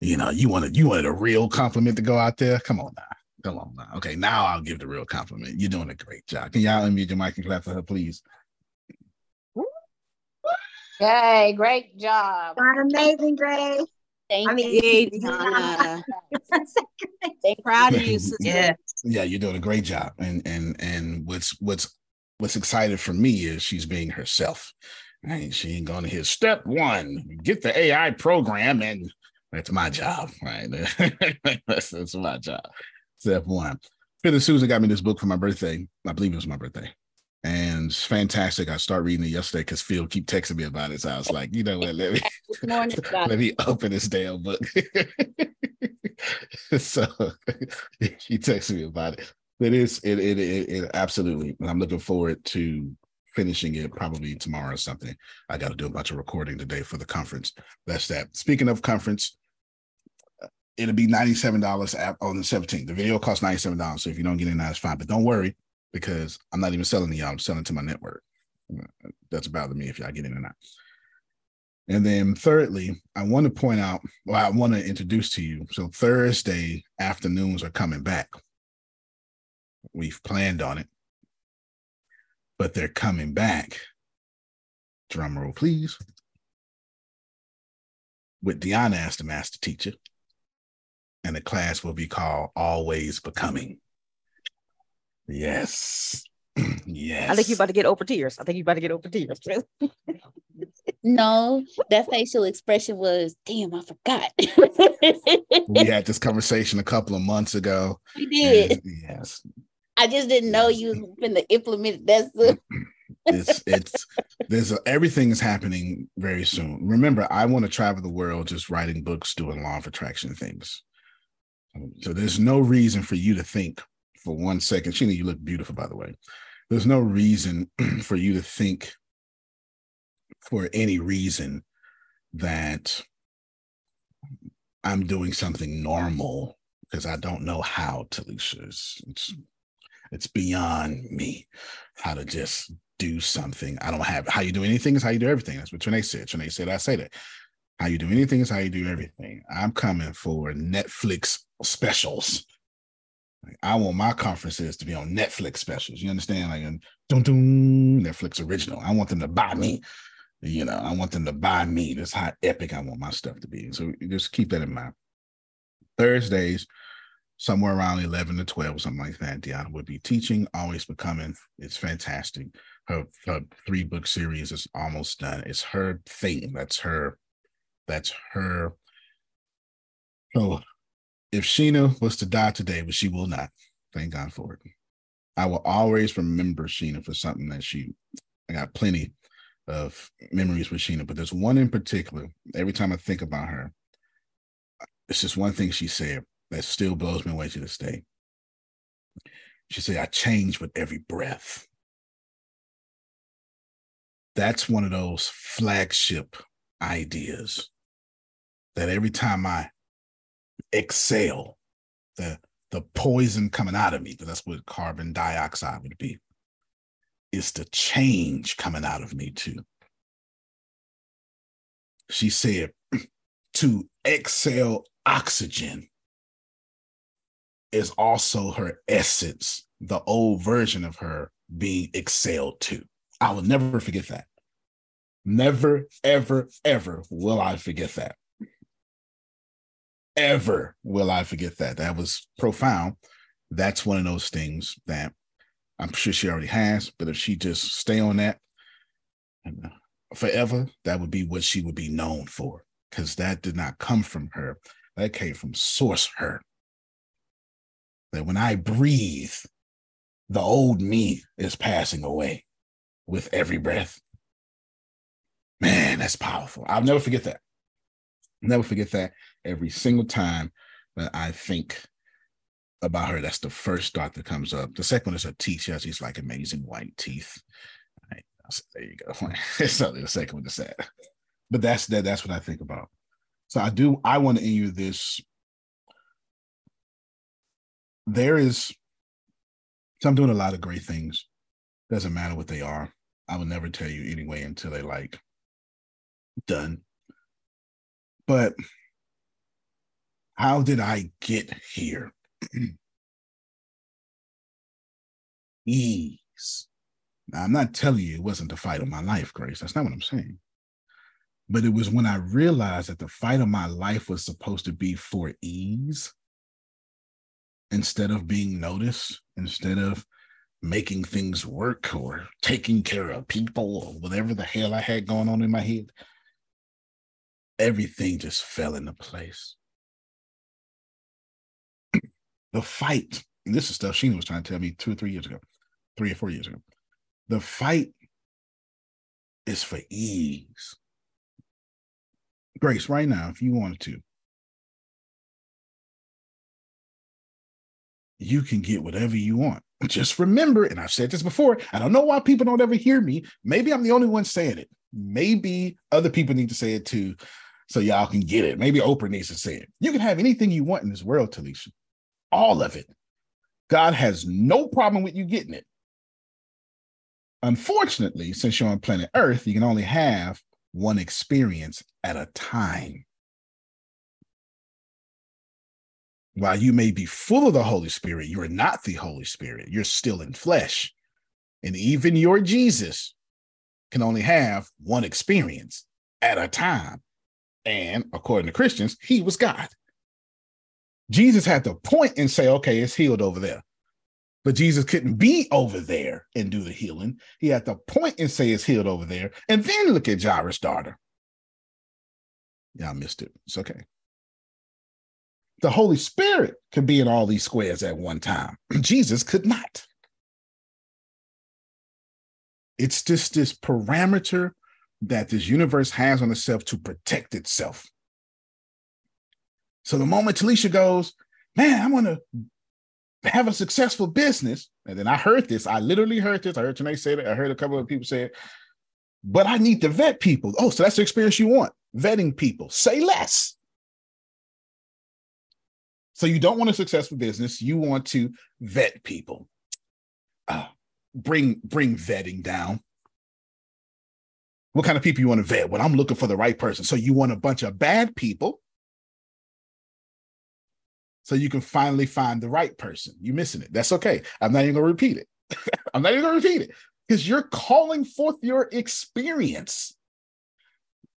you know, you wanted you wanted a real compliment to go out there. Come on now. Come on now. Okay, now I'll give the real compliment. You're doing a great job. Can y'all unmute your mic and clap for her, please? Yay, great job. God, amazing, Grace. Thank I mean, you, Donna. proud of you, sister. Yeah. Yeah, you're doing a great job. And and and what's what's what's excited for me is she's being herself. Right? She ain't going to hit step one, get the AI program, and that's my job, right? that's, that's my job. Step one. Phyllis Susan got me this book for my birthday. I believe it was my birthday and it's fantastic. I started reading it yesterday because Phil keep texting me about it. So I was like, you know what, let me let me open this damn book. so he texted me about it. It is it, it it it absolutely. I'm looking forward to finishing it probably tomorrow or something. I got to do a bunch of recording today for the conference. That's that. Speaking of conference, it'll be $97 on the 17th. The video costs $97. So if you don't get in, that's fine. But don't worry, because I'm not even selling to y'all. I'm selling to my network. That's about me if y'all get in or not. And then thirdly, I want to point out, well, I want to introduce to you. So Thursday afternoons are coming back. We've planned on it, but they're coming back. Drum roll, please. With Deanna as the master teacher. And the class will be called Always Becoming. Yes. yes. I think you're about to get over tears. I think you're about to get over tears. no, that facial expression was, damn, I forgot. we had this conversation a couple of months ago. We did. Yes. I just didn't know you was going to implement that. Stuff. it's it's there's a, everything is happening very soon. Remember, I want to travel the world just writing books, doing law of attraction things. Um, so there's no reason for you to think for one second. Sheena, you look beautiful, by the way. There's no reason for you to think for any reason that I'm doing something normal because I don't know how, Talisha. It's, it's, it's beyond me how to just do something. I don't have how you do anything is how you do everything. That's what Trinae said. Trinae said, I say that. How you do anything is how you do everything. I'm coming for Netflix specials. I want my conferences to be on Netflix specials. You understand? Like, dun, dun, Netflix original. I want them to buy me. You know, I want them to buy me. That's how epic I want my stuff to be. So just keep that in mind. Thursdays, somewhere around 11 to 12, something like that, Deanna would be teaching, always becoming. It's fantastic. Her, her three book series is almost done. It's her thing. That's her, that's her. So if Sheena was to die today, but she will not, thank God for it. I will always remember Sheena for something that she, I got plenty of memories with Sheena, but there's one in particular. Every time I think about her, it's just one thing she said that still blows me away to this day. She said, I change with every breath. That's one of those flagship ideas that every time I exhale the the poison coming out of me, that's what carbon dioxide would be. Is the change coming out of me too. She said to exhale oxygen is also her essence, the old version of her being exhaled to. I will never forget that. Never, ever, ever will I forget that ever will I forget that. That was profound. That's one of those things that I'm sure she already has, but if she just stay on that uh, forever, that would be what she would be known for. Because that did not come from her. That came from source her. That when I breathe, the old me is passing away with every breath. Man, that's powerful. I'll never forget that. Never forget that every single time that I think about her. That's the first thought that comes up. The second one is her teeth. She has these like amazing white teeth. Right. There you go. It's so the second one is that. but that's that. That's what I think about. So I do. I want to end you this. There is. So I'm doing a lot of great things. Doesn't matter what they are. I will never tell you anyway until they like done. But how did I get here? Ease. Now, I'm not telling you it wasn't the fight of my life, Grace. That's not what I'm saying. But it was when I realized that the fight of my life was supposed to be for ease instead of being noticed, instead of making things work or taking care of people or whatever the hell I had going on in my head. Everything just fell into place. The fight, and this is stuff Sheena was trying to tell me two or three years ago, three or four years ago. The fight is for ease. Grace, right now, if you wanted to, you can get whatever you want. Just remember, and I've said this before, I don't know why people don't ever hear me. Maybe I'm the only one saying it. Maybe other people need to say it too, so y'all can get it. Maybe Oprah needs to say it. You can have anything you want in this world, Talisha. All of it. God has no problem with you getting it. Unfortunately, since you're on planet Earth, you can only have one experience at a time. While you may be full of the Holy Spirit, you're not the Holy Spirit. You're still in flesh. And even your Jesus can only have one experience at a time. And according to Christians, he was God. Jesus had to point and say, okay, it's healed over there. But Jesus couldn't be over there and do the healing. He had to point and say it's healed over there. And then look at Jairus' daughter. Yeah, I missed it. It's okay. The Holy Spirit could be in all these squares at one time. Jesus could not. It's just this parameter that this universe has on itself to protect itself. So the moment Talisha goes, man, I want to have a successful business. And then I heard this. I literally heard this. I heard Tanae say it. I heard a couple of people say it. But I need to vet people. Oh, so that's the experience you want. Vetting people. Say less. So you don't want a successful business. You want to vet people. Uh, bring bring vetting down. What kind of people you want to vet? Well, I'm looking for the right person. So you want a bunch of bad people so you can finally find the right person. You're missing it. That's okay. I'm not even going to repeat it. I'm not even going to repeat it because you're calling forth your experience.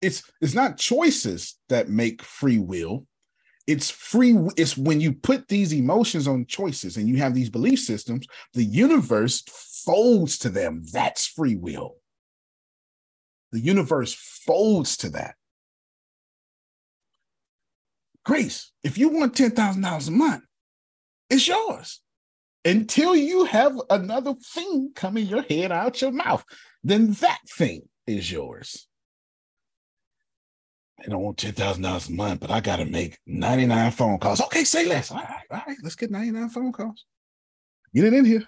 It's it's not choices that make free will. It's free. It's when you put these emotions on choices and you have these belief systems, the universe folds to them. That's free will. The universe folds to that. Grace, if you want $10,000 a month, it's yours until you have another thing coming your head out your mouth. Then that thing is yours. I don't want $10,000 a month, but I got to make 99 phone calls. Okay, say less. All right, all right, let's get 99 phone calls. Get it in here.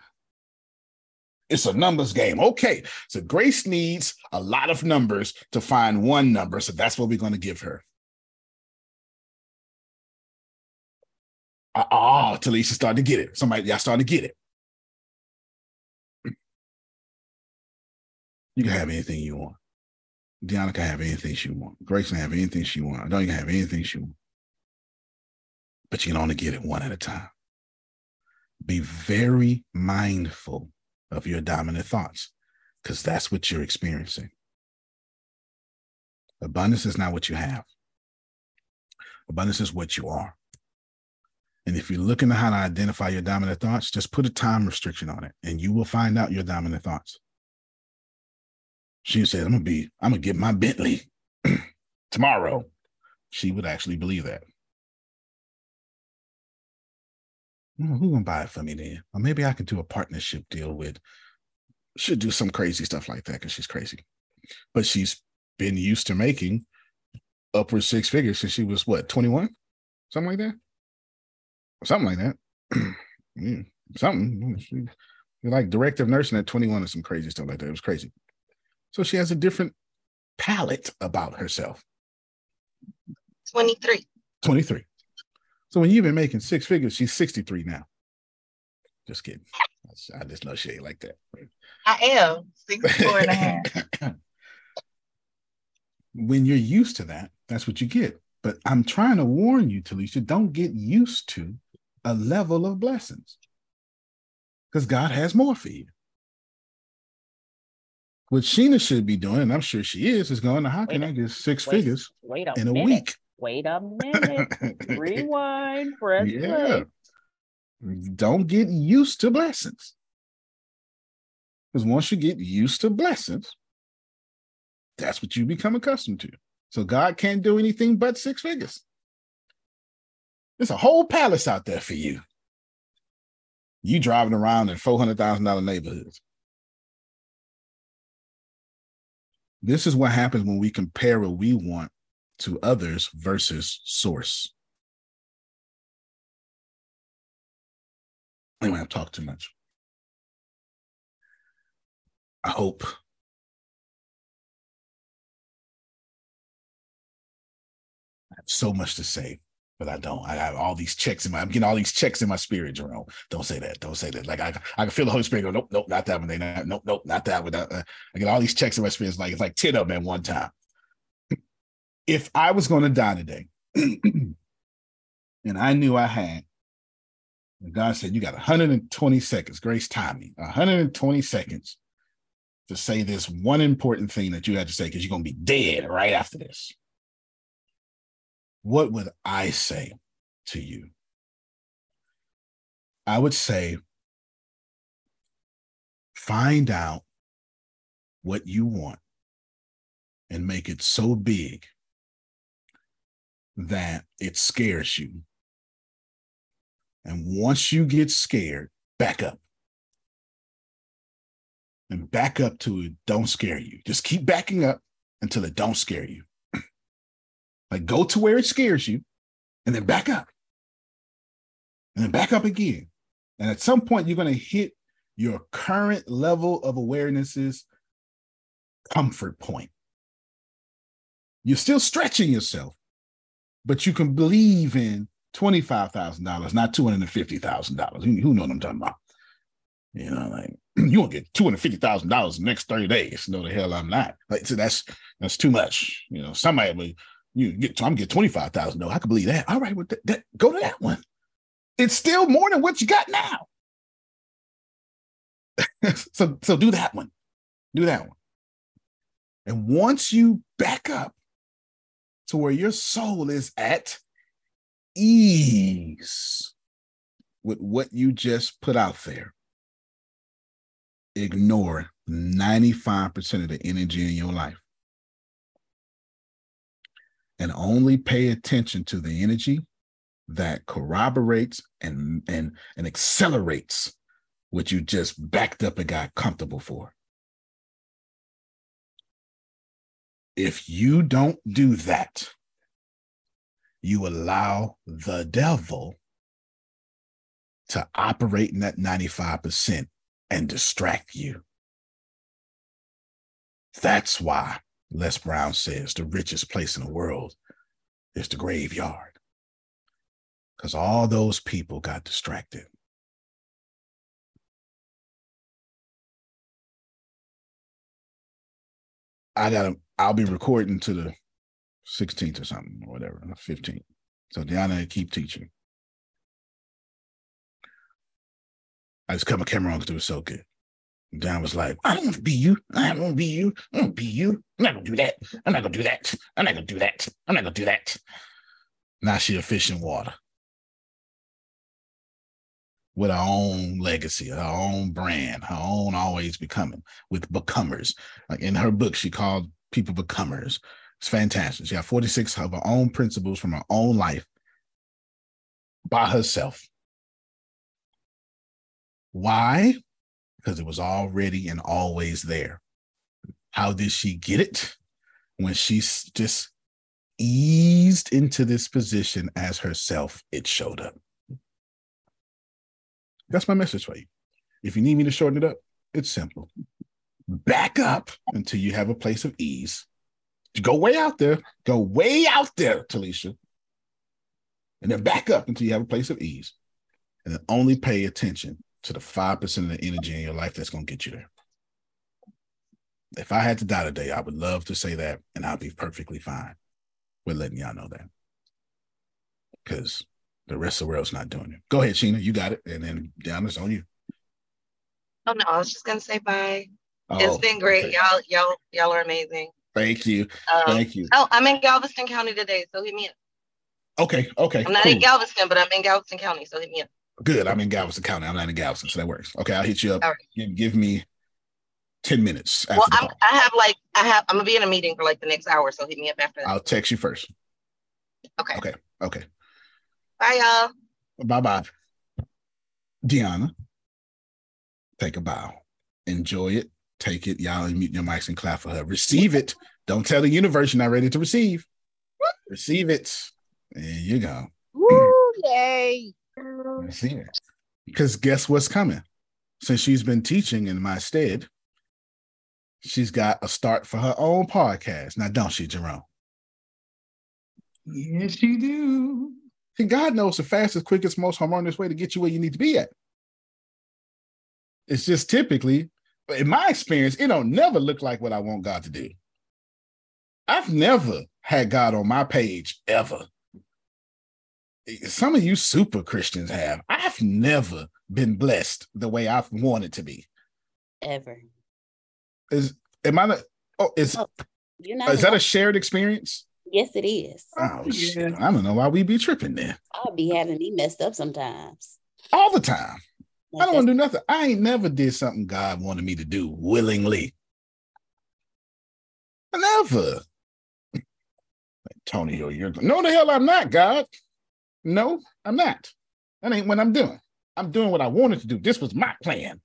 It's a numbers game. Okay, so Grace needs a lot of numbers to find one number. So that's what we're going to give her. Oh, Talisha started to get it. Somebody, y'all starting to get it. You can have anything you want. Deanna can have anything she wants. Grace can have anything she wants. Don't can have anything she wants. But you can only get it one at a time. Be very mindful of your dominant thoughts because that's what you're experiencing. Abundance is not what you have. Abundance is what you are. And if you're looking at how to identify your dominant thoughts, just put a time restriction on it and you will find out your dominant thoughts. She said, I'm gonna be, I'm gonna get my Bentley tomorrow. She would actually believe that. Well, who's gonna buy it for me then? Or maybe I could do a partnership deal with should do some crazy stuff like that because she's crazy. But she's been used to making upward six figures since she was what, 21? Something like that something like that. yeah, something. She, like director of nursing at 21 or some crazy stuff like that. It was crazy. So she has a different palate about herself? 23. 23. So when you've been making six figures, she's 63 now. Just kidding. I just know she ain't like that. I am 64 and a half. when you're used to that, that's what you get. But I'm trying to warn you, Talisha, don't get used to a level of blessings because God has more for you. What Sheena should be doing, and I'm sure she is, is going, to how can Wait I get six wait- figures Wait a in a minute. week? Wait a minute. Rewind. Press Yeah. play. Don't get used to blessings. Because once you get used to blessings, that's what you become accustomed to. So God can't do anything but six figures. There's a whole palace out there for you. You driving around in $400,000 neighborhoods. This is what happens when we compare what we want to others versus source. Anyway, I've talked too much. I hope I have so much to say, but I don't. I have all these checks in my. I'm getting all these checks in my spirit, Jerome. Don't say that. Don't say that. Like I, I can feel the Holy Spirit go. Nope, nope, not that one. They not. Nope, nope, not that one. Uh, I get all these checks in my spirit. It's like it's like ten of them at one time. If I was going to die today, and I knew I had, and God said, "You got 120 seconds, grace timing, 120 seconds." To say this one important thing that you had to say because you're going to be dead right after this what would I say to you? I would say, find out what you want and make it so big that it scares you. And once you get scared, back up. And back up to it don't scare you. Just keep backing up until it don't scare you. Like go to where it scares you and then back up. And then back up again. And at some point, you're going to hit your current level of awareness's comfort point. You're still stretching yourself, but you can believe in $25,000, not $250,000. Who, know what I'm talking about? You know, like you won't get two hundred fifty thousand dollars in the next thirty days. No, the hell I'm not. Like, so that's that's too much. You know, somebody you get. I'm get twenty five thousand. No, I can believe that. All right, well, that, go to that one. It's still more than what you got now. so so do that one. Do that one. And once you back up to where your soul is at ease with what you just put out there, ignore 95% of the energy in your life and only pay attention to the energy that corroborates and and and accelerates what you just backed up and got comfortable for if you don't do that you allow the devil to operate in that 95% and distract you. That's why Les Brown says the richest place in the world is the graveyard. Because all those people got distracted. I gotta, I'll be recording to the 16th or something, or whatever, the 15th. So Deanna, keep teaching. I just cut my camera on because it was so good. Dan was like, I don't want to be you. I don't want to be you. I don't want to be you. I'm not gonna do that. I'm not gonna do that. I'm not gonna do that. I'm not gonna do that. Now she a fish in water. With her own legacy, her own brand, her own always becoming with becomers. Like in her book, she called people becomers. It's fantastic. She had 46 of her own principles from her own life by herself. Why? Because it was already and always there. How did she get it? When she just eased into this position as herself, it showed up. That's my message for you. If you need me to shorten it up, it's simple. Back up until you have a place of ease go way out there, go way out there, Talisha, and then back up until you have a place of ease, and then only pay attention to the five percent of the energy in your life that's going to get you there. If I had to die today, I would love to say that, and I'll be perfectly fine with letting y'all know that, because the rest of the world's not doing it. Go ahead, Sheena, you got it, and then Deanna's on you. Oh no, I was just gonna say bye. Oh, it's been great. okay. Y'all, y'all, y'all are amazing. Thank you, Um, thank you. Oh, I'm in Galveston County today, so hit me up. Okay, okay, I'm not cool. in Galveston, but I'm in Galveston County, so hit me up. Good. I'm in Galveston County. I'm not in Galveston, so that works. Okay, I'll hit you up. Right. Give, give me ten minutes. Well, I'm. I have like, I have, I'm gonna be in a meeting for like the next hour, so hit me up after that. I'll text you first. Okay. Okay. Okay. Bye, y'all. Bye bye. Deanna, take a bow. Enjoy it. Take it. Y'all mute your mics and clap for her. Receive it. Don't tell the universe you're not ready to receive. Receive it. There you go. Woo, yay. Receive um, it. Because guess what's coming? Since she's been teaching in my stead, she's got a start for her own podcast. Now, don't she, Jerome? Yes, you do. See, God knows the fastest, quickest, most harmonious way to get you where you need to be at. It's just typically, but in my experience, it don't never look like what I want God to do. I've never had God on my page ever. Some of you super Christians have. I've never been blessed the way I've wanted to be. Ever. Is am I? not- Oh, is oh, You're not is that a shared experience? Yes, it is. Oh, shit. I don't know why we be tripping there I'll be having me messed up sometimes. all the time. I don't want to do nothing. I ain't never did something God wanted me to do willingly. I never. Antonio, you're no the hell I'm not, God. No, I'm not. That ain't what I'm doing. I'm doing what I wanted to do. This was my plan.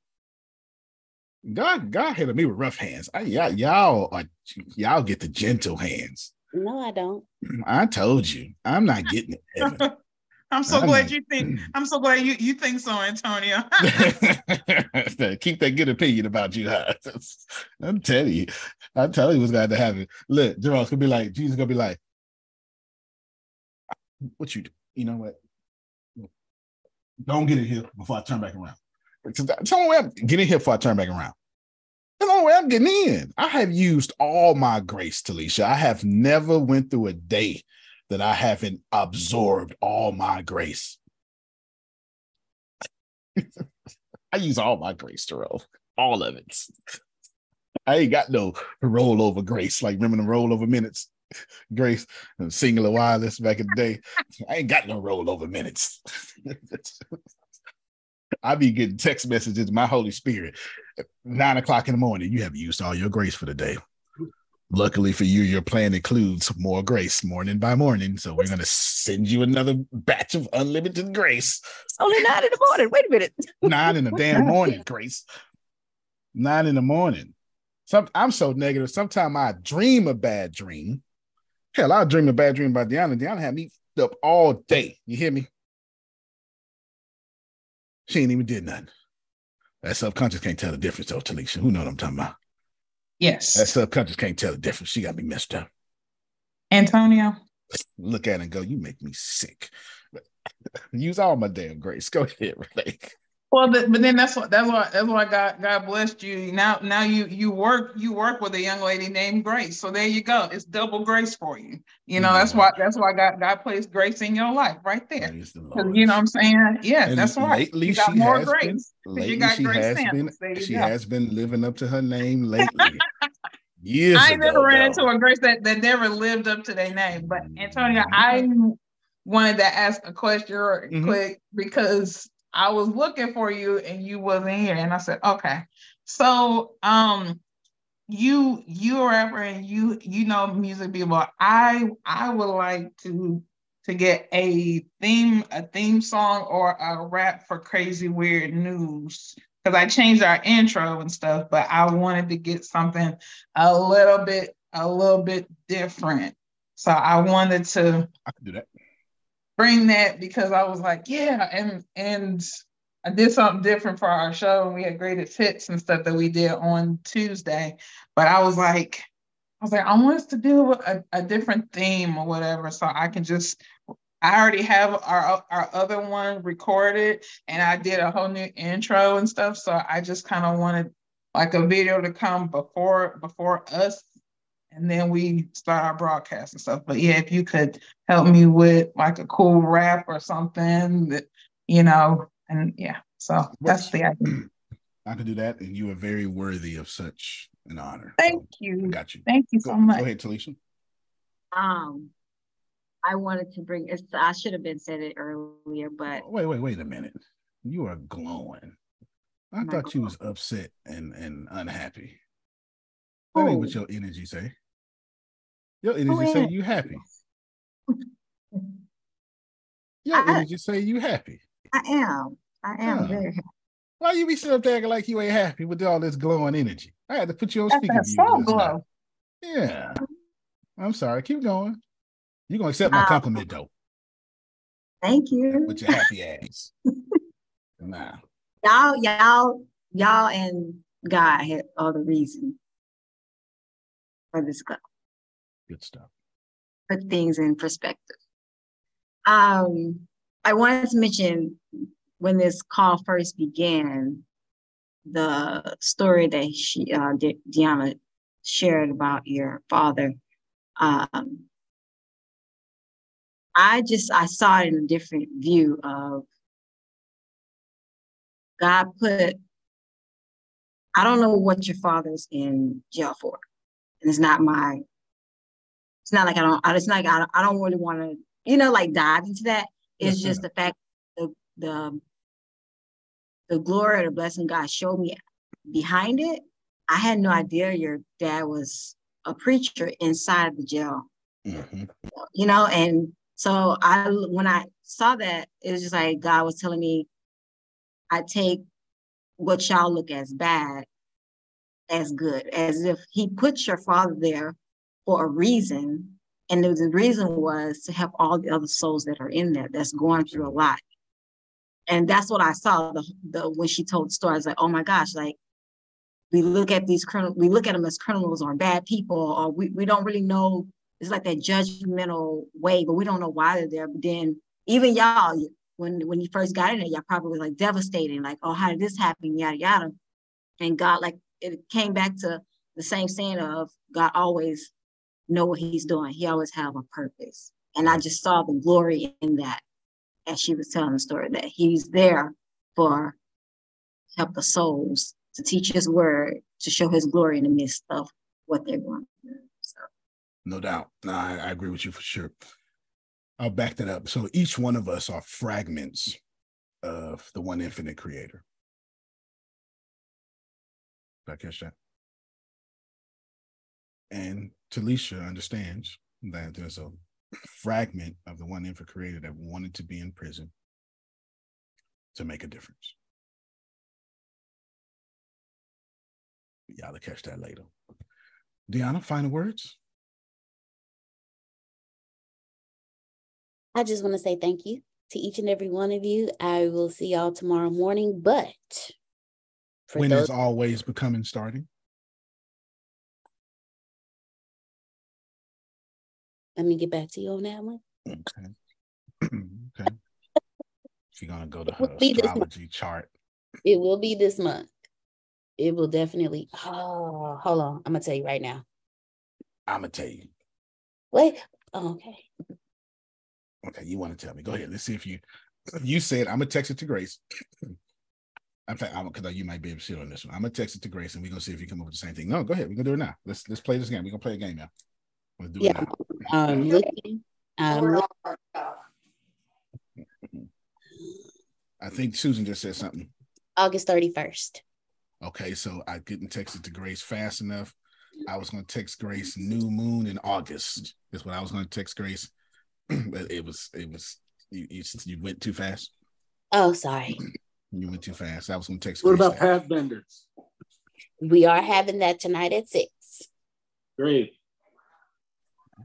God, God hit me with rough hands. I, y'all, y'all are y'all get the gentle hands. No, I don't. I told you, I'm not getting it. I'm so I'm glad not- you think. I'm so glad you you think so, Antonio. Keep that good opinion about you. huh? I'm telling you, I'm telling you what's going to happen. Look, Jerome's gonna be like, Jesus gonna be like, what you do? You know what? Don't get in here before I turn back around. Because the only way I'm get in here before I turn back around. The only way I'm getting in. I have used all my grace, Talisha. I have never went through a day that I haven't absorbed all my grace. I use all my grace, Terrell. All of it. I ain't got no rollover grace. Like remember the rollover minutes? Grace, Cingular Wireless back in the day. I ain't got no rollover minutes. I be getting text messages, my Holy Spirit, nine o'clock in the morning. You have used all your grace for the day. Luckily for you, your plan includes more grace morning by morning. So we're gonna send you another batch of unlimited grace. Only nine in the morning. Wait a minute. Nine in the damn morning, Grace. Nine in the morning. Some I'm so negative. Sometimes I dream a bad dream. Hell, I'll dream a bad dream about Deanna. Deanna had me up all day. You hear me? She ain't even did nothing. That subconscious can't tell the difference, though, Talisha. Who know what I'm talking about? yes, That subconscious can't tell the difference. She got me messed up. Antonio. Look at it and go, you make me sick. Use all my damn grace. Go ahead, Renee. Well, but, but then that's what that's why that's why God God blessed you. Now now you you work you work with a young lady named Grace. So there you go. It's double grace for you. You know that's why that's why God God placed grace in your life right there. 'Cause you know what I'm saying? Yeah, And that's right. Lately, you got she more has grace. been. Lately, you got she grace has been. She go. has been living up to her name lately. Years I ago, never ran into a grace that, that never lived up to their name. But Mm-hmm. Antonio, I wanted to ask a question real Mhm. quick because I was looking for you and you wasn't here. And I said, okay. So um you you a rapper and you you know music people. I I would like to to get a theme a theme song or a rap for crazy weird news because I changed our intro and stuff, but I wanted to get something a little bit a little bit different. So I wanted to I could do that. Bring that because I was like, yeah, and and I did something different for our show and we had greatest hits and stuff that we did on Tuesday. But I was like, I was like, I want us to do a, a different theme or whatever, so I can just. I already have our our other one recorded, and I did a whole new intro and stuff. So I just kind of wanted like a video to come before before us, and then we start our broadcast and stuff. But yeah, if you could help me with like a cool rap or something that you know, and yeah, so that's the idea. I can do that, and you are very worthy of such an honor. Thank you. I got you. Thank you Go, so much. Go ahead, Talisha. Um, I wanted to bring. It's, I should have been said it earlier, but Wait, wait, wait a minute. You are glowing. I Am I thought you was upset and and unhappy. That ain't what your energy say. Your energy say yeah. you happy. Your I- energy say you happy. I am. I am Huh. very happy. Why you be sitting up there acting like you ain't happy with all this glowing energy? I had to put you on That's speaker that view. soul just glow. Yeah. I'm sorry. Keep going. You're gonna accept my Um, compliment though, Thank you. with your happy ass. Nah. Y'all, y'all, y'all, and God had all the reason for this club. Good stuff. Put things in perspective. Um, I wanted to mention when this call first began, the story that she, uh, De- Deanna shared about your father. Um, I just I saw it in a different view of God put. I don't know what your father's in jail for, and it's not my. It's not like I don't. It's not like I don't, I don't really want to, you know, like dive into that. It's just the fact the the the glory or the blessing God showed me behind it. I had no idea your dad was a preacher inside the jail Mhm. you know and so i when i saw that it was just like god was telling me i take what y'all look as bad as good as if he put your father there for a reason and the, reason was to help all the other souls that are in there that's going through a lot and that's what i saw the, the when she told the story i was like oh my gosh like we look at these criminals, we look at them as criminals or bad people, or we, we don't really know. It's like that judgmental way, but we don't know why they're there. But then even y'all, when when you first got in there, y'all probably was like devastating, like, oh, how did this happen? Yada yada. And God, like it came back to the same saying of God always know what he's doing. He always have a purpose. And I just saw the glory in that as she was telling the story that he's there for help the souls to teach his word, to show his glory in the midst of what they're going through. So No doubt. No, I, I agree with you for sure. I'll back that up. So each one of us are fragments of the one infinite creator. Did I catch that? And Talisha understands that there's a fragment of the one infinite creator that wanted to be in prison to make a difference. Y'all will catch that later. Deanna, final words? I just want to say thank you to each and every one of you. I will see y'all tomorrow morning, but for when those is always becoming starting? Let me get back to you on that one. Okay. okay. She's gonna go to her astrology chart. It will be this month. It will definitely. Oh, hold on. I'm gonna tell you right now. I'm gonna tell you. Wait. Oh, okay. Okay, you want to tell me? Go ahead. Let's see if you. You said I'm gonna text it to Grace. In fact, I'm because you might be able to sit on this one. I'm gonna text it to Grace, and we're gonna see if you come up with the same thing. No, go ahead. We're gonna do it now. Let's let's play this game. We're gonna play a game now. Let's do Yeah. now. I'm looking. I'm I think Susan just said something. August 31st. Okay, so I didn't text it to Grace fast enough. I was going to text Grace new moon in August. Is what I was going to text Grace, but it was it was you, you you went too fast. Oh, sorry. You went too fast. I was going to text. What Grace about that. Pathbenders? We are having that tonight at six. Great.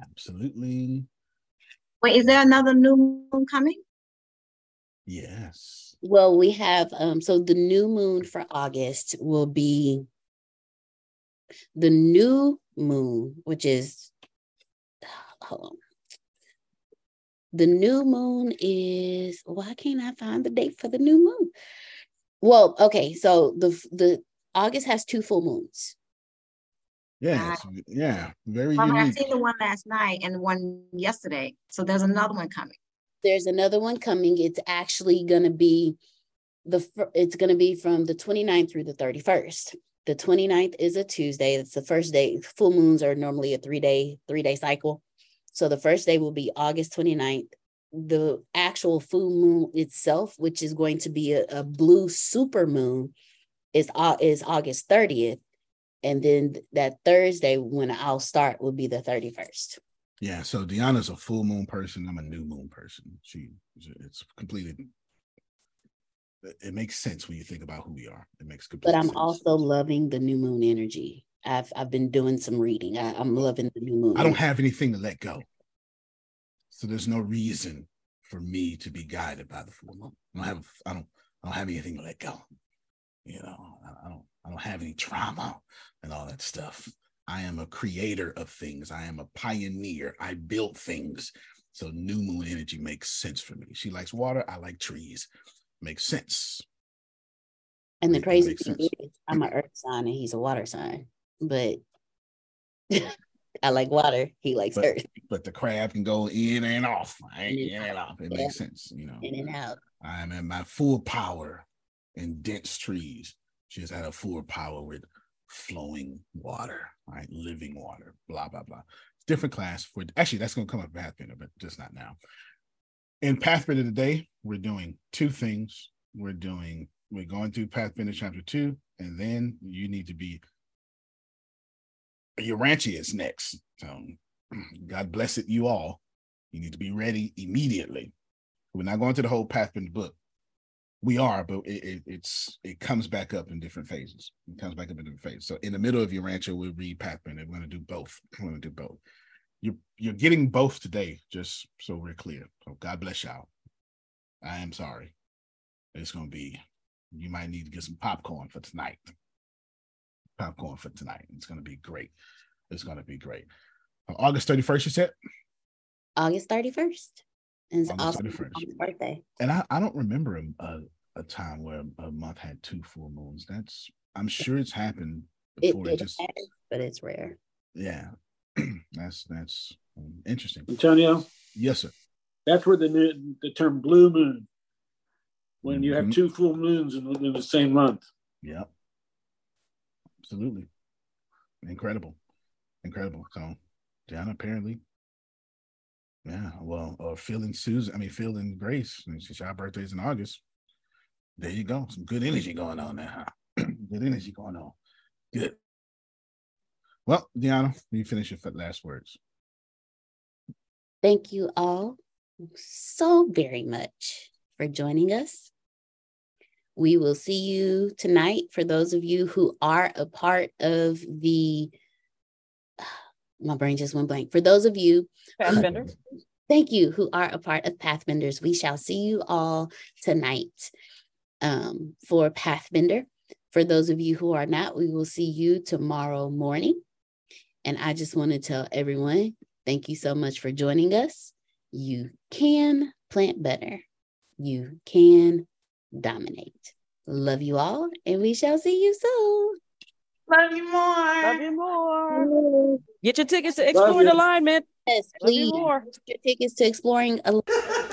Absolutely. wait, is there another new moon coming? Yes. Well, we have um so the new moon for August will be the new moon, which is hold on. The new moon is why can't I find the date for the new moon? Well, okay, so the the August has two full moons. Yeah, it's- yeah, very Well, I unique. seen the one last night and one yesterday. So there's another one coming. There's another one coming. It's actually going to be the it's going to be from the 29th through the 31st. The 29th is a Tuesday. It's the first day. Full moons are normally a 3-day 3-day cycle. So the first day will be August 29th. The actual full moon itself, which is going to be a, a blue super moon, is Au- is August 30th. And then that Thursday when I'll start will be the 31st. Yeah, so Deanna's a full moon person. I'm a new moon person. She, it's completely. it- makes sense when you think about who we are. It makes complete but I'm sense. also loving the new moon energy. I've I've been doing some reading. I, I'm loving the new moon. I don't have anything to let go. So there's no reason for me to be guided by the full moon. I don't have I don't I don't have anything to let go. You know, I, I don't I don't have any trauma and all that stuff. I am a creator of things. I am a pioneer. I built things. So new moon energy makes sense for me. She likes water. I like trees. Makes sense. And the Make- crazy thing sense. is, I'm an mm-hmm. earth sign and he's a water sign. But I like water. He likes But, earth. but the crab can go in and off. Right? In and off. It Yeah. makes sense. You know. In and out. I'm in my full power in dense trees. She has had a full power with flowing water, right? Living water, blah, blah, blah. Different class for actually that's gonna come up Pathfinder, but just not now. In Pathfinder today, we're doing two things. We're doing, we're going through Pathfinder chapter two, and then you need to be your Urantia is next. So God bless it, you all. You need to be ready immediately. We're not going to the whole Pathfinder book. We are, but it, it, it's it comes back up in different phases. It comes back up in different phases. So in the middle of Urantia, we'll read Pathfinder. We're going to do both. We're going to do both. You're you're getting both today, just so we're clear. So God bless y'all. I am sorry. It's going to be. You might need to get some popcorn for tonight. Popcorn for tonight. It's going to be great. It's going to be great. Uh, August thirty first, you said. August 31st. And it's August also 31st. birthday. And I, I don't remember a, a, a time where a month had two full moons. That's I'm sure it's happened before. it It, just has, but it's rare. yeah, that's that's um, interesting. Antonio, Yes, sir. that's where the new- the term blue moon, when you have Mhm. two full moons in, in the same month. Yep. Absolutely. Incredible. Incredible. So Diana apparently. Yeah, well, uh feeling Susan, I mean feeling Grace. and Since our birthday's in August. There you go. Some good energy going on there. huh? good energy going on. Good. Well, Deanna, you finish your last words. Thank you all so very much for joining us. We will see you tonight for those of you who are a part of the. My brain just went blank. For those of you, Pathfinder. thank you, who are a part of Pathbenders, we shall see you all tonight um, for Pathbender. For those of you who are not, we will see you tomorrow morning. And I just want to tell everyone thank you so much for joining us. You can plant better, you can dominate. Love you all, and we shall see you soon. Love you more. Love you more. Get your tickets to Exploring you. Alignment. Yes, Love you please. more. Get your tickets to exploring. Al-